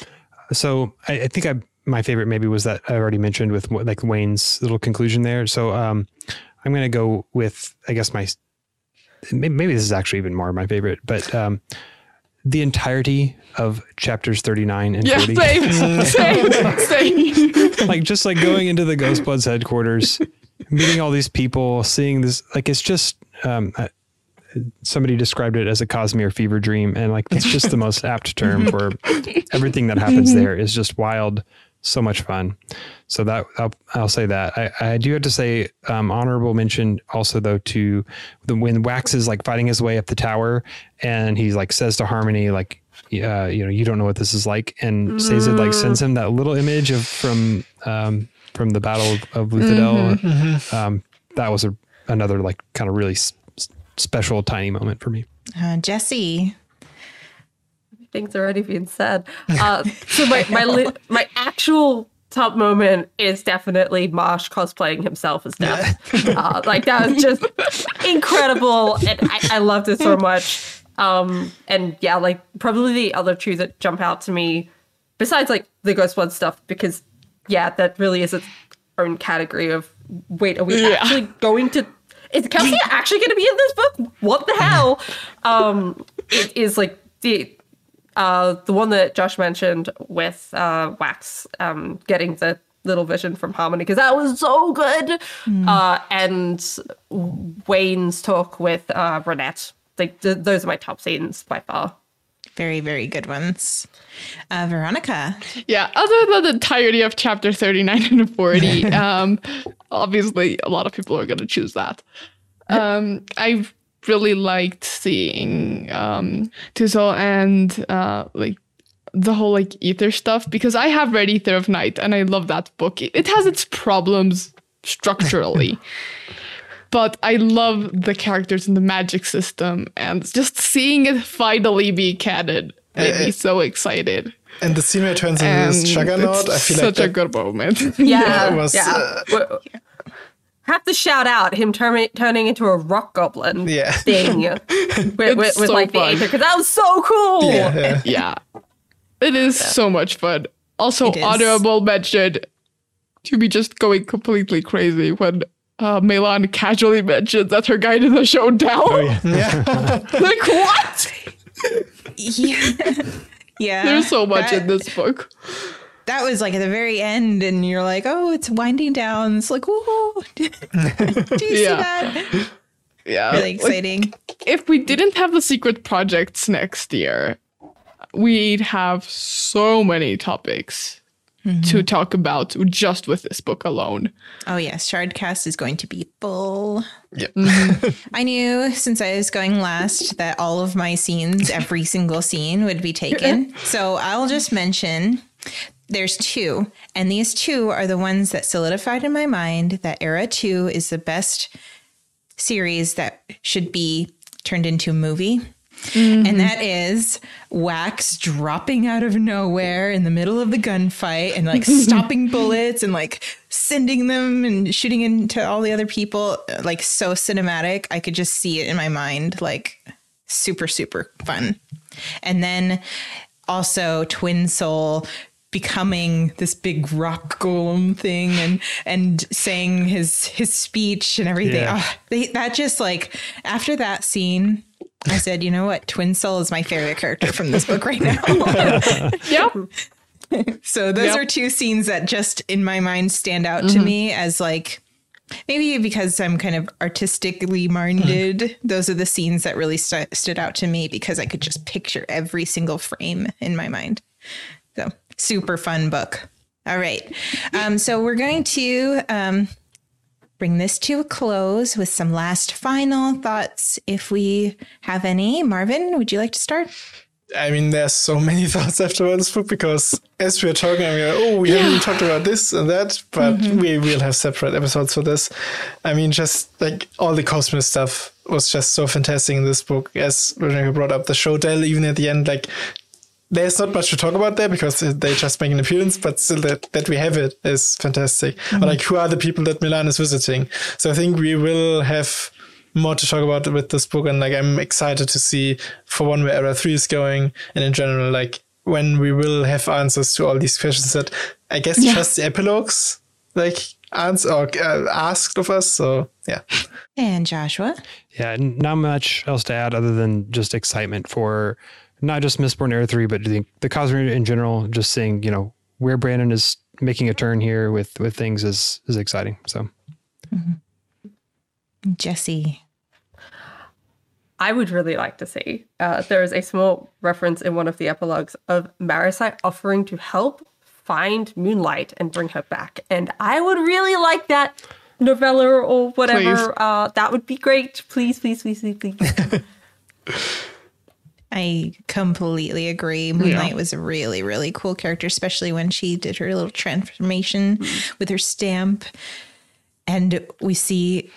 So I, I think I my favorite maybe was that I already mentioned with like Wayne's little conclusion there. So um, I'm gonna go with I guess my maybe this is actually even more my favorite, but um, the entirety of chapters 39 and Yeah, 40. same, same, same. like just like going into the Ghostbloods headquarters, meeting all these people, seeing this, like it's just um, uh, somebody described it as a Cosmere fever dream, and like that's just the most apt term for everything that happens there is just wild. So much fun. So that I'll, I'll say that. I, I do have to say um, honorable mention also though to the when Wax is like fighting his way up the tower and he like says to Harmony like uh, you know you don't know what this is like and says it like sends him that little image of from um, from the Battle of, of Luthadel. Um, that was a another like kind of really s- s- special tiny moment for me. Uh, Jesse. Things already being said. Uh, so my my li- my actual top moment is definitely Marsh cosplaying himself as Death. Uh, like that was just incredible, and I, I loved it so much. Um, and yeah, like probably the other two that jump out to me, besides like the Ghostblood stuff, because yeah, that really is its own category of wait, are we Yeah. actually going to? Is Kelsier actually going to be in this book? What the hell? Um, it is like the uh, the one that Josh mentioned with uh, Wax um, getting the little vision from Harmony because that was so good, uh, and Wayne's talk with uh, Ranette. Like th- those are my top scenes by far. Very, very good ones. Uh, Veronica. Yeah, other than the entirety of chapter 39 and 40, um, obviously a lot of people are going to choose that. Um, I really liked seeing um, Tussle and uh, like the whole like ether stuff because I have read Aether of Night and I love that book. It, it has its problems structurally. But I love the characters and the magic system, and just seeing it finally be canon made me so excited. And the scene where it turns into And this juggernaut, I feel like such a that, good moment. Yeah, it was, yeah. uh, W- Have to shout out him turning turning into a rock goblin Yeah. thing with, with, with so like the fun. ether because that was so cool. yeah, yeah. yeah. It is so much fun. Also, honorable mention to be just going completely crazy when uh, MeLaan casually mentions that her guide is a Sho Del. Oh yeah. like, what? Yeah. yeah. There's so much that, in this book. That was like at the very end, and you're like, oh, it's winding down. It's like, whoa. Do you see Yeah. that? Yeah. Really like, exciting. if we didn't have the secret projects next year, we'd have so many topics to mm-hmm. talk about just with this book alone. Oh, yes. Shardcast is going to be full. Yep. I knew since I was going last that all of my scenes, every single scene would be taken. So I'll just mention there's two, and these two are the ones that solidified in my mind that Era 2 is the best series that should be turned into a movie. And that mm-hmm. is Wax dropping out of nowhere in the middle of the gunfight and like stopping bullets and like sending them and shooting into all the other people. Like so cinematic. I could just see it in my mind. Like super, super fun. And then also Twin Soul becoming this big rock golem thing and and saying his his speech and everything. Yeah. Ah, they, that just like after that scene, I said, you know what, Twin Soul is my favorite character from this book right now. Yep. so those Yep. are two scenes that just in my mind stand out to me as like maybe because I'm kind of artistically minded. those are the scenes that really stu- stood out to me because I could just picture every single frame in my mind. Super fun book. All right. Um, so we're going to um, bring this to a close with some last final thoughts, if we have any. Marvin, would you like to start? I mean, there's so many thoughts after this book because as we are talking, I'm like, oh, we haven't talked about this and that, but we will have separate episodes for this. I mean, just like all the Cosmos stuff was just so fantastic in this book. As Veronica brought up the Sho Del, even at the end, like there's not much to talk about there because they just make an appearance, but still that, that we have it is fantastic. Or like who are the people that MeLaan is visiting? So I think we will have more to talk about with this book and like I'm excited to see for one where era three is going and in general like when we will have answers to all these questions that I guess just the epilogues like answer or uh, asked of us. So yeah. And Joshua? Yeah, not much else to add other than just excitement for not just Mistborn Era 3, but the, the Cosmere in general. Just seeing, you know, where Brandon is making a turn here with with things is is exciting. So Jesse. I would really like to see. Uh, there is a small reference in one of the epilogues of Marasite offering to help find Moonlight and bring her back. And I would really like that novella or whatever. Uh, that would be great. Please, please, please, please, please. I completely agree. Moonlight was a really, really cool character, especially when she did her little transformation with her stamp. And we see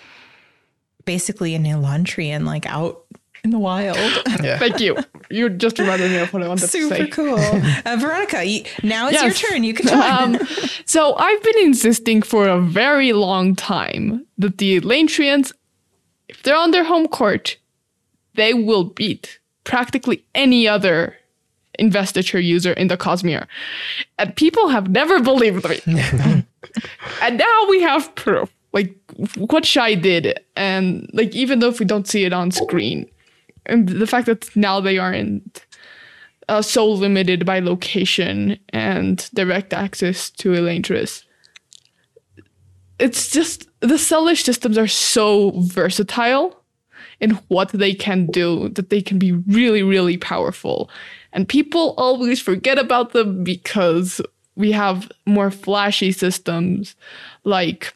basically an Elantrian like out in the wild. Yeah. Thank you. You just reminded me of what I wanted to say. Super cool. Uh, Veronica, you, now it's Yes. your turn. You can talk. Um, so I've been insisting for a very long time that the Elantrians, if they're on their home court, they will beat practically any other investiture user in the Cosmere. And people have never believed me. and now we have proof. Like what Shai did, and like even though if we don't see it on screen, and the fact that now they aren't uh, so limited by location and direct access to Elantris. It's just the Selish systems are so versatile in what they can do that they can be really, really powerful. And people always forget about them because we have more flashy systems like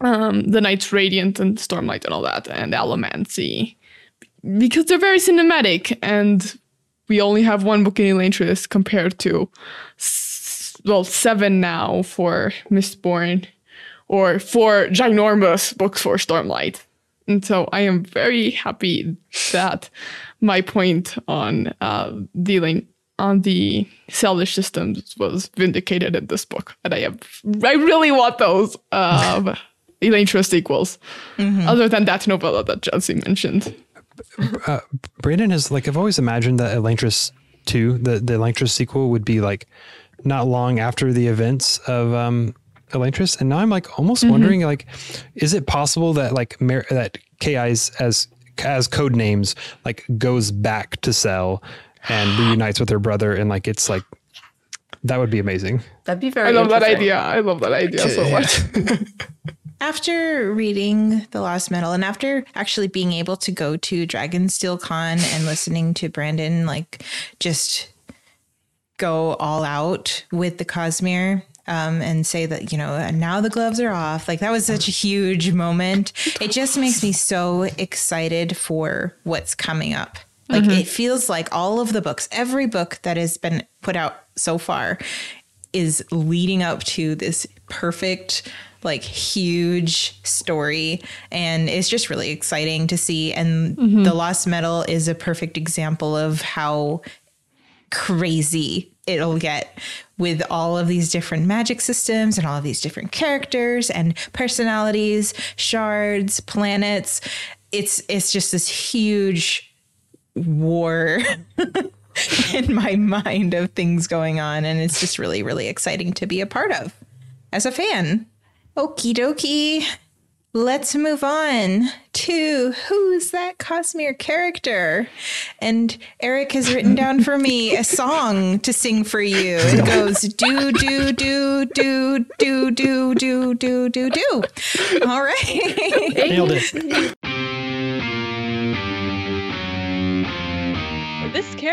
um, the Knights Radiant and Stormlight and all that, and Allomancy. Because they're very cinematic and we only have one book in Elantris compared to well seven now for Mistborn or four ginormous books for Stormlight. And so I am very happy that my point on uh, dealing on the Selish systems was vindicated in this book. And I have I really want those uh, Elantris sequels. Other than that novella that Jesse mentioned. Brandon has like I've always imagined that Elantris two, the the Elantris sequel, would be like not long after the events of um Elantris, and now I'm like almost mm-hmm. wondering like, is it possible that like Mer- that Ki's as as code names like goes back to Sel and reunites with her brother, and like it's like that would be amazing. That'd be very I love that idea. I love that idea so Yeah. much. After reading The Lost Metal and after actually being able to go to Dragonsteel Con and listening to Brandon like just go all out with the Cosmere um, and say that, you know, "And now the gloves are off. Like that was such a huge moment. It just makes me so excited for what's coming up. Like it feels like all of the books, every book that has been put out so far is leading up to this perfect like huge story and it's just really exciting to see and the lost metal is a perfect example of how crazy it'll get with all of these different magic systems and all of these different characters and personalities shards planets. It's it's just this huge war in my mind of things going on and it's just really really exciting to be a part of as a fan. Okie dokie let's move on to who's that cosmere character? And eric has written down for me a song to sing for you. It goes do do do do do do do do do do. All right. Nailed it.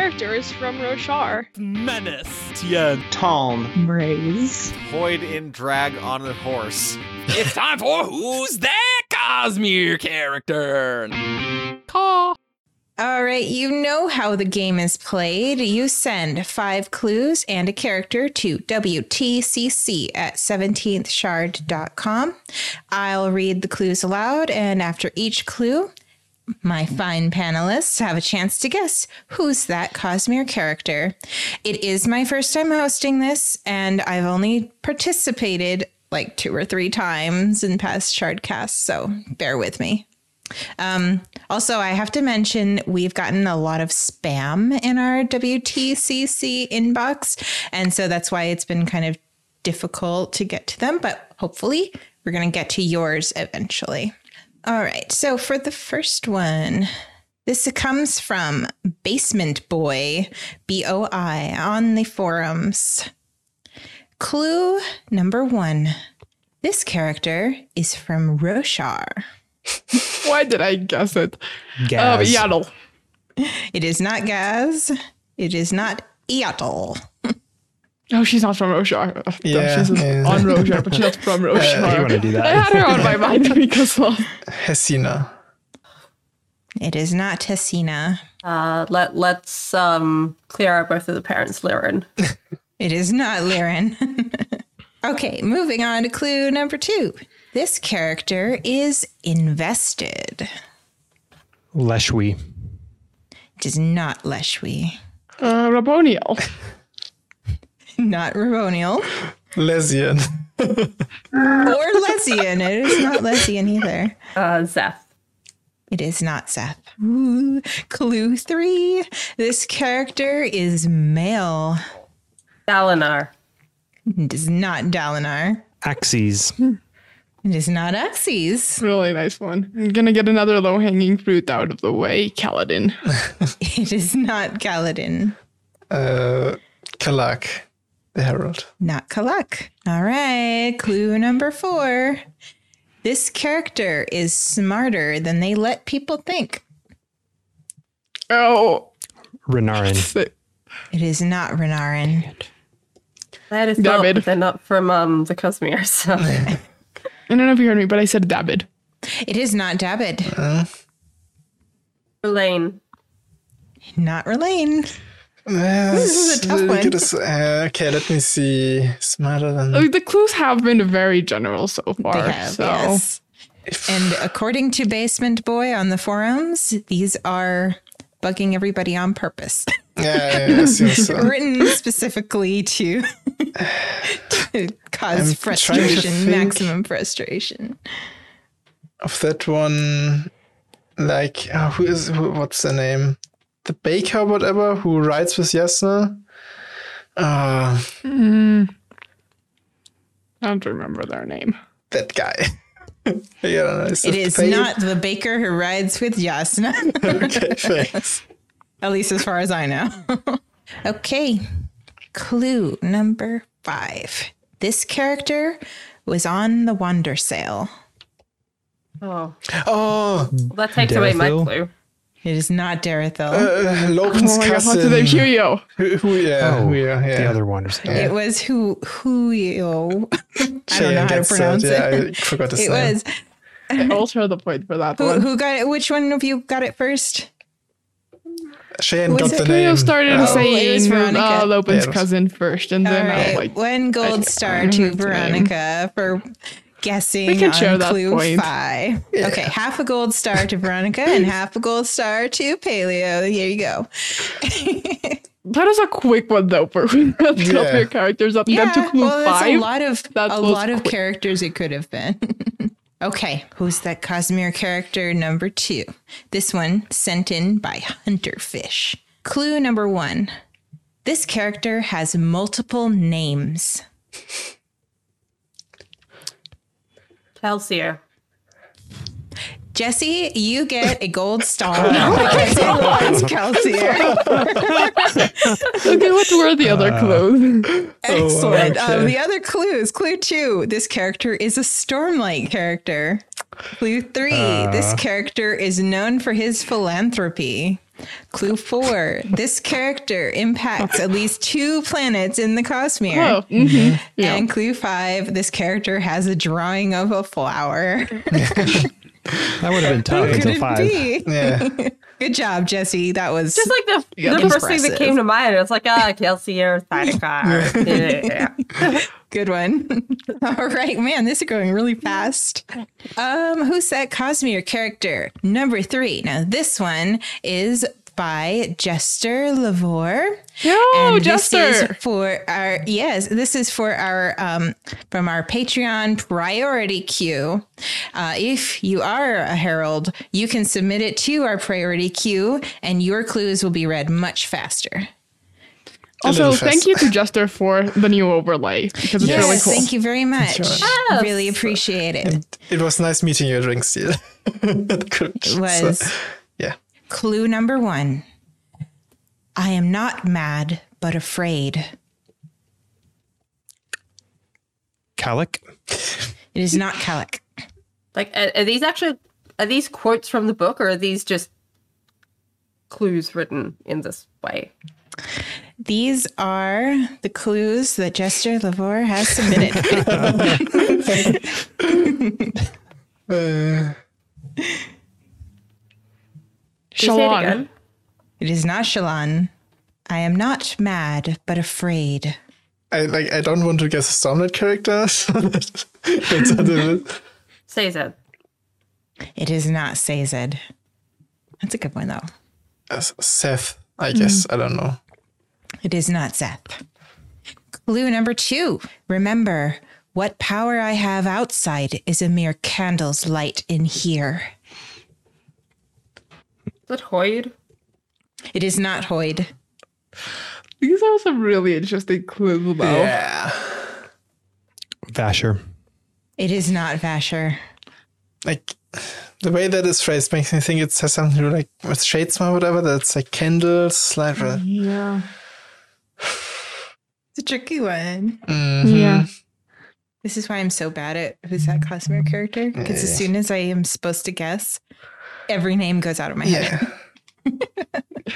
character is from Roshar. Menace. Tien. Tom. Braze. Void in drag on a horse. it's time for Who's That Cosmere Character? Caw. All right, you know how the game is played. You send five clues and a character to WTCC at 17thshard.com. I'll read the clues aloud, and after each clue, my fine panelists have a chance to guess who's that Cosmere character. It is my first time hosting this, and I've only participated like two or three times in past Shardcasts, so bear with me. Um, also, I have to mention we've gotten a lot of spam in our WTCC inbox. And so that's why it's been kind of difficult to get to them. But hopefully, we're going to get to yours eventually. All right. So for the first one, this comes from Basement Boy, B O I, on the forums. Clue number one this character is from Roshar. Why did I guess it? Gaz. Um, Yaddle. It is not Gaz. Oh, she's not from Roshar. Ugh, Yeah, she's yeah. on Roshar, but she's not from Roshar. you wanna do that. I had her on my mind because well, Hesina. It is not Hesina. Uh, let let's um clear out both of the parents, Lirin. It is not Lirin. okay, moving on to clue number two. This character is invested. Leshwi. It is not Leshwi. uh, Raboniel. Not Raboniel. Lezian. Or Lezian. It is not Lezian either. Uh, Szeth. It is not Szeth. Ooh, clue three. This character is male. Dalinar. It is not Dalinar. Axies. It is not Axies. Really nice one. I'm gonna get another low hanging fruit out of the way. Kaladin. It is not Kaladin. Uh, Kalak. The Herald. Not Kalak. All right, clue number four. This character is smarter than they let people think. Oh, Renarin. It is not Renarin. That is Damn not, it. but they're not from um the Cosmere, so I don't know if you heard me, but I said David. It is not David. Rlain. Not Rlain. This is a tough one. uh, okay, let me see. Smarter than. Like, the clues have been very general so far. They have, so yes. And according to Basement Boy on the forums, these are bugging everybody on purpose. Yeah, yeah, I assume so. Written specifically to, to cause I'm trying to frustration, maximum frustration. of that one, like oh, who is who, what's the name? The baker, or whatever, who rides with Jasnah. Uh, I don't remember their name. that guy. yeah, is It is not the baker who rides with Jasnah, Okay, thanks. at least as far as I know. okay, clue number five. This character was on the Wandersail. Oh, Oh, well, that takes away my clue. It is not Derethil. uh, Lopen's Oh my god, what's cousin. Huio. Who, who, yeah, Oh, who, yeah, yeah. The other wonders. It was who Huio. I don't Cheyenne know how to gets that, pronounce Yeah, it. I forgot his It name. was I'll share the point for that who, one. who got it? Which one of you got it first? Cheyenne was got it? the name. Huio started Oh, it was saying Veronica. uh, Lopen's Yeah, it was- cousin first, and All then right, I'll like one gold star to his name. Veronica for guessing We can on share that clue point. five. Okay, half a gold star to Veronica and half a gold star to Paleo. Here you go. that is a quick one though for the Yeah. your characters up Yeah, get to clue well, that's five. a lot of That a lot of quick. characters it could have been. okay, who's that Cosmere character number two? This one sent in by Hunterfish. Clue number one. This character has multiple names. Kelsier. Jesse, you get a gold star because it was Kelsier. okay, what were the other clues? Excellent. Um, okay. the other clues. Clue two. This character is a Stormlight character. Clue three. this character is known for his philanthropy. Clue four. This character impacts at least two planets in the Cosmere. Oh, mhm. yeah. And clue five. This character has a drawing of a flower. That would have been tough Could until five. be? Yeah. Good job, Jesse. That was Just like the, Yeah, the first thing that came to mind. It's like, ah, Kelsier, Thaidakar. yeah. Good one. All right, man, this is going really fast. Um, who's that Cosmere character? Number three. Now, this one is by Jester Lavore. Yo, this is Jester. for our yes, this is for our um from our Patreon priority queue. Uh, if you are a herald, you can submit it to our priority queue, and your clues will be read much faster. Also, thank you to Jester for the new overlay because it's Yes, really cool. thank you very much. right. Really appreciate it. It was nice meeting you, Drink Steel. It was yeah. Clue number one. I am not mad, but afraid. Calic. It is not Calic. Like, are, are these actually are these quotes from the book, or are these just clues written in this way? These are the clues that Jester Lavore has submitted. Uh, Say it Shallan. again. it is not Shallan. I am not mad, but afraid. I like. I don't want to guess a Stormlight character. so that- That's a little bit. Say it. It is not Sazed. That's a good one, though. Uh, Szeth, I guess. I don't know. It is not Szeth. Clue number two. Remember, what power I have outside is a mere candle's light in here. Is it Hoid? It is not Hoid. These are some really interesting clues, though. Yeah. Vasher. It is not Vasher. Like the way that is phrased makes me think it has something to do like with Shadesmar or whatever. That's like candles, like. Yeah. It's a tricky one. mhm. Yeah. This is why I'm so bad at who's that Cosmere character. Because as soon as I am supposed to guess, every name goes out of my head. Yeah.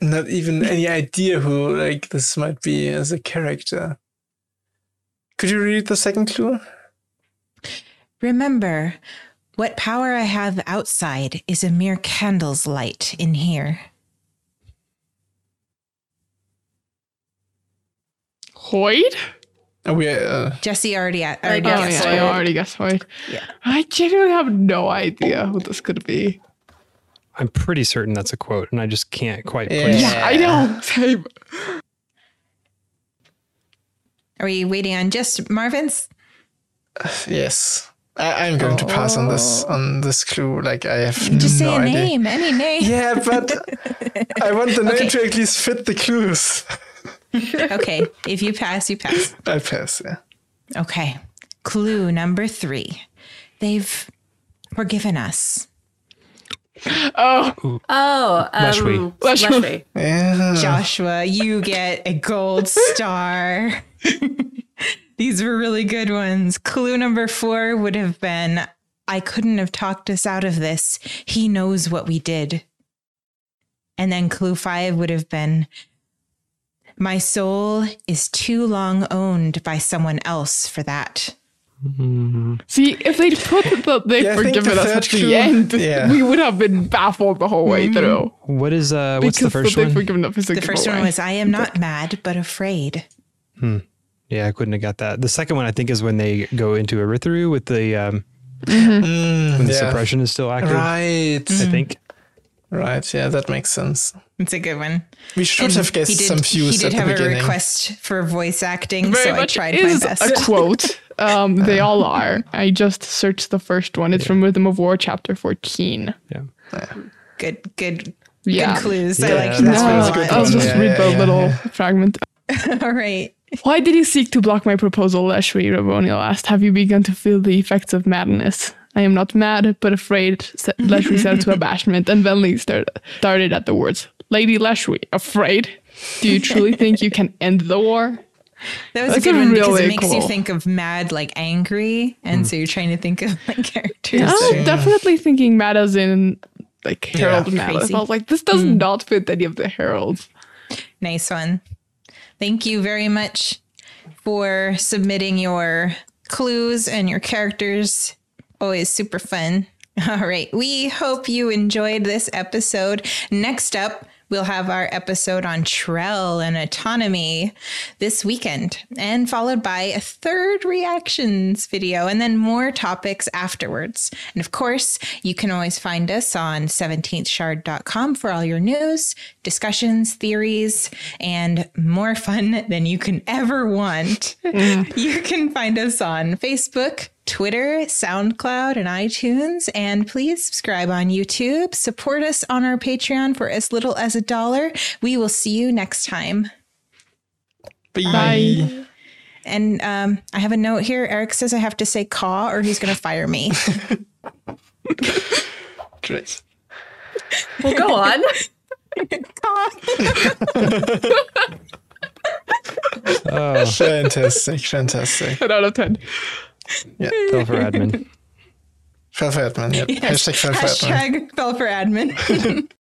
Not even any idea who like this might be as a character. Could you read the second clue? Remember, what power I have outside is a mere candle's light in here. Hoid? Oh, we uh, Jesse already, a- I already Oh, guess guessed yeah. I already guessed Hoid. Yeah. I genuinely have no idea who this could be. I'm pretty certain that's a quote, and I just can't quite Yeah. place. Yeah, I know. Same. Are we waiting on just Marvin's? yes. I, I'm going to pass on this on this clue. Like I have Just no say a idea. name, any name. Yeah, but I want the name Okay. to at least fit the clues. Okay, if you pass, you pass. I pass. Yeah. Okay. Clue number three. They've forgiven us. Oh, Oh, um, Leshwi. Leshwi. Leshwi. Yeah. Joshua, you get a gold star. These were really good ones. Clue number four would have been I couldn't have talked us out of this. He knows what we did. And then clue five would have been My soul is too long owned by someone else for that. see, if they'd put that they've Yeah, I think forgiven the us at the clue- end, yeah. we would have been baffled the whole way through. What is uh? What's the first they've one? forgiven us The first one was I am not mad, but afraid. Hmm. Yeah, I couldn't have got that. The second one, I think, is when they go into Urithiru with the um, Mm, when the yeah. suppression is still active. Right. I think. Right. Yeah, that makes sense. It's a good one. We should And have guessed did, some he views did at the have a beginning. request for voice acting, Very so I much tried my is best. a quote. Um, they all are. I just searched the first one. It's from Rhythm of War, chapter 14. Yeah. good, good, Yeah. good clues. I like that's that a one No, a good. I'll just Yeah, read the yeah, little yeah. fragment. All right. Why did you seek to block my proposal, Leshwi? Raboniel asked. Have you begun to feel the effects of madness? I am not mad, but afraid, said- Leshwi said to abashment, and Venli started, started at the words. Lady Leshwi, afraid? Do you truly think you can end the war? That was That's a good a one because it makes you think of mad, like angry, and hmm. so you're trying to think of like characters. I was Yeah. definitely thinking mad as in like Herald Yeah. mad. Crazy. I was like, this does hmm. not fit any of the heralds. Nice one. Thank you very much for submitting your clues and your characters. Always super fun. All right. We hope you enjoyed this episode. Next up, we'll have our episode on Trell and autonomy this weekend, and followed by a third reactions video, and then more topics afterwards. And of course, you can always find us on 17thshard.com for all your news, discussions, theories, and more fun than you can ever want. you can find us on Facebook. Twitter, SoundCloud, and iTunes. And please subscribe on YouTube. Support us on our Patreon for as little as a dollar. We will see you next time. Bye. And um, I have a note here. Eric says I have to say caw or he's going to fire me. Great. Well, go on. caw. Oh, Fantastic. Fantastic. 10 out of 10. Yeah. fell for admin. Fell for admin. Yep. Yes. Hashtag fell for admin. Hashtag fell for admin.